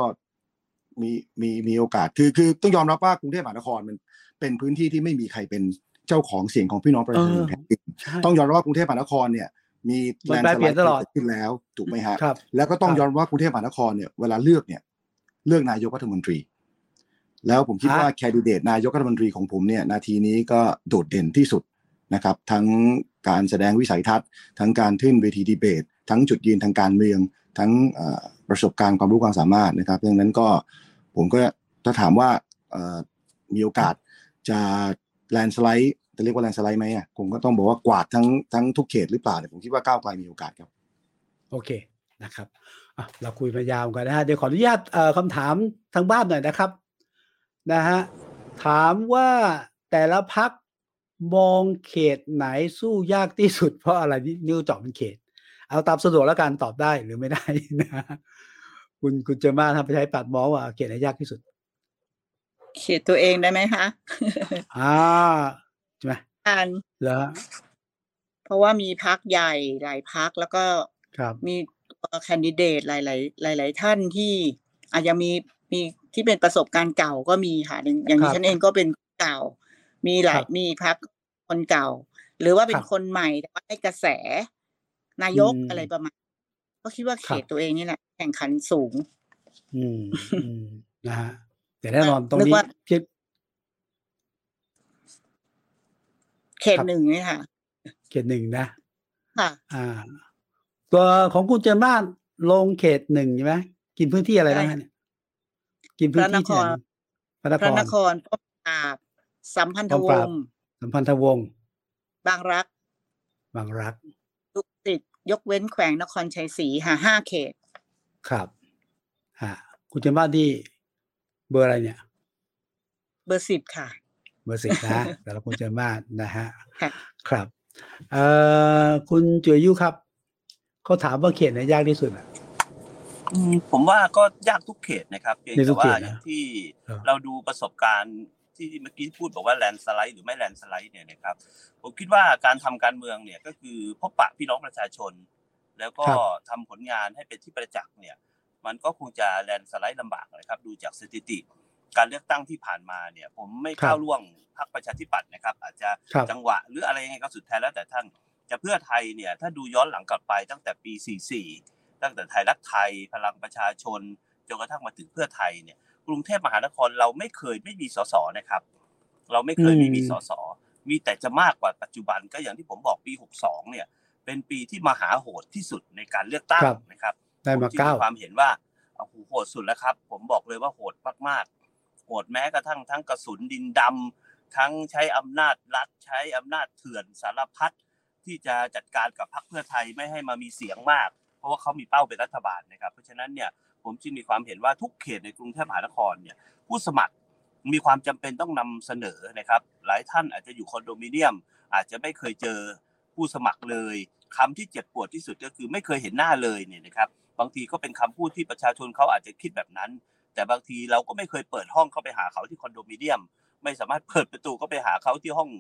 มีมีมีโอกาสคือคือต้องยอมรับว่ากรุงเทพมหานครมันเป็นพื้นที่ที่ไม่มีใครเป็น เจ้าของเสียงของพี่น้องประชาชนเออแท้จริงใช่ต้องยอมรับว่ากรุงเทพมหานครเนี่ย มีมันแลนแปรด์สเปลี่ไลยนด์ตลอดเกิดขึ้นแล้วถูกไหมฮะครับแล้วก็ต้องครับยอมรับว่ากรุงเทพมหานครเนี่ยเวลาเลือกเนี่ย เลือกนายกรัฐมนตรี แล้วผมคิดฮะว่าแคนดิเดตนายกรัฐมนตรีของผมเนี่ยนาทีนี้ก็โดดเด่นที่สุดนะครับ ทั้งการแสดงวิสัยทัศน์ ทั้งการขึ้นเวทีดีเบต ทั้งจุดยืนทางการเมือง ทั้งเอ่อประสบการณ์ความรู้ความสามารถนะครับดังนั้นก็ผมก็ถ้าถามว่าเอ่อมีโอกาสจะ แลนสไลด์จะเรียกว่าแลนสไลด์ไหมอะผมก็ต้องบอกว่ากวาดทั้งทั้งทุกเขตหรือเปล่าเนี่ยผมคิดว่าก้าวไกลมีโอกาสครับ โอเคนะครับเราคุยมายาวกันนะฮะเดี๋ยวขออนุญาตคำถามทางบ้านหน่อยนะครับนะฮะถามว่าแต่ละพักมองเขตไหนสู้ยากที่สุด เพราะอะไรนี่นิ้วเจาะเป็นเขต เอาตามสะดวกแล้วกันตอบได้หรือไม่ได้นะฮะคุณคุณเจอมาทำประชาธิปัตย์มองว่าเขตไหนยากที่สุด เขตตัวเองได้ไหมคะอ่าใช่ไหมการแล้วเพราะว่ามีพักใหญ่หลายพักแล้วก็ครับมีแคนดิเดตหลาย ๆ หลาย ๆ ท่านที่อาจจะมีมีที่เป็นประสบการณ์เก่าก็มีค่ะอย่างอย่างครันี้บฉันเองก็เป็นเก่า มีหลาคยรับมีพักคนเก่า หรือว่าเป็คนรับคนใหม่แต่ว่าได้กระแสนายกอืมอะไรประมาณ ก็คิดว่าเขครับตตัวเองนี่แหละแข่งขันสูง อืมอืมนะฮะ แต่แน่นอนตรงนึกนี้ว่าเทียบเขตครับหนึ่งนี่ค่ะ เขตหนึ่งนะค่ะ อ่า ตัวของคุณเจอมาลงเขตหนึ่งใช่ไหมกินพื้นที่อะไรใช่นะฮะเนี่ยกินพื้นที่ที่ไหนพระนพระนคครรป้อมปราบสัมพันธป้อมวปราบงศ์สัมพันธวงศ์บางรัก บางรักดุสิตยกเว้นแขวงนครชัยศรีค่ะห้าเขต ครับฮะคุณเจอมาที่ เบอร์อะไรเนี่ย เบอร์สิบค่ะ เบอร์สิบนะแต่ละคุณเจอมานะฮะค่ะครับเอ่อคุณจุยยุครับเขาถามว่าเขตไหนยากที่สุดอะอืมผมว่าก็ยากทุกเขตนะครับเพียงในทุแต่กเขว่าตนะอย่างที่ครับเราดูประสบการณ์ที่เมื่อกี้พูดบอกว่าแลนสไลด์หรือไม่แลนสไลด์เนี่ยนะครับ ผมคิดว่าการทำการเมืองเนี่ยก็คือพบปะพี่น้องประชาชน แล้วก็ครับทำผลงานให้เป็นที่ประจักษ์เนี่ย มันก็คงจะแลนสไลด์ลำบากนะครับ ดูจากสถิติ การเลือกตั้งที่ผ่านมาเนี่ย ผมไม่ก้าวล่วงพรรคประชาธิปัตย์นะครับ อาจจะครับจังหวะหรืออะไรยังไงก็สุดแท้แล้วแต่ท่านจะเพื่อไทยเนี่ยถ้าดูย้อนหลังกลับไปตั้งแต่ปี 44 ตั้งแต่ไทยรักไทย พลังประชาชนจนกระทั่งมาถึงเพื่อไทยเนี่ย กรุงเทพมหานครเราไม่เคยไม่มีสสนะครับ เราไม่เคยไม่มีอืมสสมีแต่จะมากกว่าปัจจุบันก็อย่างที่ผมบอกปี 62 เนี่ย เป็นปีที่มหาโหดที่สุดในการเลือกตั้งครับนะครับ ได้มาเก้าความเห็นว่าโอ้โหโหดสุดแล้วครับ ผมบอกเลยว่าโหดมากๆโหดแม้กระทั่งทั้งกระสุนดินดำทั้งใช้อำนาจรัฐใช้อำนาจเถื่อนสารพัดที่จะจัดการกับพรรคเพื่อไทยไม่ให้มามีเสียงมาก เพราะว่าเขามีเป้าเป็นรัฐบาลนะครับ เพราะฉะนั้นเนี่ยผมจึงมีความเห็นว่าทุกเขตในกรุงเทพมหานครเนี่ยผู้สมัครมีความจำเป็นต้องนำเสนอนะครับ หลายท่านอาจจะอยู่คอนโดมิเนียม อาจจะไม่เคยเจอผู้สมัครเลยคำที่เจ็บปวดที่สุดก็คือไม่เคยเห็นหน้าเลยเนี่ยนะครับ บางทีก็เป็นคำพูดที่ประชาชนเขาอาจจะคิดแบบนั้น แต่บางทีเราก็ไม่เคยเปิดห้องเข้าไปหาเขาที่คอนโดมิเนียม ไม่สามารถเปิดประตูเข้าไปหาเขาที่ห้อง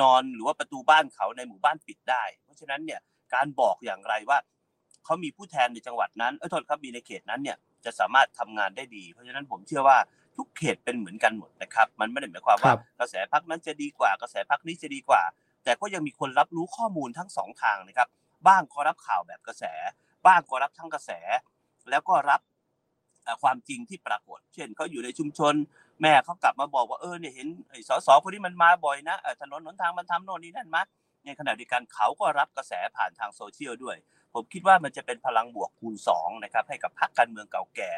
นอนหรือว่าประตูบ้านเขาในหมู่บ้านปิดได้ เพราะฉะนั้นเนี่ยการบอกอย่างไรว่าเขามีผู้แทนในจังหวัดนั้นเออโทษครับมีในเขตนั้นเนี่ยจะสามารถทำงานได้ดี เพราะฉะนั้นผมเชื่อว่าทุกเขตเป็นเหมือนกันหมดนะครับ มันไม่ได้หมายความคว่ารับกระแสพักนั้นจะดีกว่ากระแสพักนี้จะดีกว่า แต่ก็ยังมีคนรับรู้ข้อมูลทั้งสองทางนะครับ บ้างก็รับข่าวแบบกระแส บ้างก็รับทั้งกระแส แล้วก็รับเอ่อความจริงที่ปรากฏ เช่นเขาอยู่ในชุมชน แม่เขากลับมาบอกว่าเออเนี่ยเห็นไอ้สสคนนี้มันมาบ่อยนะเออถนนหนทางมันทำโน่นนี่นั่นมาในขณะเดียวกันเขาก็รับกระแสผ่านทางโซเชียลด้วย ผมคิดว่ามันจะเป็นพลังบวกคูณสองนะครับให้กับพรรคการเมืองเก่าแก่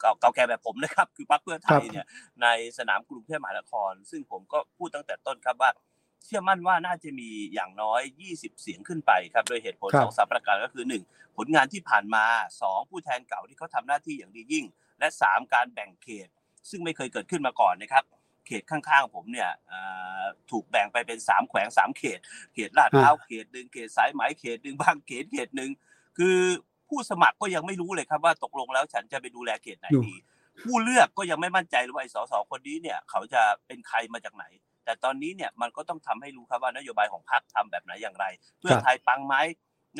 เก่าเก่าแก่แบบผมนะครับ คือพรรคเพื่อไทยเนี่ยในสนามกรุงเทพมหานคร ซึ่งผมก็พูดตั้งแต่ต้นครับว่า เชื่อมั่นว่าน่าจะมีอย่างน้อย 20 เสียงขึ้นไปครับ โดยเหตุผลครับสองสามประการก็คือ 1 ผลงานที่ผ่านมา 2 ผู้แทนเก่าที่เขาทำหน้าที่อย่างดียิ่ง และ 3 การแบ่งเขต ซึ่งไม่เคยเกิดขึ้นมาก่อนนะครับ เขตข้างๆผมเนี่ยเอ่อถูกแบ่งไปเป็น 3 แขวง 3 เขต เขตลาดพร้าวเขตหนึ่งเขตสายไหมเขตหนึ่งบางเขตเขตหนึ่งคือผู้สมัครก็ยังไม่รู้เลยครับว่าตกลงแล้วฉันจะไปดูแลเขตไหนอยู่ดีผู้เลือกก็ยังไม่มั่นใจเลยว่าไอ้สสคนนี้เนี่ย เขาจะเป็นใครมาจากไหน แต่ตอนนี้เนี่ยมันก็ต้องทำให้รู้ครับว่านโยบายของพรรคทำแบบไหนอย่างไร เพื่อไทยปังไหม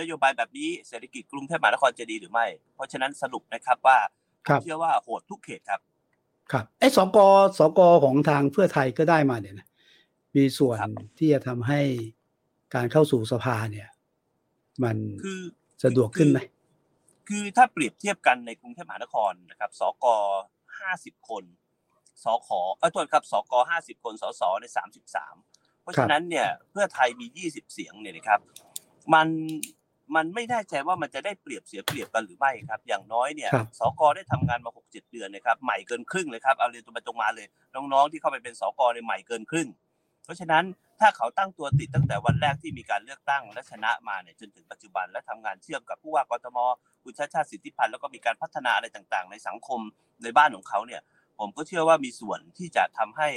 นโยบายแบบนี้เศรษฐกิจกรุงเทพมหานครจะดีหรือไม่ เพราะฉะนั้นสรุปนะครับว่าครับผมเชื่อว่าโหดทุกเขตครับ ครับไอ้สกสกของทางเพื่อไทยก็ได้มาเนี่ยนะมีส่วนครับที่จะทำให้การเข้าสู่สภาเนี่ย มันคือสะดวกขึ้นไหมคือคือถ้าเปรียบเทียบกันในกรุงเทพมหานครนะครับ สกห้าสิบคน สขเออโทษครับสกห้าสิบคนสสในสามสิบสามเพราะฉะนั้นเนี่ยเพื่อไทยมียี่สิบเสียงเนี่ยนะครับมันมันไม่แน่ใจว่ามันจะได้เปรียบเสียเปรียบกันหรือไม่ครับ อย่างน้อยเนี่ยครับสกได้ทำงานมาหกเจ็ดเดือนนะครับ ใหม่เกินครึ่งเลยครับเอาเรียนตรงไปตรงมาเลย น้องๆที่เข้าไปเป็นสกในยใหม่เกินครึ่ง เพราะฉะนั้นถ้าเขาตั้งตัวติดตั้งแต่วันแรกที่มีการเลือกตั้งและชนะมาเนี่ยจนถึงปัจจุบันและทำงานเชื่อมกับผู้ว่ากทมคุณชาติชาติสิทธิพันธ์แล้วก็มีการพัฒนาอะไรต่างๆ ในสังคมในบ้านของเขาเนี่ย ผมก็เชื่อว่ามีส่วนที่จะทำให้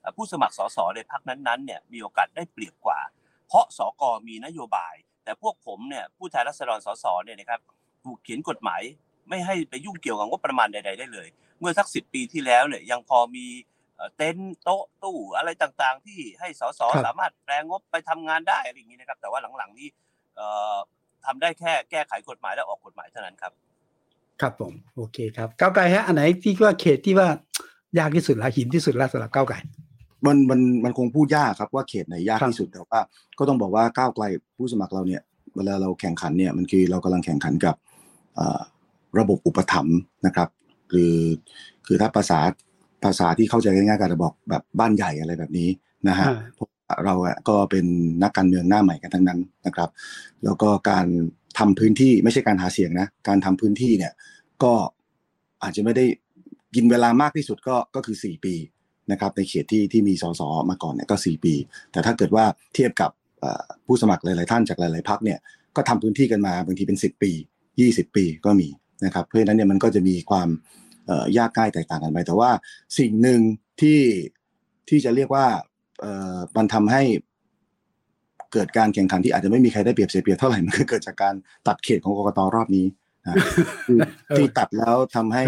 เอ่อผู้สมัครสสในพรรคนั้นๆเนี่ยมีโอกาสได้เปรียบกว่า เพราะสกมีนโยบาย แต่พวกผมเนี่ยผู้แทนรัษฎรสสเนี่ยนะครับถูกเขียนกฎหมายไม่ให้ไปยุ่งเกี่ยวกับงบประมาณใด ๆ ได้เลย เมื่อสักสิบปีที่แล้วเนี่ยยังพอมีเอ่อเต็นท์โต๊ะตู้อะไรต่างๆ ที่ให้สสครับสามารถแปลงบไปทำงานได้อะไรอย่างนี้นะครับ แต่ว่าหลังๆนี้เอ่อทำได้แค่แก้ไขกฎหมายและออกกฎหมายเท่านั้นครับ ครับผมโอเคครับก้าวไกลฮะอันไหนที่ว่าเขตที่ว่ายากที่สุดละหินที่สุดละสำหรับก้าวไกลมันมันมันคงพูดยากครับว่าเขตไหนยากครับที่สุดแต่ว่าก็ต้องบอกว่าก้าวไกลผู้สมัครเราเนี่ยเวลาเราแข่งขันเนี่ยมันคือเรากำลังแข่งขันกับเอ่อระบบอุปถัมภ์นะครับคือคือถ้าภาษาภาษาที่เข้าใจง่ายๆก็จะบอกแบบบ้านใหญ่อะไรแบบนี้นะฮะอ่าเพราะว่าเราอะก็เป็นนักการเมืองหน้าใหม่กันทั้งนั้นนะครับ แล้วก็การ ทำพื้นที่ไม่ใช่การหาเสียงนะ การทำพื้นที่เนี่ยก็อาจจะไม่ได้กินเวลามากที่สุดก็ก็คือ 4 ปีนะครับในเขตที่ที่มีสสมาก่อนเนี่ยก็ 4 ปี แต่ถ้าเกิดว่าเทียบกับผู้สมัครหลาย ๆ ท่านจากหลาย ๆพักเนี่ยก็ทำพื้นที่กันมาบางทีเป็น 10 ปี 20 ปีก็มีนะครับเพราะฉะนั้นเนี่ยมันก็จะมีความยากง่ายแตกต่างกันไป แต่ว่าสิ่งหนึ่งที่ที่จะเรียกว่ามันทำให้ เกิดการแข่งขันที่อาจจะไม่มีใครได้เปรียบเสียเปรียบเท่าไหร่มันคือเกิดจากการตัดเขตของกกตรอบนี้นะที่เออที่ตัดแล้วทำให้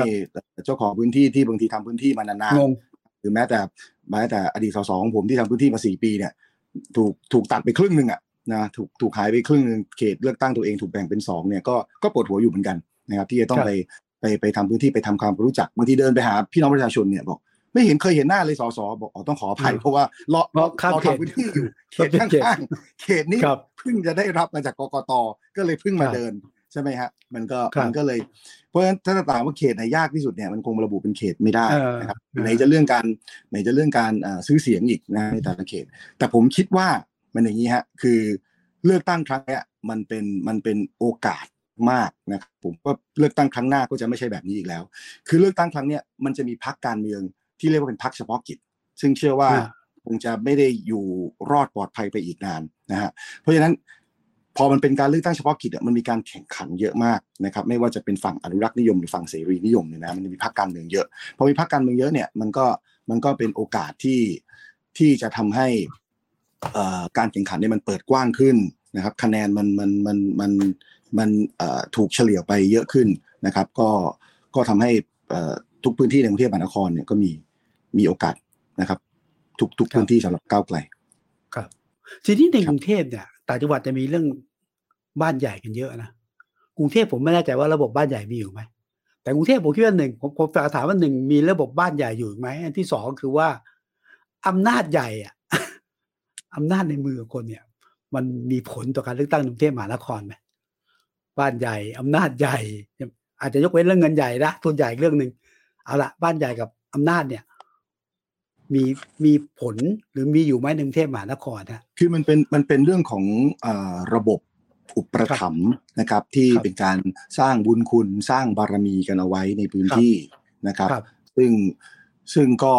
เจ้าของพื้นที่ที่บางทีทำพื้นที่มานานงงๆหรือแม้แต่แม้แต่อดีตสสของผมที่ทำพื้นที่มาสี่ปีเนี่ย ถูกถูกตัดไปครึ่งหนึ่งอะนะถูกถูกหายไปครึ่งหนึ่งเขตเลือกตั้งตัวเองถูกแบ่งเป็นสองเนี่ยก็ก็ปวดหัวอยู่เหมือนกันนะครับ ที่จะต้องครับไปไปไปทำพื้นที่ไปทำความรู้จักบางทีเดินไปหาพี่น้องประชาชนเนี่ยบอก ไม่เห็นเคยเห็นหน้าเลยสสบอกอ๋อต้องขออภัยอืมเพราะว่าเราเพราะข้ามเราเขตทำพื้นที่อยู่เขตเขตข้างๆเขตนี้ครับเพิ่งจะได้รับมาจากกกตก็เลยเพิ่งมาครับเดินใช่ไหมฮะมันก็ครับมันก็เลย เพราะฉะนั้นถ้าจะถามว่าเขตไหนยากที่สุดเนี่ยมันคงระบุเป็นเขตไม่ได้เออนะครับเออไหนจะเรื่องการไหนจะเรื่องการเอ่อซื้อเสียงอีกนะในแต่ละเขต แต่ผมคิดว่ามันอย่างนี้ฮะคือเลือกตั้งครั้งเนี้ยมันเป็นมันเป็นโอกาสมากนะครับผมว่าเลือกตั้งครั้งหน้าก็จะไม่ใช่แบบนี้อีกแล้ว คือเลือกตั้งครั้งเนี้ยมันจะมีพักการเมือง ที่เรียกว่าเป็นพักเฉพาะกิจ ซึ่งเชื่อว่าอ่าคงจะไม่ได้อยู่รอดปลอดภัยไปอีกนานนะฮะเพราะฉะนั้นพอมันเป็นการเลือกตั้งเฉพาะกิจอะมันมีการแข่งขันเยอะมากนะครับ ไม่ว่าจะเป็นฝั่งอนุรักษ์นิยมหรือฝั่งเสรีนิยมเนี่ยนะมันจะมีพรรคการเมืองเยอะพอมีพรรคการเมืองเยอะเนี่ยมันก็มันก็เป็นโอกาสที่ที่จะทำให้เอ่อการแข่งขันเนี่ยมันเปิดกว้างขึ้นนะครับ คะแนนมันมันมันมันมันเอ่อถูกเฉลี่ยไปเยอะขึ้นนะครับ ก็ก็ทำให้เอ่อทุกพื้นที่ในกรุงเทพมหานครเนี่ยก็มี มีโอกาสนะครับ ทุกทุกครับพื้นที่สำหรับก้าวไกล ครับ ทีนี้ในครับกรุงเทพเนี่ยต่างจังหวัดจะมีเรื่องบ้านใหญ่กันเยอะนะกรุงเทพผมไม่แน่ใจว่าระบบบ้านใหญ่มีอยู่ไหมแต่กรุงเทพผมคิดว่าหนึ่งผมผมถามว่าหนึ่งมีระบบบ้านใหญ่อยู่ไหมอันที่สองคือว่าอำนาจใหญ่อะอำนาจในมือของคนเนี่ย มันมีผลต่อการเลือกตั้งกรุงเทพมหานครไหมบ้านใหญ่อำนาจใหญ่ อาจจะยกเว้นเรื่องเงินใหญ่นะทุนใหญ่อีกเรื่องหนึ่งเอาละบ้านใหญ่กับอำนาจเนี่ย มีมีผลหรือมีอยู่ไหมในกรุงเทพมหานครฮะคือมันเป็นมันเป็นเรื่องของเอ่อระบบอุปถัมภ์นะครับที่ครับเป็นการสร้างบุญคุณสร้างบารมีกันเอาไว้ในพื้นครับที่นะครับครับ ซึ่งซึ่งก็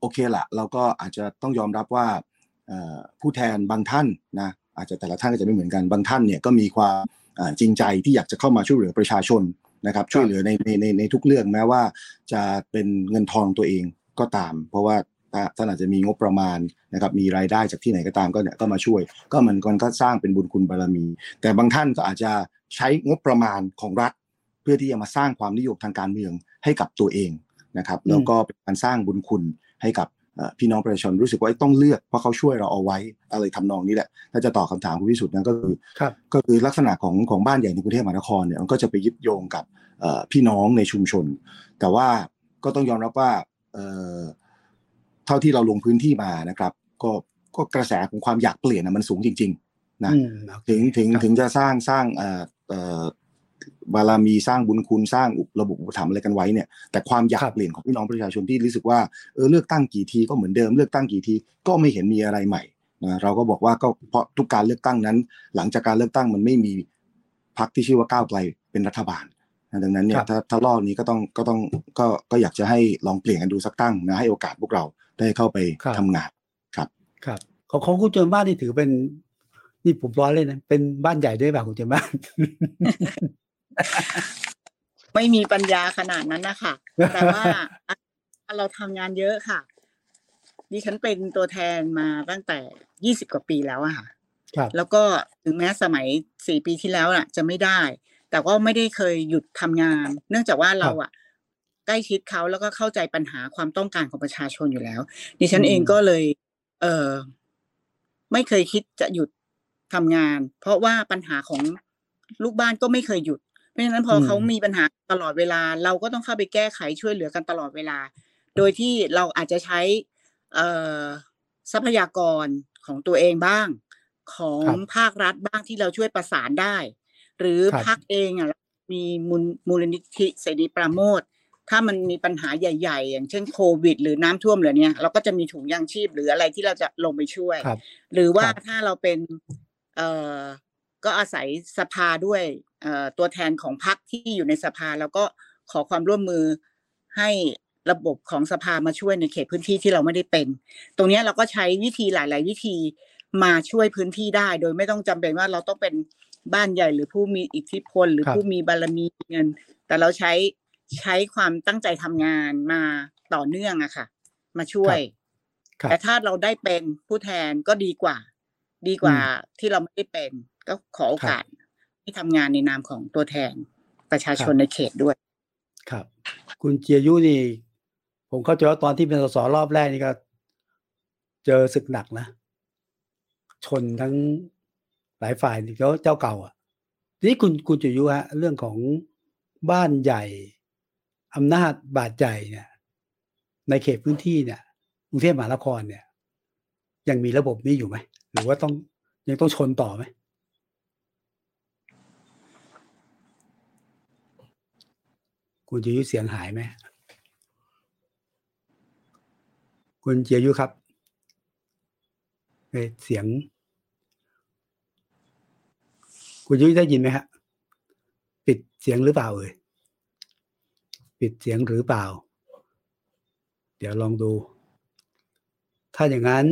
โอเคละเราก็อาจจะต้องยอมรับว่าเอ่อผู้แทนบางท่านนะอาจจะแต่ละท่านก็จะไม่เหมือนกันบางท่านเนี่ยก็มีความเอ่อจริงใจที่อยากจะเข้ามาช่วยเหลือประชาชนนะครับ ช่วยเหลือในในในในทุกเรื่องแม้ว่าจะเป็นเงินทองตัวเองก็ตาม เพราะว่าถ้า ท่านอาจจะมีงบประมาณนะครับมีรายได้จากที่ไหนก็ตามก็เนี่ยก็มาช่วย ก็มันก็ก็สร้างเป็นบุญคุณบารมี แต่บางท่านก็อาจจะใช้งบประมาณของรัฐ เพื่อที่จะมาสร้างความนิยมทางการเมืองให้กับตัวเองนะครับอืมแล้วก็เป็นการสร้างบุญคุณให้กับเอ่อพี่น้องประชาชนรู้สึกว่าต้องเลือกเพราะเขาช่วยเราเอาไว้อะไรทำนองนี้แหละ ถ้าจะตอบคำถามคุณพิสุทธิ์นั้นก็คือครับก็คือลักษณะของของบ้านใหญ่ในกรุงเทพมหานครเนี่ยมันก็จะไปยึดโยงกับเอ่อพี่น้องในชุมชน แต่ว่าก็ต้องยอมรับว่าเอ่อเท่าที่เราลงพื้นที่มานะครับ ก็ก็กระแสของความอยากเปลี่ยนนะมันสูงจริง ๆ นะอืมโอเคถึงถึงครับถึงจะสร้างสร้างเอ่อเอ่อบารมีสร้างบุญคุณสร้างอุประบบอุปถัมภ์อะไรกันไว้เนี่ย แต่ความอยากครับเปลี่ยนของพี่น้องประชาชนที่รู้สึกว่าเออเลือกตั้งกี่ทีก็เหมือนเดิมเลือกตั้งกี่ทีก็ไม่เห็นมีอะไรใหม่นะเราก็บอกว่าก็เพราะทุกการเลือกตั้งนั้น หลังจากการเลือกตั้งมันไม่มีพรรคที่ชื่อว่าก้าวไกลเป็นรัฐบาลนะดังนั้นเนี่คยรับถ้าถ้ารอบนี้ก็ต้องก็ต้องก็ก็อยากจะให้ลองเปลี่ยนกันดูสักตั้งนะให้โอกาสพวกเรา ได้เข้าไปครับทำงาน ครับ ครับ ของของคุณเจนบ้านนี่ถือเป็น นี่ผมร้อนเลยนะ เป็นบ้านใหญ่ด้วยเปล่าคุณเจนบ้าน ไม่มีปัญญาขนาดนั้นนะคะแต่ว่าเราทำงานเยอะค่ะ ดิฉันเป็นตัวแทนมาตั้งแต่ยี่สิบกว่าปีแล้วอะค่ะครับแล้วก็ถึงแม้สมัยสี่ปีที่แล้วน่ะจะไม่ได้ แต่ก็ไม่ได้เคยหยุดทำงาน เนื่องจากว่าเราอะใก ล้ชิดเขาแล้วก็เข้าใจปัญหาความต้องการของประชาชนอยู่แล้ว ดิฉันเองก็เลย เออไม่เคยคิดจะหยุดทำงาน เพราะว่าปัญหาของลูกบ้านก็ไม่เคยหยุด เพราะฉะนั้นพออืมเขามีปัญหาตลอดเวลา เราก็ต้องเข้าไปแก้ไขช่วยเหลือกันตลอดเวลา โดยที่เราอาจจะใช้เอ่อทรัพยากรของตัวเองบ้าง ของครับภาครัฐบ้างที่เราช่วยประสานได้ หรือครับพักเองอะมีมูลมูลนิธิเสรีปราโมท ถ้ามันมีปัญหาใหญ่ ๆ อย่างเช่นโควิด หรือน้ำท่วมเหล่าเนี้ยเราก็จะมีถุงยางชีพหรืออะไรที่เราจะลงไปช่วยครับหรือว่าครับถ้าเราเป็นเอ่อก็อาศัยสภาด้วยเอ่อตัวแทนของพรรคที่อยู่ในสภาแล้วก็ขอความร่วมมือให้ระบบของสภามาช่วยในเขตพื้นที่ที่เราไม่ได้เป็น ตรงเนี้ยเราก็ใช้วิธีหลาย ๆ วิธีมาช่วยพื้นที่ได้ โดยไม่ต้องจำเป็นว่าเราต้องเป็นบ้านใหญ่หรือผู้มีอิทธิพล หรือครับผู้มีบารมีเงิน แต่เราใช้ ใช้ความตั้งใจทำงานมาต่อเนื่องอะค่ะ มาช่วยครับแต่ถ้าเราได้เป็นผู้แทนก็ดีกว่า ดีกว่าอืมที่เราไม่ได้เป็น ก็ขอโอกาสที่ทำงานในนามของตัวแทนประชาชนครับในเขตด้วย ครับ คุณเจียยุนี่ ผมเข้าใจว่าตอนที่เป็นสสรอบแรกนี่ก็ เจอศึกหนักนะ ชนทั้งหลายฝ่ายนี่แล้วเจ้าเก่า อะทีนี้คุณคุณเจียยุฮะ เรื่องของบ้านใหญ่ อำนาจบาดใหญ่เนี่ย ในเขตพื้นที่เนี่ยกรุงเทพมหานครเนี่ย ยังมีระบบนี้อยู่ไหมหรือว่าต้องยังต้องชนต่อไหมคุณเจียยุเสียงหายไหมคุณเจียยุครับเอ่อเสียง คุณยุ้ยได้ยินไหมฮะปิดเสียงหรือเปล่าเอ่ย ปิดเสียงหรือเปล่า เดี๋ยวลองดู ถ้าอย่างนั้น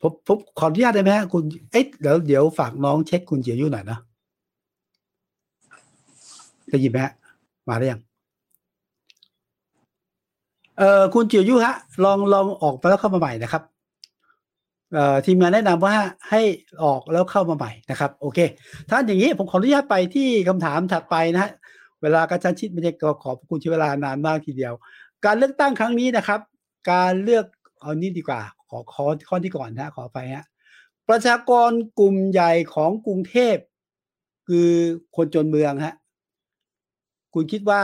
ผมผมขออนุญาตได้ไหมคุณเอ๊ะเดี๋ยวเดี๋ยวฝากน้องเช็คคุณเจียยุหน่อยนะได้ยินไหมมาหรือยังเอ่อคุณเจียยุฮะ ลองลองออกไปแล้วเข้ามาใหม่นะครับเอ่อทีมงานแนะนำว่าให้ออกแล้วเข้ามาใหม่นะครับ โอเค ถ้าอย่างนี้ผมขออนุญาตไปที่คำถามถัดไปนะฮะ เวลากระชั้นชิดไม่ได้ก็ขอบคุณใช้เวลานานมากทีเดียว การเลือกตั้งครั้งนี้นะครับ การเลือกเอานี้ดีกว่า ขอขอข้อที่ก่อนนะขอไปฮะประชากรกลุ่มใหญ่ของกรุงเทพ คือคนจนเมืองฮะคุณคิดว่า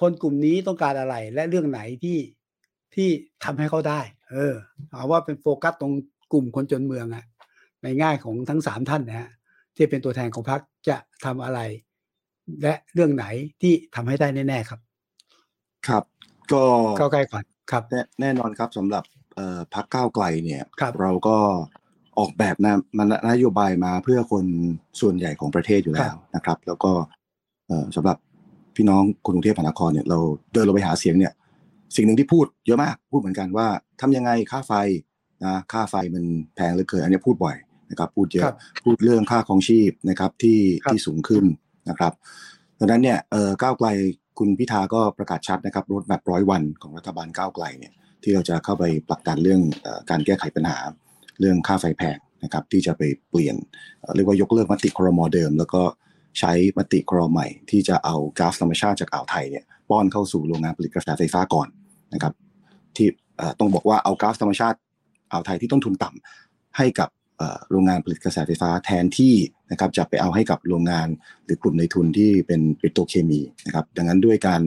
คนกลุ่มนี้ต้องการอะไร และเรื่องไหนที่ที่ทำให้เขาได้ เออเอาว่าเป็นโฟกัสตรงกลุ่มคนจนเมืองอะในง่ายของทั้งสามท่านนะฮะที่เป็นตัวแทนของพรรคจะทำอะไร และเรื่องไหนที่ทำให้ได้แน่ ๆ ครับ ครับ ก็เข้าใกล้ก่อนครับ แน่แน่นอนครับสำหรับเอ่อพักก้าวไกลเนี่ยครับเราก็ออกแบบนะมันนโยบายมาเพื่อคนส่วนใหญ่ของประเทศอยู่แล้วนะครับ แล้วก็เอ่อสำหรับพี่น้องคนกรุงเทพมหานครเนี่ยเราเดินลงไปหาเสียงเนี่ย สิ่งหนึ่งที่พูดเยอะมากพูดเหมือนกันว่าทำยังไงค่าไฟนะค่าไฟมันแพงเหลือเกินอันนี้พูดบ่อยนะครับ พูดเยครัอะบพูดเรื่องค่าของชีพนะครับที่ครับที่สูงขึ้น นะครับดังนั้นเนี่ยเออก้าวไกลคุณพิธาก็ประกาศชัดนะครับรถแบบร้อยวันของรัฐบาลก้าวไกลเนี่ยที่เราจะเข้าไปผลักดันเรื่องอการแก้ไขปัญหาเรื่องค่าไฟแพงนะครับที่จะไปเปลี่ยนเรียกว่ายกเลิกมติครมเดิม แล้วก็ใช้มติครมใหม่ ที่จะเอาก๊าซธรรมชาติจากอ่าวไทยเนี่ยป้อนเข้าสู่โรงงานผลิตกระแสไฟฟ้าก่อนนะครับที่ต้องบอกว่าเอาก๊าซธรรมชาติอ่าวไทยที่ต้นทุนต่ำให้กับ โรงงานผลิตกระแสไฟฟ้าแทนที่นะครับจะไปเอาให้กับโรงงานหรือกลุ่มในทุนที่เป็นปิโตรเคมีนะครับดังนั้นด้วยการ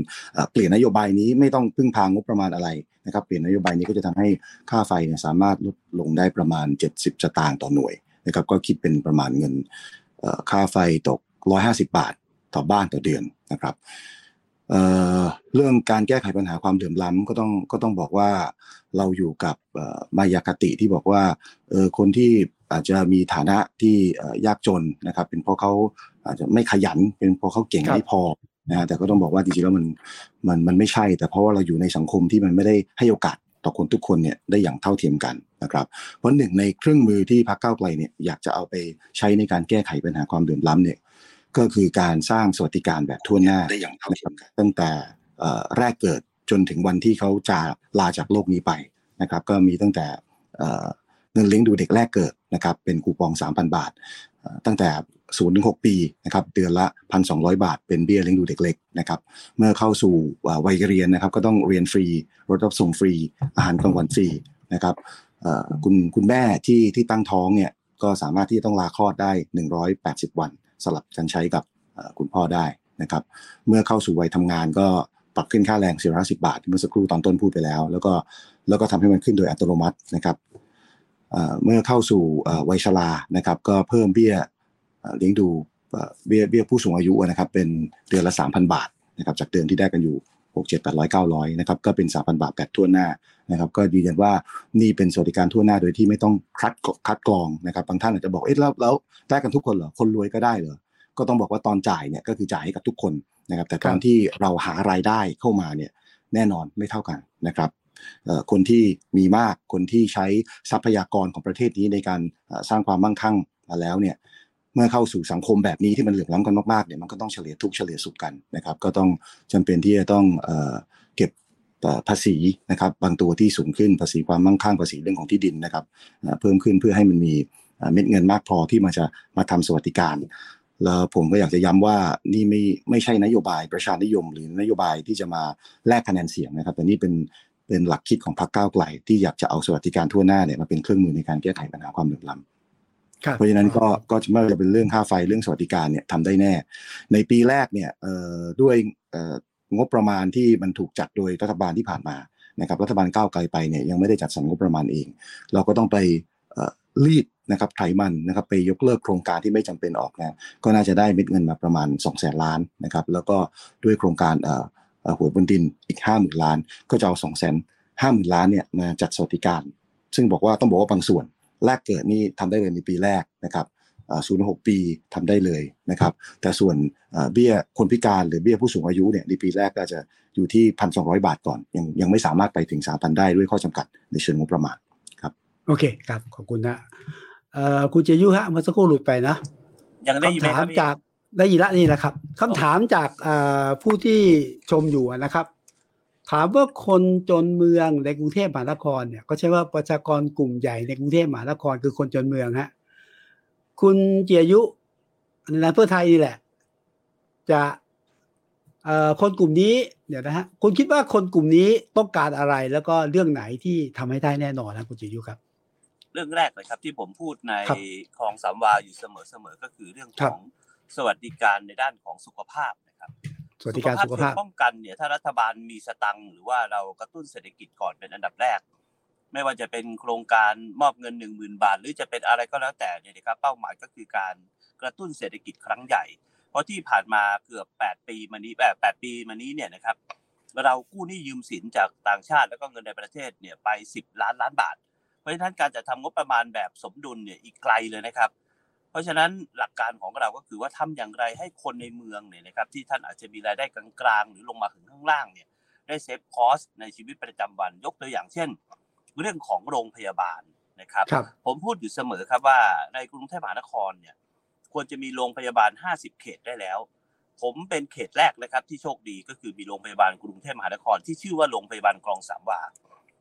เปลี่ยนนโยบายนี้ไม่ต้องพึ่งพางบประมาณอะไรนะครับเปลี่ยนนโยบายนี้ก็จะทำให้ค่าไฟเนี่ยสามารถลดลงได้ประมาณ 70 สตางค์ต่อหน่วยนะครับก็คิดเป็นประมาณเงินค่าไฟตก 150 บาทต่อบ้านต่อเดือนนะครับ เเรื่องการแก้ไขปัญหาความเหลื่อมล้ำก็ต้องก็ต้องบอกว่าเราอยู่กับมายาคติที่บอกว่าคนที่อาจจะมีฐานะที่ยากจนนะครับ เป็นเพราะเขาอาจจะไม่ขยันเป็นเพราะเขาเก่งไม่พอนะฮะแต่ก็ต้องบอกว่าจริงๆแล้วมันมันมันไม่ใช่ แต่เพราะว่าเราอยู่ในสังคมที่มันไม่ได้ให้โอกาสต่อคนทุกคนเนี่ยได้อย่างเท่าเทียมกันนะครับ เพราะหนึ่งในเครื่องมือที่พรรคก้าวไกลเนี่ยอยากจะเอาไปใช้ในการแก้ไขปัญหาความเหลื่อมล้ำเนี่ย ก็คือการสร้างสวัสดิการแบบทั่วหน้าได้อย่างเท่าเทียมกันตั้งแต่เอ่อแรกเกิดจนถึงวันที่เขาจะลาจากโลกนี้ไปนะครับ ก็มีตั้งแต่เอ่อเงินเลี้ยงดูเด็กแรกเกิดนะครับ เป็นคูปอง 3,000 บาทเอ่อตั้งแต่ศูนย์ถึงหกปีนะครับเดือนละพันสองบาท เป็นเบี้ยเลี้ยงดูเด็กเล็กนะครับเมื่อเข้าสู่อ่าวัยเรียนนะครับ ก็ต้องเรียนฟรี รถรับส่งฟรี อาหารกลางวันฟรีนะครับเอ่อคุณคุณแม่ที่ที่ตั้งท้องเนี่ยก็สามารถที่จะต้องลาคลอดได้ 180 วัน สลับกันใช้กับคุณพ่อได้นะครับ เมื่อเข้าสู่วัยทำงานก็ปรับขึ้นค่าแรงสี่ร้อยสิบาทที่เมื่อสักครู่ตอนต้นพูดไปแล้ว แล้วก็แล้วก็ทำให้มันขึ้นโดยอัตโนมัตินะครับเมื่อเข้าสู่วัยชรานะครับ ก็เพิ่มเบี้ยเลี้ยงดูเอ่อเบี้ยเบี้ยผู้สูงอายุนะครับ เป็นเดือนละ 3,000 บาทนะครับจากเดิมที่ได้กันอยู่ 6 7 8 0 0 900นะครับก็เป็น 3,000 บาทแบบทั่วหน้านะครับก็ยืนยันว่านี่เป็นสวัสดิการทั่วหน้าโดยที่ไม่ต้องคัดคัดกรองนะครับบางท่านอาจจะบอกเอ๊ะแล้วแล้วได้กันทุกคนเหรอคนรวยก็ได้เหรอก็ต้องบอกว่าตอนจ่ายเนี่ยก็คือจ่ายให้กับทุกคนนะครับแต่ตอนที่เราหารายได้เข้ามาเนี่ยแน่นอนไม่เท่ากันนะครับเอ่อคนที่มีมากคนที่ใช้ทรัพยากรของประเทศนี้ในการเอ่อสร้างความมั่งคั่งมาแล้วเนี่ย เมื่อเข้าสู่สังคมแบบนี้ที่มันเหลื่อมล้ำกันมากๆเนี่ยมันก็ต้องเฉลี่ยทุกเฉลี่ยสุขกันนะครับ ก็ต้องจำเป็นที่จะต้องเอเก็บภาษีนะครับบางตัวที่สูงขึ้นภาษีความมั่งคั่งภาษีเรื่องของที่ดินนะครับเพิ่มขึ้นเพื่อให้มันมีเม็ดเงินมากพอที่มันจะมาทำสวัสดิการ แล้วผมก็อยากจะย้ำว่านี่ไม่ไม่ใช่นโยบายประชานิยม หรือนโยบายที่จะมาแลกคะแนนเสียงนะครับ แต่นี่เป็นเป็นหลักคิดของพรรคก้าวไกล ที่อยากจะเอาสวัสดิการทั่วหน้าเนี่ยมาเป็นเครื่องมือในการแก้ไขปัญหาความเหลื่อมล้ำ เพราะฉะนั้นก็ก็ไม่ว่าจะเป็นเรื่องค่าไฟเรื่องสวัสดิการเนี่ยทำได้แน่ ในปีแรกเนี่ยด้วยงบประมาณที่มันถูกจัดโดยรัฐบาลที่ผ่านมานะครับรัฐบาลก้าวไกลไปเนี่ยยังไม่ได้จัดสรรงบประมาณเอง เราก็ต้องไปรีดนะครับไถมันนะครับไปยกเลิกโครงการที่ไม่จำเป็นออกนะก็น่าจะได้เม็ดเงินมาประมาณ 2 0 0แสนล้านนะครับแล้วก็ด้วยโครงการเอ่อเอ่อหวยบนดินอีก 5 0,000 ล้าน ก็จะเอา2 0 0แสนห้าหมื่นล้านเนี่ยมาจัดสวัสดิการ ซึ่งบอกว่าต้องบอกว่าบางส่วน แรกเกิดนี่ทำได้เลยในปีแรกนะครับศูนย์หกปีทำได้เลยนะครับ แต่ส่วนเอ่อเบี้ยคนพิการหรือเบี้ยผู้สูงอายุเนี่ยในปีแรกก็จะอยู่ที่พันสองบาทก่อน ยังยังไม่สามารถไปถึงสามพันได้ด้วยข้อจำกัดในเชิงงบประมาณโอเคครับ ขอบคุณนะเอ่อคุณเจยุฮะเมื่อสักครู่หลุดไปนะยังได้ยินไหมคำคถารัมบพี่จากได้ยินละนี่แหละครับคำถามจากเอ่อผู้ที่ชมอยู่นะครับ ถามว่าคนจนเมืองในกรุงเทพมหานครเนี่ยก็ใช่ว่าประชากรกลุ่มใหญ่ในกรุงเทพมหานครคือคนจนเมืองฮะคุณเจียยุในนามเพื่อไทยนี่แหละ จะเอ่อคนกลุ่มนี้เดี๋ยวนะฮะคุณคิดว่าคนกลุ่มนี้ต้องการอะไรแล้วก็เรื่องไหนที่ทำให้ได้แน่นอนนะคุณเจียยุครับ เรื่องแรกเลยครับที่ผมพูดในครับคลองสามวาอยู่เสมอๆก็คือเรื่องครัขบองสวัสดิการในด้านของสุขภาพนะครับ สวัสดิการสุขภาพเชิงป้องกันเนี่ยถ้ารัฐบาลมีสตังค์หรือว่าเรากระตุ้นเศรษฐกิจก่อนเป็นอันดับแรก ไม่ว่าจะเป็นโครงการมอบเงินหนึ่งหมื่นบาท หรือจะเป็นอะไรก็แล้วแต่เนี่ยนะครับเป้าหมายก็คือการกระตุ้นเศรษฐกิจครั้งใหญ่ เพราะที่ผ่านมาเกือบ 8 ปีมานี้แบบ8ปีมานี้เนี่ยนะครับเรากู้หนี้ยืมสินจากต่างชาติแล้วก็เงินในประเทศเนี่ยไป 10 ล้านล้านบาท เพราะฉะนั้นการจะทำงบประมาณแบบสมดุลเนี่ยอีกไกลเลยนะครับ เพราะฉะนั้นหลักการของเราก็คือว่าทำอย่างไรให้คนในเมืองเนี่ยนะครับที่ท่านอาจจะมีรายได้กลางๆ หรือลงมาถึงข้างล่างเนี่ยได้เซฟคอสในชีวิตประจำวัน ยกตัวอย่างเช่น เรื่องของโรงพยาบาลนะครับครับ ผมพูดอยู่เสมอครับว่าในกรุงเทพมหานครเนี่ยควรจะมีโรงพยาบาล 50 เขตได้แล้ว ผมเป็นเขตแรกนะครับที่โชคดีก็คือมีโรงพยาบาลกรุงเทพมหานคร ที่ชื่อว่าโรงพยาบาลคลองสามวา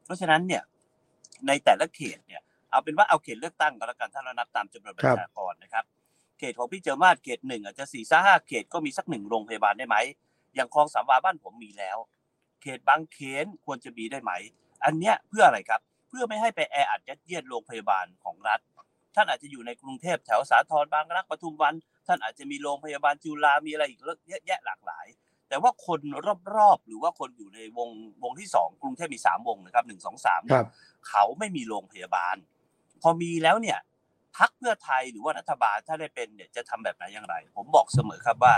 เพราะฉะนั้นเนี่ยในแต่ละเขตเนี่ย เอาเป็นว่าเอาเขตเลือกตั้งก็แล้วกันถ้าเรานับตามจำนวนประชากรนะครับ เขตของพี่เจอมาศเขตหนึ่งอาจจะสี่ห้าห้าเขตก็มีสักหนึ่งโรงพยาบาลได้ไหมอย่างคลองสามวาบ้านผมมีแล้ว เขตบางเขนควรจะมีได้ไหม อันเนี้ยเพื่ออะไรครับ เพื่อไม่ให้ไปแออัดยัดเยียดโรงพยาบาลของรัฐ ท่านอาจจะอยู่ในกรุงเทพแถวสาทรบางรักปทุมวัน ท่านอาจจะมีโรงพยาบาลจุฬามีอะไรอีกเยอะแยะหลากหลาย แต่ว่าคนรอบๆหรือว่าคนอยู่ในวงวงที่สองกรุงเทพมีสามวงนะครับหนึ่งสองสามครับเขาไม่มีโรงพยาบาล พอมีแล้วเนี่ยพักเพื่อไทยหรือว่ารัฐบาลถ้าได้เป็นเนี่ยจะทำแบบไหนอย่างไร ผมบอกเสมอครับว่า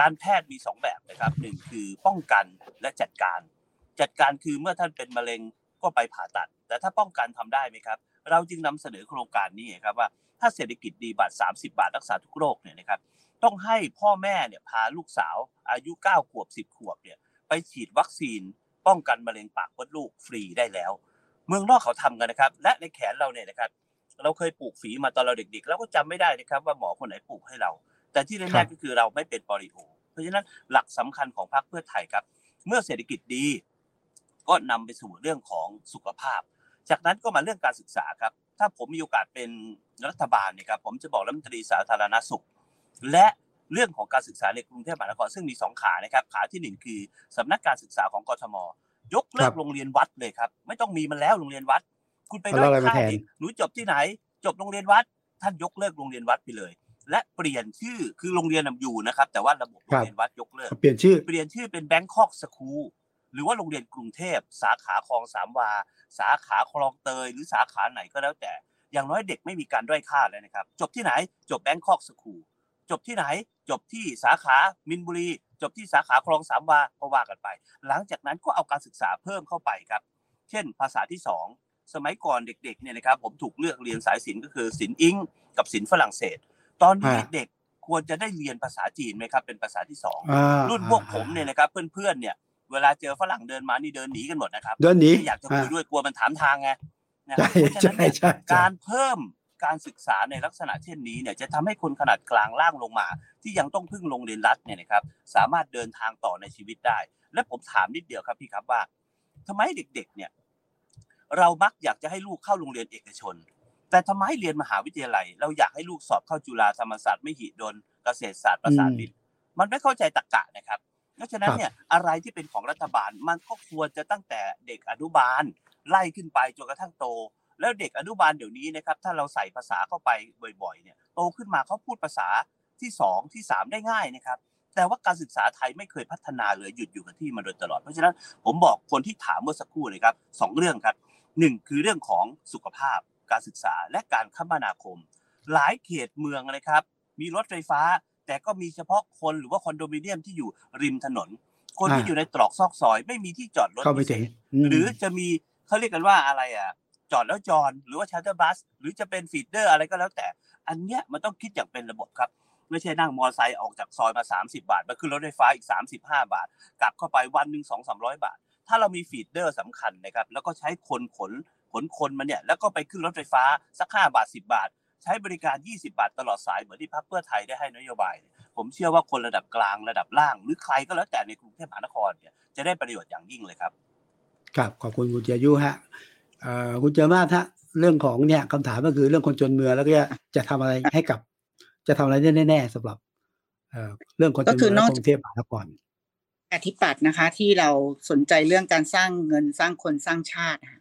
การแพทย์มีสองแบบนะครับหนึ่งคือป้องกันและจัดการ จัดการคือเมื่อท่านเป็นมะเร็งก็ไปผ่าตัด แต่ถ้าป้องกันทำได้ไหมครับ เราจึงนำเสนอโครงการนี้ครับว่าถ้าเศรษฐกิจดีบัตร30 บาทรักษาทุกโรคเนี่ยนะครับต้องให้พ่อแม่เนี่ยพาลูกสาวอายุ 9 ขวบ 10 ขวบเนี่ยไปฉีดวัคซีนป้องกันมะเร็งปากมดลูกฟรีได้แล้ว มืองนอกเขาทำกันนะครับ และในแขนเราเนี่ยนะครับ เราเคยปลูกฝีมาตอนเราเด็กๆแล้วก็จำไม่ได้นะครับ ว่าหมอคนไหนปลูกให้เรา แต่ที่ครัแน่บๆก็คือเราไม่เป็นปอลิโอเพราะฉะนั้นหลักสำคัญของพรรคเพื่อไทยครับ เมื่อเศรษฐกิจดี ก็นำไปสู่เรื่องของสุขภาพ จากนั้นก็มาเรื่องการศึกษาครับ ถ้าผมมีโอกาสเป็นรัฐบาลเนี่ยครับผมจะบอกรัฐมนตรีสาธารณสุข และเรื่องของการศึกษาในกรุงเทพมหานครซึ่งมีสองขานะครับ ขาที่หนึ่งคือสำนักการศึกษาของกทม ยกเลิครักบโรงเรียนวัดเลยครับ ไม่ต้องมีมันแล้วโรงเรียนวัด คุณไปเอาด้อยอะไรมาค่าแทนเด็กหนูจบที่ไหน จบโรงเรียนวัด ท่านยกเลิกโรงเรียนวัดไปเลย และเปลี่ยนชื่อคือโรงเรียนน่ะอยู่นะครับ แต่ว่าระบบโรงเรียนวัดยกเลิกเปลี่ยนชื่อเปลี่ยนชื่อเป็น Bangkok School หรือว่าโรงเรียนกรุงเทพ สาขาคลองสามวา สาขาคลองเตย หรือสาขาไหนก็แล้วแต่ อย่างน้อยเด็กไม่มีการด้อยค่าเลยนะครับ จบที่ไหนจบ Bangkok School จบที่ไหนจบที่สาขามินบุรี จบที่สาขาคลองสามวาก็ว่ากันไป หลังจากนั้นก็เอาการศึกษาเพิ่มเข้าไปครับ เช่น ภาษาที่สองสมัยก่อนเด็กๆเนี่ยนะครับผมถูกเลือกเรียนสายศิลป์ก็คือศิลป์อิงกับศิลป์ฝรั่งเศส ตอนนี้อ่าเด็กควรจะได้เรียนภาษาจีนไหมครับเป็นภาษาที่สองอ่ารุ่นพวกผมเนี่ยนะครับเพื่อนๆเนี่ยเวลาเจอฝรั่งเดินมานี่เดินหนีกันหมดนะครับเดินหนีไม่อยากจะคุยด้วยกลัวมันถามทางไงนะคใช่รับเพราะฉะนั้นใช่เนี่ยใช่ใช่การเพิ่มการศึกษาในลักษณะเช่นนี้เนี่ยจะทำให้คนขนาดกลางล่างลงมา ที่ยังต้องพึ่งโรงเรียนรัฐเนี่ยนะครับสามารถเดินทางต่อในชีวิตได้ และผมถามนิดเดียวครับพี่ครับว่าทำไมเด็กๆเนี่ยเรามักอยากจะให้ลูกเข้าโรงเรียนเอกชน แต่ทำไมเรียนมหาวิทยาลัย เราอยากให้ลูกสอบเข้าจุฬาธรรมศาสตร์ไม่หิดลเกษตรศาสตร์ประสานมิตรมันไม่เข้าใจตรรกะนะครับเพราะฉะนั้นเนี่ยอะไรที่เป็นของรัฐบาลมันก็ควรจะตั้งแต่เด็กอนุบาล ไล่ขึ้นไปจนกระทั่งโต แล้วเด็กอนุบาลเดี๋ยวนี้นะครับถ้าเราใส่ภาษาเข้าไปบ่อยๆเนี่ยโตขึ้นมาเขาพูดภาษา ที่สองที่สามได้ง่ายนะครับ แต่ว่าการศึกษาไทยไม่เคยพัฒนาเลยหยุดอยู่กับที่มาโดยตลอด เพราะฉะนั้นผมบอกคนที่ถามเมื่อสักครู่เลยครับสองเรื่องครับหนึ่งคือเรื่องของสุขภาพ การศึกษาและการคมนาคม หลายเขตเมืองนะครับ มีรถไฟฟ้า แต่ก็มีเฉพาะคนหรือว่าคอนโดมิเนียมที่อยู่ริมถนน คนที่อ่าอยู่ในตรอกซอกซอย ไม่มีที่จอดรถเข้าไปพิเศถึงษมหรือจะมีเขาเรียกกันว่าอะไรอะจอดแล้วจรหรือว่า shuttle bus หรือจะเป็น feeder อะไรก็แล้วแต่ อันเนี้ยมันต้องคิดอย่างเป็นระบบครับ ไม่ใช่นั่งมอเตอร์ไซค์ออกจากซอยมา 30 บาทมาขึ้นรถไฟฟ้าอีก 35 บาท กลับเข้าไปวันหนึ่งสองสามร้อยบาท ถ้าเรามี feeder สำคัญนะครับแล้วก็ใช้คนขนขนคนมาเนี่ยแล้วก็ไปขึ้นรถไฟฟ้าสัก 5 บาท 10 บาท ใช้บริการ 20 บาทตลอดสายเหมือนที่พรรคเพื่อไทยได้ให้นโยบาย ผมเชื่อว่าคนระดับกลางระดับล่าง หรือใครก็แล้วแต่ในกรุงเทพมหานครเนี่ยจะได้ประโยชน์อย่างยิ่งเลยครับครับขอบคุณคุณเจยุฮะคุณเจอมาฮะเรื่องของเนี่ยคำถามก็คือเรื่องคนจนเมืองแล้วก็จะจะทำอะไรให้กับ จะทำอะไรได้แน่ๆสำหรับเอ่อเรื่องคนจนก็คืเมือองนและอกกรุงเทพมหานครอธิปัตย์นะคะ ที่เราสนใจเรื่องการสร้างเงินสร้างคนสร้างชาตินะคะ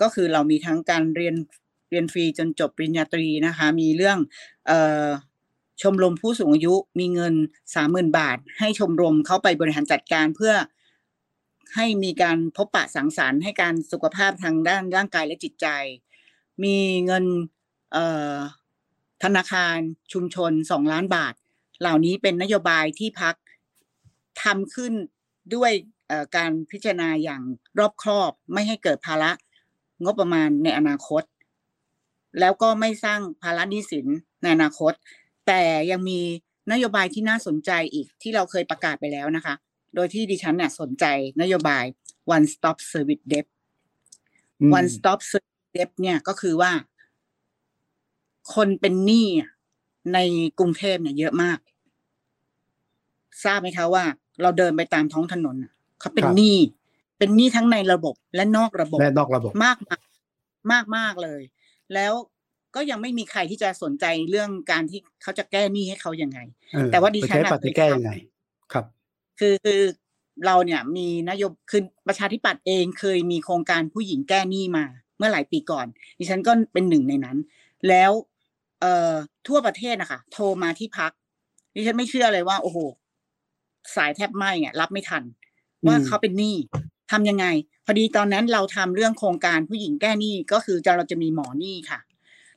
ก็คือเรามีทั้งการเรียนเรียนฟรีจนจบปริญญาตรีนะคะ มีเรื่องเอ่อชมรมผู้สูงอายุมีเงินสามหมื่นบาท ให้ชมรมเข้าไปบริหารจัดการเพื่อให้มีการพบปะสังสรรค์ให้การสุขภาพทางด้านร่างกายและจิตใจ มีเงินเอ่อ ธนาคารชุมชนสองล้านบาท เหล่านี้เป็นนโยบายที่พักทำขึ้นด้วยเอ่อการพิจารณาอย่างรอบครอบ ไม่ให้เกิดภาระงบประมาณในอนาคต แล้วก็ไม่สร้างภาระหนี้สินในอนาคต แต่ยังมีนโยบายที่น่าสนใจอีกที่เราเคยประกาศไปแล้วนะคะ โดยที่ดิฉันเนี่ยสนใจนโยบาย one stop service debt อืม one stop service debt เนี่ยก็คือว่า คนเป็นหนี้อะในกรุงเทพเนี่ยเยอะมาก ทราบไหมคะว่า เราเดินไปตามท้องถนนอะเขาเป็นครับหนี้เป็นหนี้ทั้งในระบบและนอกระบบและนอกระบบมากมากมากมากเลย แล้วก็ยังไม่มีใครที่จะสนใจเรื่องการที่เขาจะแก้หนี้ให้เขายังไงเออแต่ว่าดิไปฉันใช้น่ะปฏิเคยแก้ทำยังไง ครับ คือคือเราเนี่ยมีนโยบคือประชาธิปัตย์เองเคยมีโครงการผู้หญิงแก้หนี้มา เมื่อหลายปีก่อน ดิฉันก็เป็นหนึ่งในนั้น แล้ว เอ่อทั่วประเทศนะคะโทรมาที่พักดิฉันไม่เชื่อเลยว่า โอ้โห สายแทบไหมอะรับไม่ทัน ว่าอืมเขาเป็นหนี้ทำยังไง พอดีตอนนั้นเราทำเรื่องโครงการผู้หญิงแก้หนี้ก็คือจะเราจะมีหมอหนี้ค่ะ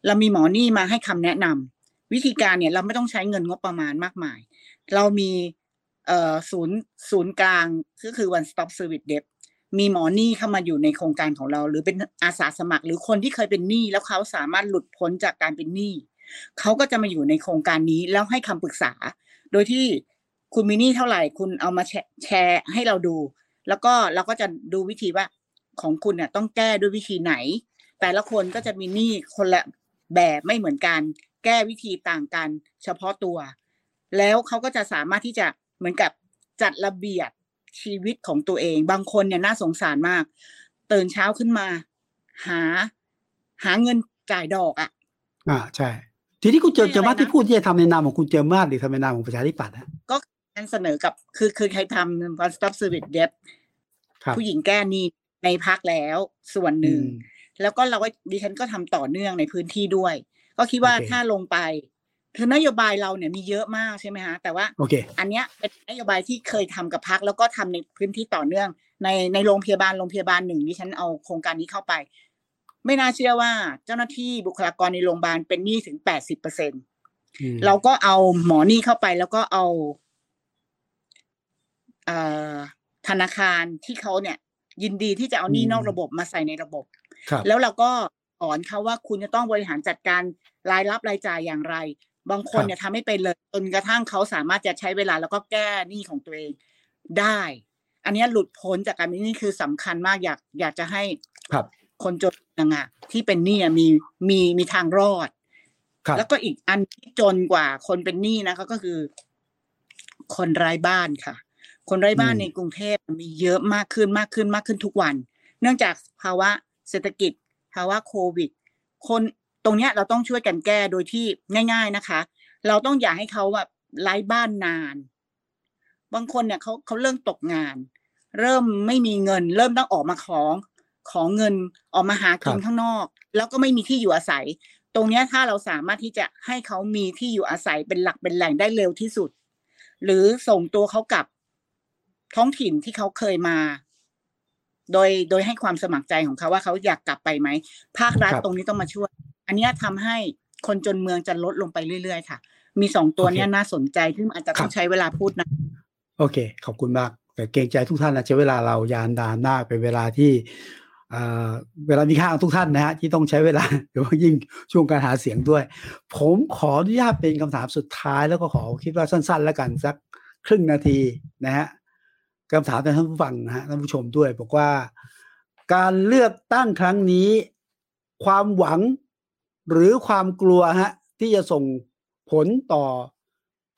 เรามีหมอหนี้มาให้คำแนะนำวิธีการเนี่ยเราไม่ต้องใช้เงินงบประมาณมากมาย เรามีเอ่อศูนย์ศูนย์กลางก็คือ one stop service debt มีหมอหนี้เข้ามาอยู่ในโครงการของเรา หรือเป็นอาสาสมัคร หรือคนที่เคยเป็นหนี้แล้วเขาสามารถหลุดพ้นจากการเป็นหนี้เขาก็จะมาอยู่ในโครงการนี้แล้วให้คำปรึกษา โดยที่คุณมีหนี้เท่าไหร่คุณเอามาแชร์แชร์ให้เราดู แล้วก็เราก็จะดูวิธีว่าของคุณเนี่ยต้องแก้ด้วยวิธีไหน แต่ละคนก็จะมีหนี้คนละแบบไม่เหมือนกัน แก้วิธีต่างกัน เฉพาะตัว แล้วเขาก็จะสามารถที่จะเหมือนกับจัดระเบียบ ชีวิตของตัวเอง บางคนเนี่ยน่าสงสารมาก ตื่นเช้าขึ้นมา หา หาเงินจ่ายดอกอะ่ะ อ่าใช่ ทีนี้คุณเจอเจอมาสที่พูดที่จะทำในนามของคุณเจอมาสหรือทำในนามของประชาธิปัตย์ฮะก็การเสนอกับคือคือใครทำ one stop service debt ครับผู้หญิงแก้หนี้ในพักแล้วส่วนหนึ่งอืมแล้วก็เราก็ดิฉันก็ทำต่อเนื่องในพื้นที่ด้วย ก็คิดว่าโอเคถ้าลงไป คือนโยบายเราเนี่ยมีเยอะมากใช่ไหมฮะแต่ว่าโอเคอันเนี้ยเป็นนโยบายที่เคยทำกับพักแล้วก็ทำในพื้นที่ต่อเนื่อง ในในโรงพยาบาลโรงพยาบาลหนึ่งดิฉันเอาโครงการนี้เข้าไป ไม่น่าเชื่อว่าเจ้าหน้าที่บุคลากรในโรงพยาบาลเป็นหนี้ถึงแปดสิบเปอร์เซ็นอืมเราก็เอาหมอนี่เข้าไปแล้วก็เอาเอ่อธนาคารที่เขาเนี่ย ยินดีที่จะเอาหนี้นอกระบบมาใส่ในระบบครับแล้วเราก็สอนเขาว่าคุณจะต้องบริหารจัดการรายรับรายจ่ายอย่างไร บางคนเนี่ยทำไม่เป็นเลยจนกระทั่งเขาสามารถจะใช้เวลาแล้วก็แก้หนี้ของตัวเองได้ อันเนี้ยหลุดพ้นจากการเป็นหนี้คือสำคัญมากอยากอยากจะให้ครับ คนจนนะงะที่เป็นหนี้อะมีมีมีทางรอดครับแล้วก็อีกอันที่จนกว่าคนเป็นหนี้นะคะก็คือ คนไร้บ้านค่ะ คนไร้บ้านในกรุงเทพมีเยอะมากขึ้นมากขึ้นมากขึ้นทุกวัน เนื่องจากภาวะเศรษฐกิจ ภาวะโควิด คน ตรงเนี้ยเราต้องช่วยกันแก้โดยที่ง่าย ๆนะคะ เราต้องอย่าให้เขาแบบไร้บ้านนาน บางคนเนี่ยเขาเขาเริ่มตกงาน เริ่มไม่มีเงิน เริ่มต้องออกมาขอขอเงินออกมาหากินครับข้างนอก แล้วก็ไม่มีที่อยู่อาศัย ตรงเนี้ยถ้าเราสามารถที่จะให้เขามีที่อยู่อาศัยเป็นหลักเป็นแหล่งได้เร็วที่สุด หรือส่งตัวเขากลับท้องถิ่นที่เขาเคยมา โดยโดยให้ความสมัครใจของเขาว่าเขาอยากกลับไปไหมภาครัฐครับตรงนี้ต้องมาช่วย อันเนี้ยทำให้คนจนเมืองจะลดลงไปเรื่อย ๆ ค่ะ มีสองตัวโอเคเนี้ยน่าสนใจซึ่งอาจจะต้อครังบใช้เวลาพูดนะ โอเค ขอบคุณมาก แต่เกรงใจทุกท่านนะใช้เวลาเรายานดานมากเป็นเวลาที่เอ่อเวลามีค่าของทุกท่านนะฮะที่ต้องใช้เวลาหรือว่ายิ่งช่วงการหาเสียงด้วย ผมขออนุญาตเป็นคำถามสุดท้ายแล้วก็ขอคิดว่าสั้น ๆ แล้วกันสักครึ่งนาทีนะฮะคำถามจากท่านผู้ฟังนะฮะท่านผู้ชมด้วย บอกว่า การเลือกตั้งครั้งนี้ ความหวัง หรือความกลัวฮะที่จะส่งผลต่อ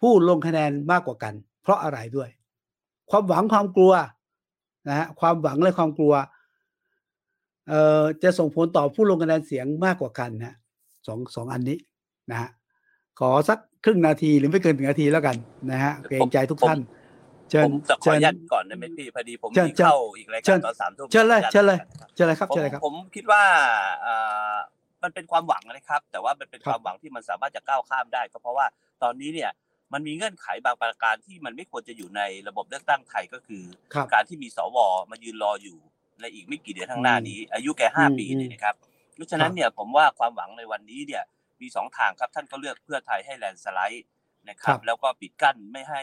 ผู้ลงคะแนนมากกว่ากัน เพราะอะไรด้วย ความหวังความกลัวนะฮะความหวังและความกลัวเอ่อจะส่งผลต่อผู้ลงคะแนนเสียงมากกว่ากันนะสองสองอันนี้นะฮะขอสักครึ่งนาทีหรือไม่เกินหนึ่งนาทีแล้วกันนะฮะเกรงใจทุกท่านเชิผญมจะขอเชิอญนุญาตก่อนได้ไหมพี่พอดีผมเชิญมีเข้าอีกรายเชิการญตอนสามทุ่มเชิญเลยขออนุญาตเชิญเลยครับเชิญเลยครับ ผมเชิญเลยครับผมคิดว่าเอ่อ มันเป็นความหวังนะครับ แต่ว่ามันเป็นครับความหวังที่มันสามารถจะก้าวข้ามได้ก็เพราะว่าตอนนี้เนี่ยมันมีเงื่อนไขบางประการที่มันไม่ควรจะอยู่ในระบบเลือกตั้งไทยก็คือครับการที่มีสวมายืนรออยู่ในอีกไม่กี่เดือนข้างหน้านี้ อายุแค่ห้าอืมปีอืมเนี่ยนะครับเพราะฉะนั้นเนี่ยผมว่าความหวังในวันนี้เนี่ยมีสองทางครับท่านก็เลือกเพื่อไทยให้แลนด์สไลด์นะคครัรับบแล้วก็ปิดกั้นไม่ให้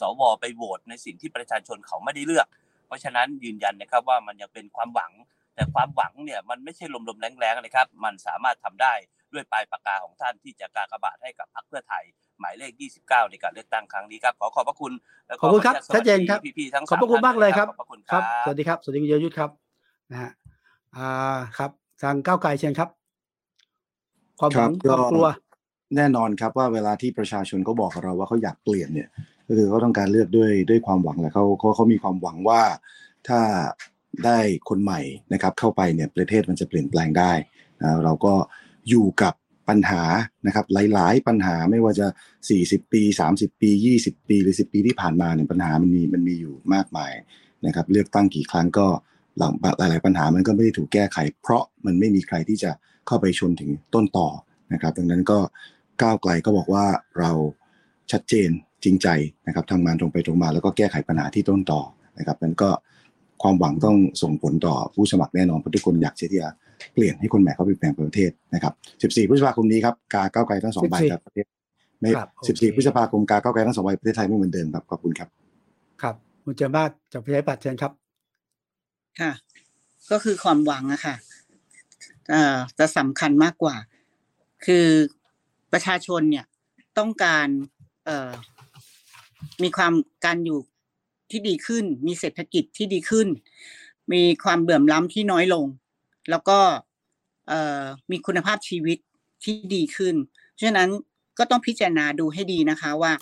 สวไปโหวตในสิ่งที่ประชาชนเขาไม่ได้เลือก เพราะฉะนั้นยืนยันนะครับว่ามันยังเป็นความหวัง แต่ความหวังเนี่ยมันไม่ใช่ลมๆแรงๆนะครับ มันสามารถทำได้ด้วยปลายปากกาของท่านที่จะกากบาทให้กับพรรคเพื่อไทย หมายเลข 29 ในการเลือกตั้งครั้งนี้ครับ ขอขอบพระคุณแล้วขอบคุณครับขออนุญาตสชัวัดสเจนครับพี่ๆทั้งขอบพระคุณสท่นมากเลยครับขอบพระคุณคครัรับบสวัสดีครับสวัสดีคุณเยยุทธครับนะฮะอ่าครับ ทางก้าวไกลเชิญครับ ความหวังครับความกลัวแน่นอนครับว่าเวลาที่ประชาชนเขาบอกกับเราว่าเขาอยากเปลี่ยนเนี่ยก็คือเขาต้องการเลือกด้วยด้วยความหวังแหละเขาเขาเขามีความหวังว่าถ้า ได้คนใหม่นะครับเข้าไปเนี่ยประเทศมันจะเปลี่ยนแปลงได้นะเราก็อยู่กับปัญหานะครับหลาย ๆ ปัญหาไม่ว่าจะ 40 ปี 30 ปี 20 ปีหรือ 10 ปีที่ผ่านมาเนี่ยปัญหามันมีมันมีอยู่มากมายนะครับเลือกตั้งกี่ครั้งก็หลังหลาย ๆ ปัญหามันก็ไม่ได้ถูกแก้ไข เพราะมันไม่มีใครที่จะเข้าไปชนถึงต้นต่อนะครับ ดังนั้นก็ก้าวไกลก็บอกว่าเราชัดเจนจริงใจนะครับทำงานตรงไปตรงมาแล้วก็แก้ไขปัญหาที่ต้นต่อนะครับนั้นก็ ความหวังต้องส่งผลต่อผู้สมัครแน่นอนเพราะทุกคนอยากที่จะเปลี่ยนให้คนใหม่เข้าไปเปลี่ยนแปลงประเทศนะครับ 14 พฤษภาคมนี้ครับกาก้าวไกลทั้งสองใบ14ครับประเทศไม่ครับโอเค14 พฤษภาคมกาก้าวไกลทั้งสองใบประเทศไทยไม่เหมือนเดิมครับขอบคุณครับ ครับคุณเจมาศจากประชาธิปัตย์เชิญครับ ค่ะ ก็คือความหวังอะค่ะเอ่อจะสำคัญมากกว่า คือประชาชนเนี่ยต้องการเอ่อมีความการอยู่ ที่ดีขึ้น มีเศรษฐกิจที่ดีขึ้น มีความเบื่อมล้ำที่น้อยลง แล้วก็มีคุณภาพชีวิตที่ดีขึ้น ฉะนั้นก็ต้องพิจารณาดูให้ดีนะคะว่า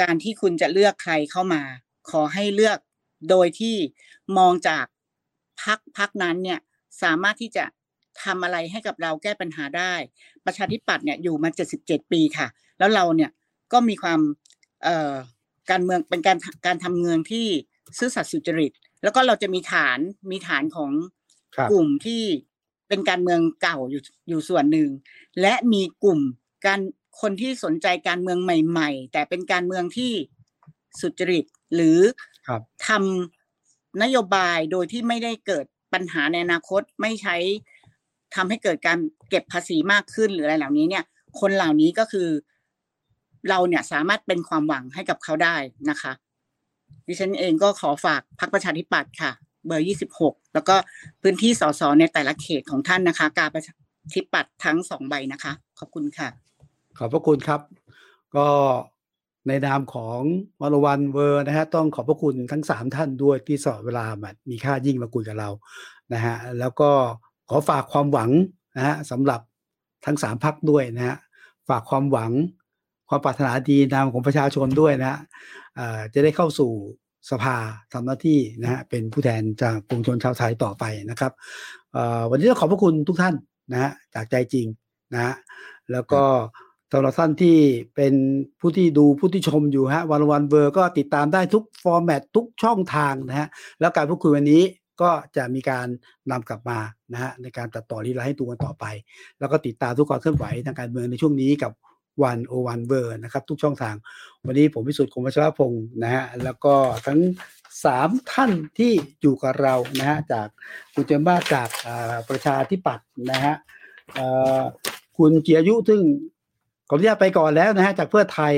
การที่คุณจะเลือกใครเข้ามา ขอให้เลือกโดยที่มองจากพักพักนั้นเนี่ยสามารถที่จะทำอะไรให้กับเราแก้ปัญหาได้ ประชาธิปัตย์เนี่ยอยู่มา 77 ปีค่ะ แล้วเราเนี่ยก็มีความเอ่อ การเมืองเป็นการการทำเมืองที่ซื่อสัตย์สุจริต แล้วก็เราจะมีฐานมีฐานของครับกลุ่มที่เป็นการเมืองเก่าอยู่อยู่ส่วนหนึ่ง และมีกลุ่มการคนที่สนใจการเมืองใหม่ ๆ แต่เป็นการเมืองที่สุจริตหรือครับทำนโยบายโดยที่ไม่ได้เกิดปัญหาในอนาคตไม่ใช้ทำให้เกิดการเก็บภาษีมากขึ้นหรืออะไรเหล่านี้เนี่ย คนเหล่านี้ก็คือ เราเนี่ยสามารถเป็นความหวังให้กับเขาได้นะคะ ดิฉันเองก็ขอฝากพรรคประชาธิปัตย์ค่ะ เบอร์ 26 แล้วก็พื้นที่สสในแต่ละเขตของท่านนะคะ การประชาธิปัตย์ทั้งสองใบนะคะ ขอบคุณค่ะ ขอบพระคุณครับ ก็ในนามของวรวันเวอร์นะฮะต้องขอบพระคุณทั้งสามท่านด้วยที่สละเวลามามีค่ายิ่งมาคุยกับเรานะฮะแล้วก็ขอฝากความหวังนะฮะสำหรับทั้งสามพรรคด้วยนะฮะฝากความหวัง ความปรารถนาดีในนามของประชาชนด้วยนะฮะจะได้เข้าสู่สภาทำหน้าที่นะฮะเป็นผู้แทนจากปวงชนชาวไทยต่อไปนะครับวันนี้ต้องขอบพระคุณทุกท่านนะฮะจากใจจริงนะฮะแล้วก็สำหรับท่านที่เป็นผู้ที่ดูผู้ที่ชมอยู่ฮะ One O One World ก็ติดตามได้ทุก format ทุกช่องทางนะฮะแล้วการพูดคุยวันนี้ก็จะมีการนำกลับมานะฮะในการตัดต่อรีไลท์ให้ดูกันต่อไป แล้วก็ติดตามทุกความเคลื่อนไหวทางการเมืองในช่วงนี้กับ One O One World นะครับ ทุกช่องทาง วันนี้ผมพิสุทธิ์คงวัชรพงศ์นะฮะแล้วก็ทั้งสามท่านที่อยู่กับเรานะฮะจากคุณเจมบ้าจากอ่าประชาธิปัตย์นะฮะเอ่อคุณเกียรติยุซึ่งขออนุญาตไปก่อนแล้วนะฮะจากเพื่อไทย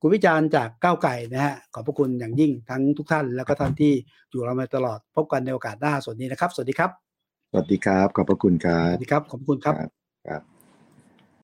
คุณวิจารณ์จากก้าวไก่นะฮะขอบพระคุณอย่างยิ่งทั้งทุกท่าน แล้วก็ท่านที่อยู่เรามาตลอด พบกันในโอกาสหน้าสวัสดีนะครับ สวัสดีครับ สวัสดีครับ ขอบพระคุณครัสบวัสดีครับขอบคุณครับครับ